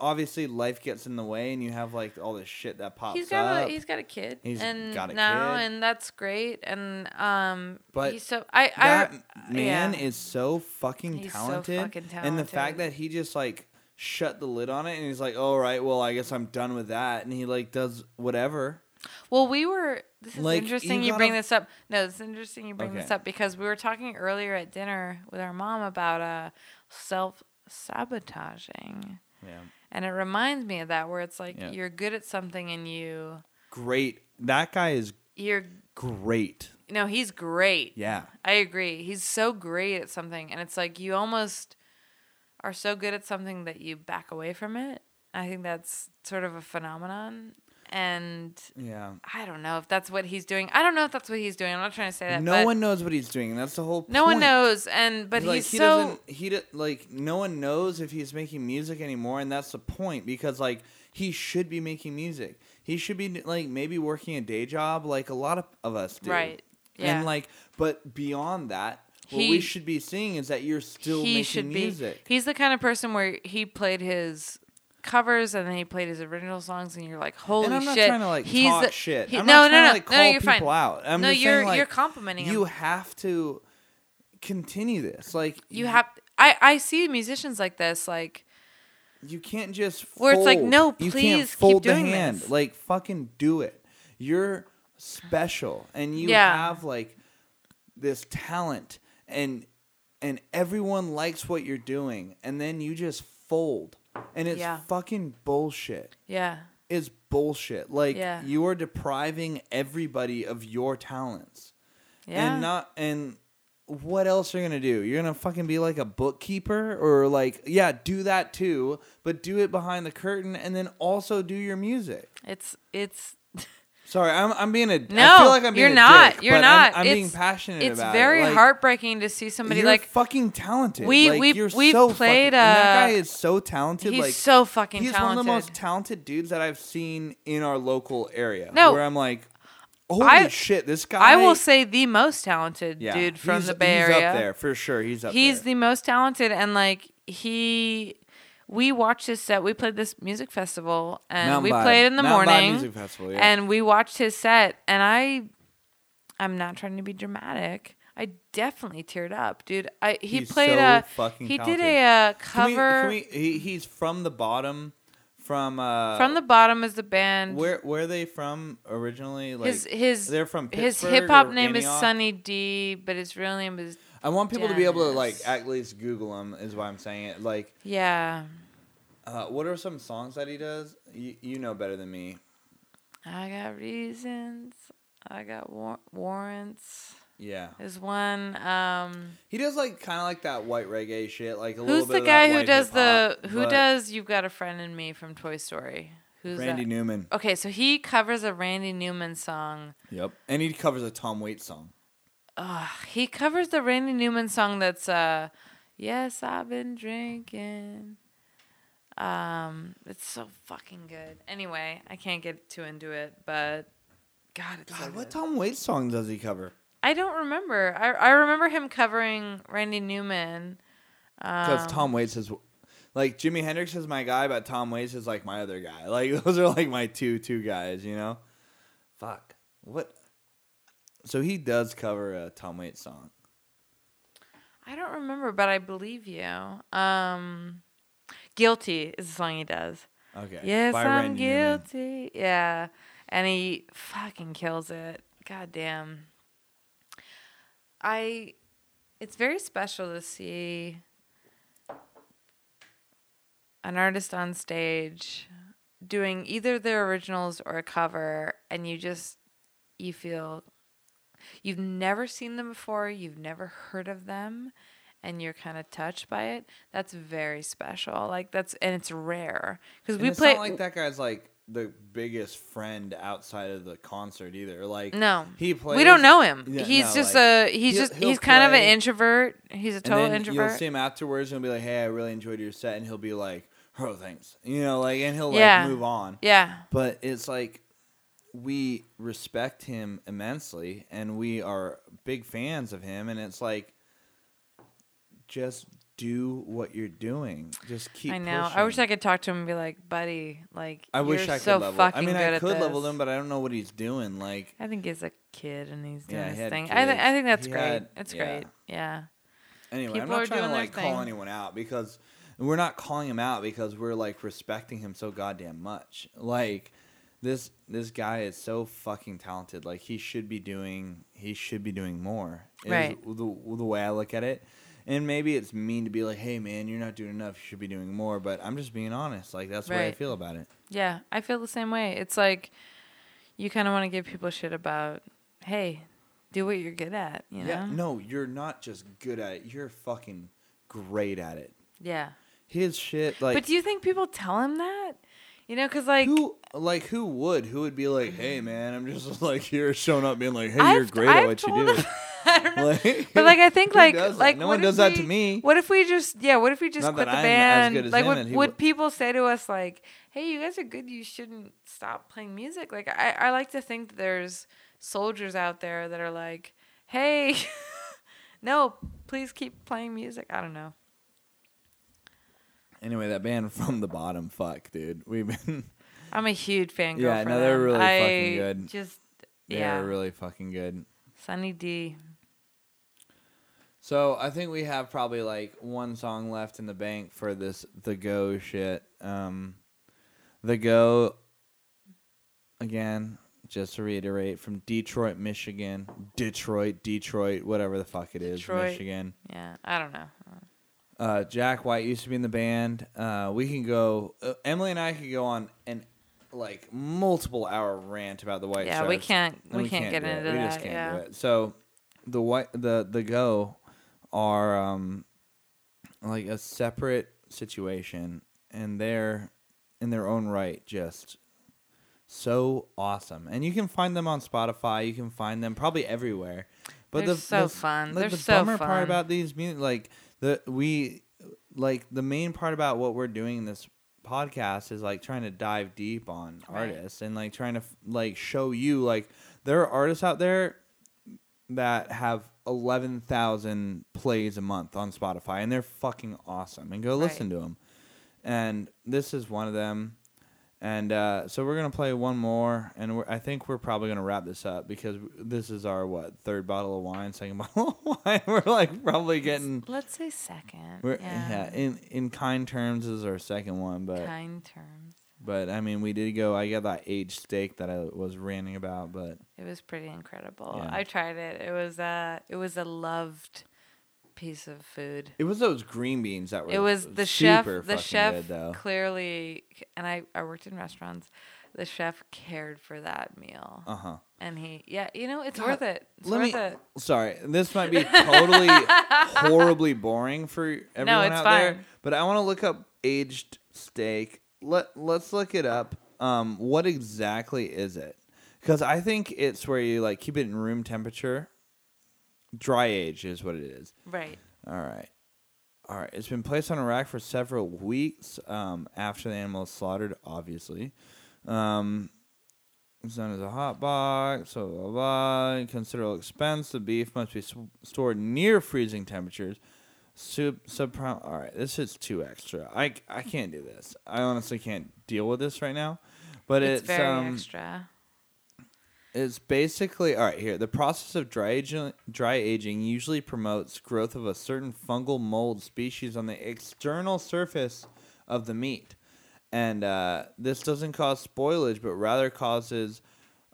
obviously, life gets in the way, and you have like all this shit that pops up. He's got up. a he's got a kid, He's and got a now, kid. and that's great. And um, But he's so I that I man yeah. is so fucking He's so fucking talented, and the fact that he just like shut the lid on it, and he's like, "All right, well, I guess I'm done with that," and he like does whatever. Well, we were. This is Like, interesting. you You, bring this up. No, it's interesting. You bring this up because we were talking earlier at dinner with our mom about uh, self sabotaging, Yeah, and it reminds me of that where it's like Yeah. you're good at something and you great. That guy is you're great. no, he's great. Yeah, I agree. He's so great at something, and it's like you almost are so good at something that you back away from it. I think that's sort of a phenomenon, and yeah. I don't know if that's what he's doing. I don't know if that's what he's doing. I'm not trying to say that. no one knows what he's doing. That's the whole. No one knows, and but like, he's he so doesn't he do, like no one knows if he's making music anymore and that's the point because like he should be making music he should be like maybe working a day job like a lot of, of us do Right. Yeah. and like but beyond that what He- we should be seeing is that you're still making music be. He's the kind of person where he played his covers and then he played his original songs, and you're like, holy and I'm not shit! trying to like he's talk the- shit. he- I'm no, not no, trying no, to like no, you're people fine. out. I'm no, you're saying, like, you're complimenting you him. have to continue this. Like You have. I I see musicians like this, like You can't just Where it's like, fold. no, you please can't keep fold doing the hand. this. Like fucking do it. You're special and you Yeah. have like this talent and and everyone likes what you're doing and then you just fold. And it's Yeah. fucking bullshit. yeah, It's bullshit. Like Yeah. you are depriving everybody of your talents. yeah. And not and what else are you gonna do? You're gonna fucking be like a bookkeeper or like yeah, do that too, but do it behind the curtain and then also do your music. it's it's Sorry, I'm I'm being a I no. feel like I'm being you're a not. dick, you're not. I'm, I'm being passionate It's about very it. Like, heartbreaking to see somebody you're like fucking talented. We- Like, we- you're we've so played, fucking, and that guy is so talented. he's like so fucking he's talented. one of the most talented dudes that I've seen in our local area. No. where I'm like, holy I- shit, this guy. I will say the most talented yeah, dude from the Bay he's Area. up there for sure. He's up He's there. the most talented, and like he, we watched his set. We played this music festival, and Mountain we Vibe. played in the Mountain Vibe morning. Music Festival, yeah. And we watched his set, and I, I'm not trying to be dramatic. I definitely teared up, dude. I he He's played so a fucking he talented. did a uh, Can we- cover can we- he, he's from the bottom. From uh, from the bottom is the band. where where are they from originally? Like his his they're from his Pittsburgh hip hop or name is Antioch? Sunny D, but his real name is I want people to be able to like Dennis. at least Google him. Is why I'm saying it. Like, yeah. Uh, what are some songs that he does? You, you know better than me. I got reasons. I got war- warrants. Yeah, Is one. Um, he does like kind of like that white reggae shit. Like a who's little the bit of guy that who does the who does You've Got a Friend in Me from Toy Story? Who's Randy that? Newman? Okay, so he covers a Randy Newman song. Yep, and he covers a Tom Waits song. Ugh, he covers the Randy Newman song that's uh, Yes, I've been drinking. Um, it's so fucking good. Anyway, I can't get too into it, but God, it's so God, what good. Tom Waits song does he cover? I don't remember. I I remember him covering Randy Newman. Because Um, Tom Waits is like Jimi Hendrix is my guy, but Tom Waits is like my other guy. Like those are like my two two guys, you know. Fuck what. So he does cover a Tom Waits song. I don't remember, but I believe you. Um, Guilty is the song he does. Okay. Yes, by I'm Randy Newman. guilty. Yeah, and he fucking kills it. God damn. I, it's very special to see an artist on stage doing either their originals or a cover, and you just you feel you've never seen them before, you've never heard of them, and you're kind of touched by it. That's very special. Like that's and it's rare because we it's play not like that guy's like the biggest friend outside of the concert either. Like No, he plays. we don't know him. Yeah, he's no, just like, a he's just he's kind of an introvert. He's a total introvert. you'll see him afterwards and he'll be like, "Hey, I really enjoyed your set," and he'll be like, "Oh, thanks," you know, like, and he'll Yeah. like move on. yeah, But it's like we respect him immensely and we are big fans of him and it's like just do what you're doing. Just keep I know. I wish. I could talk to him and be like, buddy, like I wish I could level. I mean, I could level him, but I don't know what he's doing. Like, I think he's a kid and he's doing Yeah, his thing. I, th- I think that's He great. had- it's yeah. great. Yeah. anyway, I'm People not are trying to like call thing. anyone out because we're not calling him out because we're like respecting him so goddamn much. Like this this guy is so fucking talented. Like he should be doing he should be doing more. Right. The, the way I look at it. And maybe it's mean to be like, "Hey man, you're not doing enough. You should be doing more." But I'm just being honest. Like that's the way I feel about it. Yeah. I feel the same way. It's like you kind of want to give people shit about, hey, do what you're good at, you know? Yeah. No, you're not just good at it. You're fucking great at it. Yeah. His shit like but do you think people tell him that? You know, because like who like who would who would be like, hey man, I'm just like here showing up being like, hey, I've- you're great at I've what you do. him- I don't know. Like, But like I think like like no one does that to me. What if we just yeah? What if we just Not quit the I'm band? like would would would- people say to us like, "Hey, you guys are good. You shouldn't stop playing music." Like I I like to think that there's soldiers out there that are like, "Hey, no, please keep playing music." I don't know. Anyway, that band from the bottom, fuck, dude. We've been I'm a huge fan. Yeah, no, they're really I fucking good. Just they're yeah, really fucking good. Sunny D. So I think we have probably like one song left in the bank for this the go shit. Um, the go again. Just to reiterate, from Detroit, Michigan, Detroit, Detroit, whatever the fuck it is, Detroit. Michigan. Yeah, I don't know. Uh, Jack White used to be in the band. Uh, we can go. Uh, Emily and I could go on an like multiple hour rant about the White Yeah, Stripes. we can't- and we can't get into it. into we just can't yeah. do it. So the white the the go are um like a separate situation, and they're in their own right just so awesome. And you can find them on Spotify. You can find them probably everywhere. But They're the so the, fun. like, They're the so bummer fun. part about these music, like the we like the main part about what we're doing in this podcast is like trying to dive deep on Right. artists and like trying to like show you like there are artists out there that have 11,000 plays a month on Spotify and they're fucking awesome and go Right. listen to them. And this is one of them. And uh, so we're gonna play one more, and I think we're probably gonna wrap this up because this is our what third bottle of wine, second bottle of wine. We're like probably getting Let's say second. we're yeah. yeah, in in kind terms is our second one, but kind terms. But I mean we did go. I got that aged steak that I was ranting about, but It was pretty incredible. Yeah. I tried it. It was a it was a loved piece of food. it was those green beans that were. It was the chef the chef good, though. clearly and I I worked in restaurants. The chef cared for that meal. Uh huh. And he yeah, you know, it's God, worth it. It's Let worth me. it. Sorry, this might be totally horribly boring for everyone it's out there, fine. but I want to look up aged steak. Let Let's look it up. Um, what exactly is it? Because I think it's where you like keep it in room temperature. Dry age is what it is. Right. All right. All right. It's been placed on a rack for several weeks um, after the animal is slaughtered, obviously. Um, it's known as a hot box, so blah, blah, blah. Considerable expense. The beef must be s- stored near freezing temperatures. Soup, subprime. All right. This is too extra. I, I can't do this. I honestly can't deal with this right now. But It's, it's, very um, extra. it's basically all right here. The process of dry aging, dry aging usually promotes growth of a certain fungal mold species on the external surface of the meat, and uh, this doesn't cause spoilage, but rather causes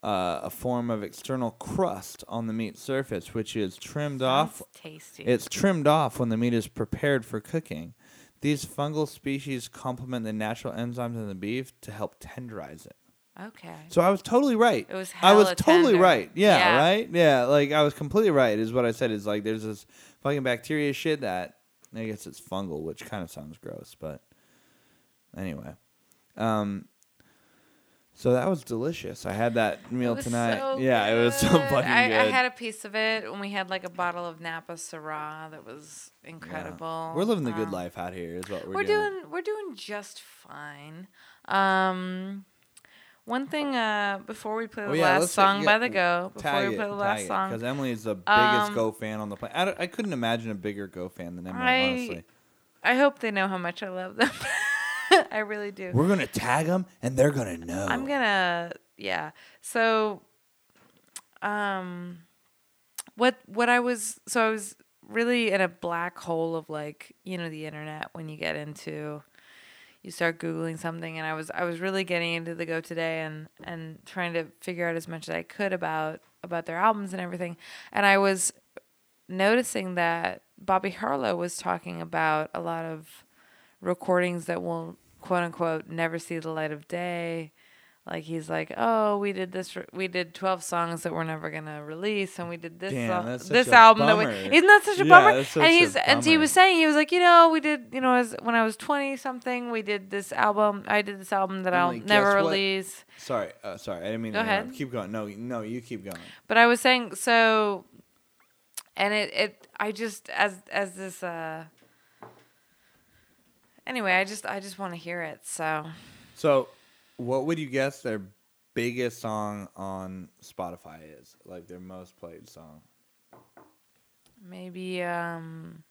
uh, a form of external crust on the meat surface, which is trimmed off. Tasty. It's trimmed off when the meat is prepared for cooking. These fungal species complement the natural enzymes in the beef to help tenderize it. okay. So I was totally right. It was I was totally tender. right. Yeah, Yeah. right. Yeah, like I was completely right. Is what I said. Is like there's this fucking bacteria shit that I guess it's fungal, which kind of sounds gross, but anyway. Um. So that was delicious. I had that meal It tonight. so yeah, it was so good. fucking I, good. I had a piece of it, and we had like a bottle of Napa Syrah that was Yeah. incredible. We're living the good Um, life out here, is what we're, We're doing. doing we're doing just fine. Um, one thing uh, before we play the Oh, yeah, last song yeah, by the Go, before we it, play the last it, song, because Emily is the biggest Um, Go fan on the planet. I, I couldn't imagine a bigger Go fan than Emily. I- honestly, I hope they know how much I love them. I really do. we're gonna tag them, and they're gonna know. I'm gonna yeah. So um what what I was so I was really in a black hole of like, you know, the internet when you get into you start googling something and I was I was really getting into the go today and and trying to figure out as much as I could about about their albums and everything. And I was noticing that Bobby Harlow was talking about a lot of recordings that will quote unquote never see the light of day. Like he's like, oh, we did this, re- we did twelve songs that we're never gonna release, and we did this, Damn, song- that's such this album that we isn't that such a Yeah, bummer? such and he's and he was saying he was like, you know, we did, you know, as when I was twenty something, we did this album. I did this album that Emily, I'll never guess what? release. sorry, uh, sorry. I didn't mean Go interrupt. ahead. Keep going. No, no, you keep going. But I was saying so, and it it I just as as this uh. Anyway, I just I just want to hear it. So So, what would you guess their biggest song on Spotify is? Like their most played song? maybe um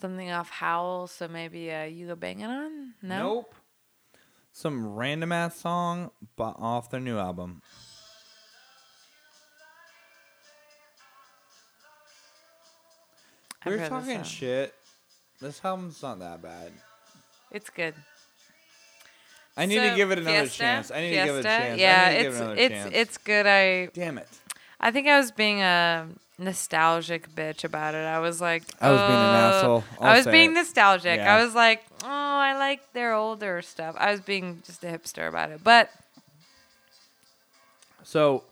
something off Howl. So maybe uh, you go banging on. No. Nope. Some random ass song, but off their new album. I've We're heard this talking song. shit. This album's not that bad. It's good. I need to give it another Fiesta? chance. I need to give it a chance. Yeah, I need to give it's it it's chance. it's good. I Damn it. I think I was being a nostalgic bitch about it. I was like, I was being an "Uh," asshole. I I'll was being it. nostalgic. Yeah. I was like, oh, I like their older stuff. I was being just a hipster about it. But So,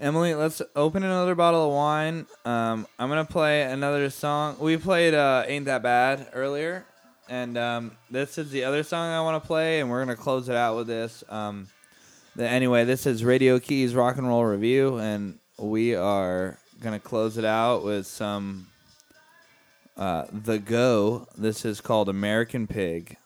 Emily, let's open another bottle of wine. Um, I'm gonna play another song. We played uh, "Ain't That Bad" earlier, and um, this is the other song I want to play, and we're gonna close it out with this. Um, the, anyway, this is Radio Keys Rock and Roll Review, and we are gonna close it out with some uh, The Go. This is called American Pig.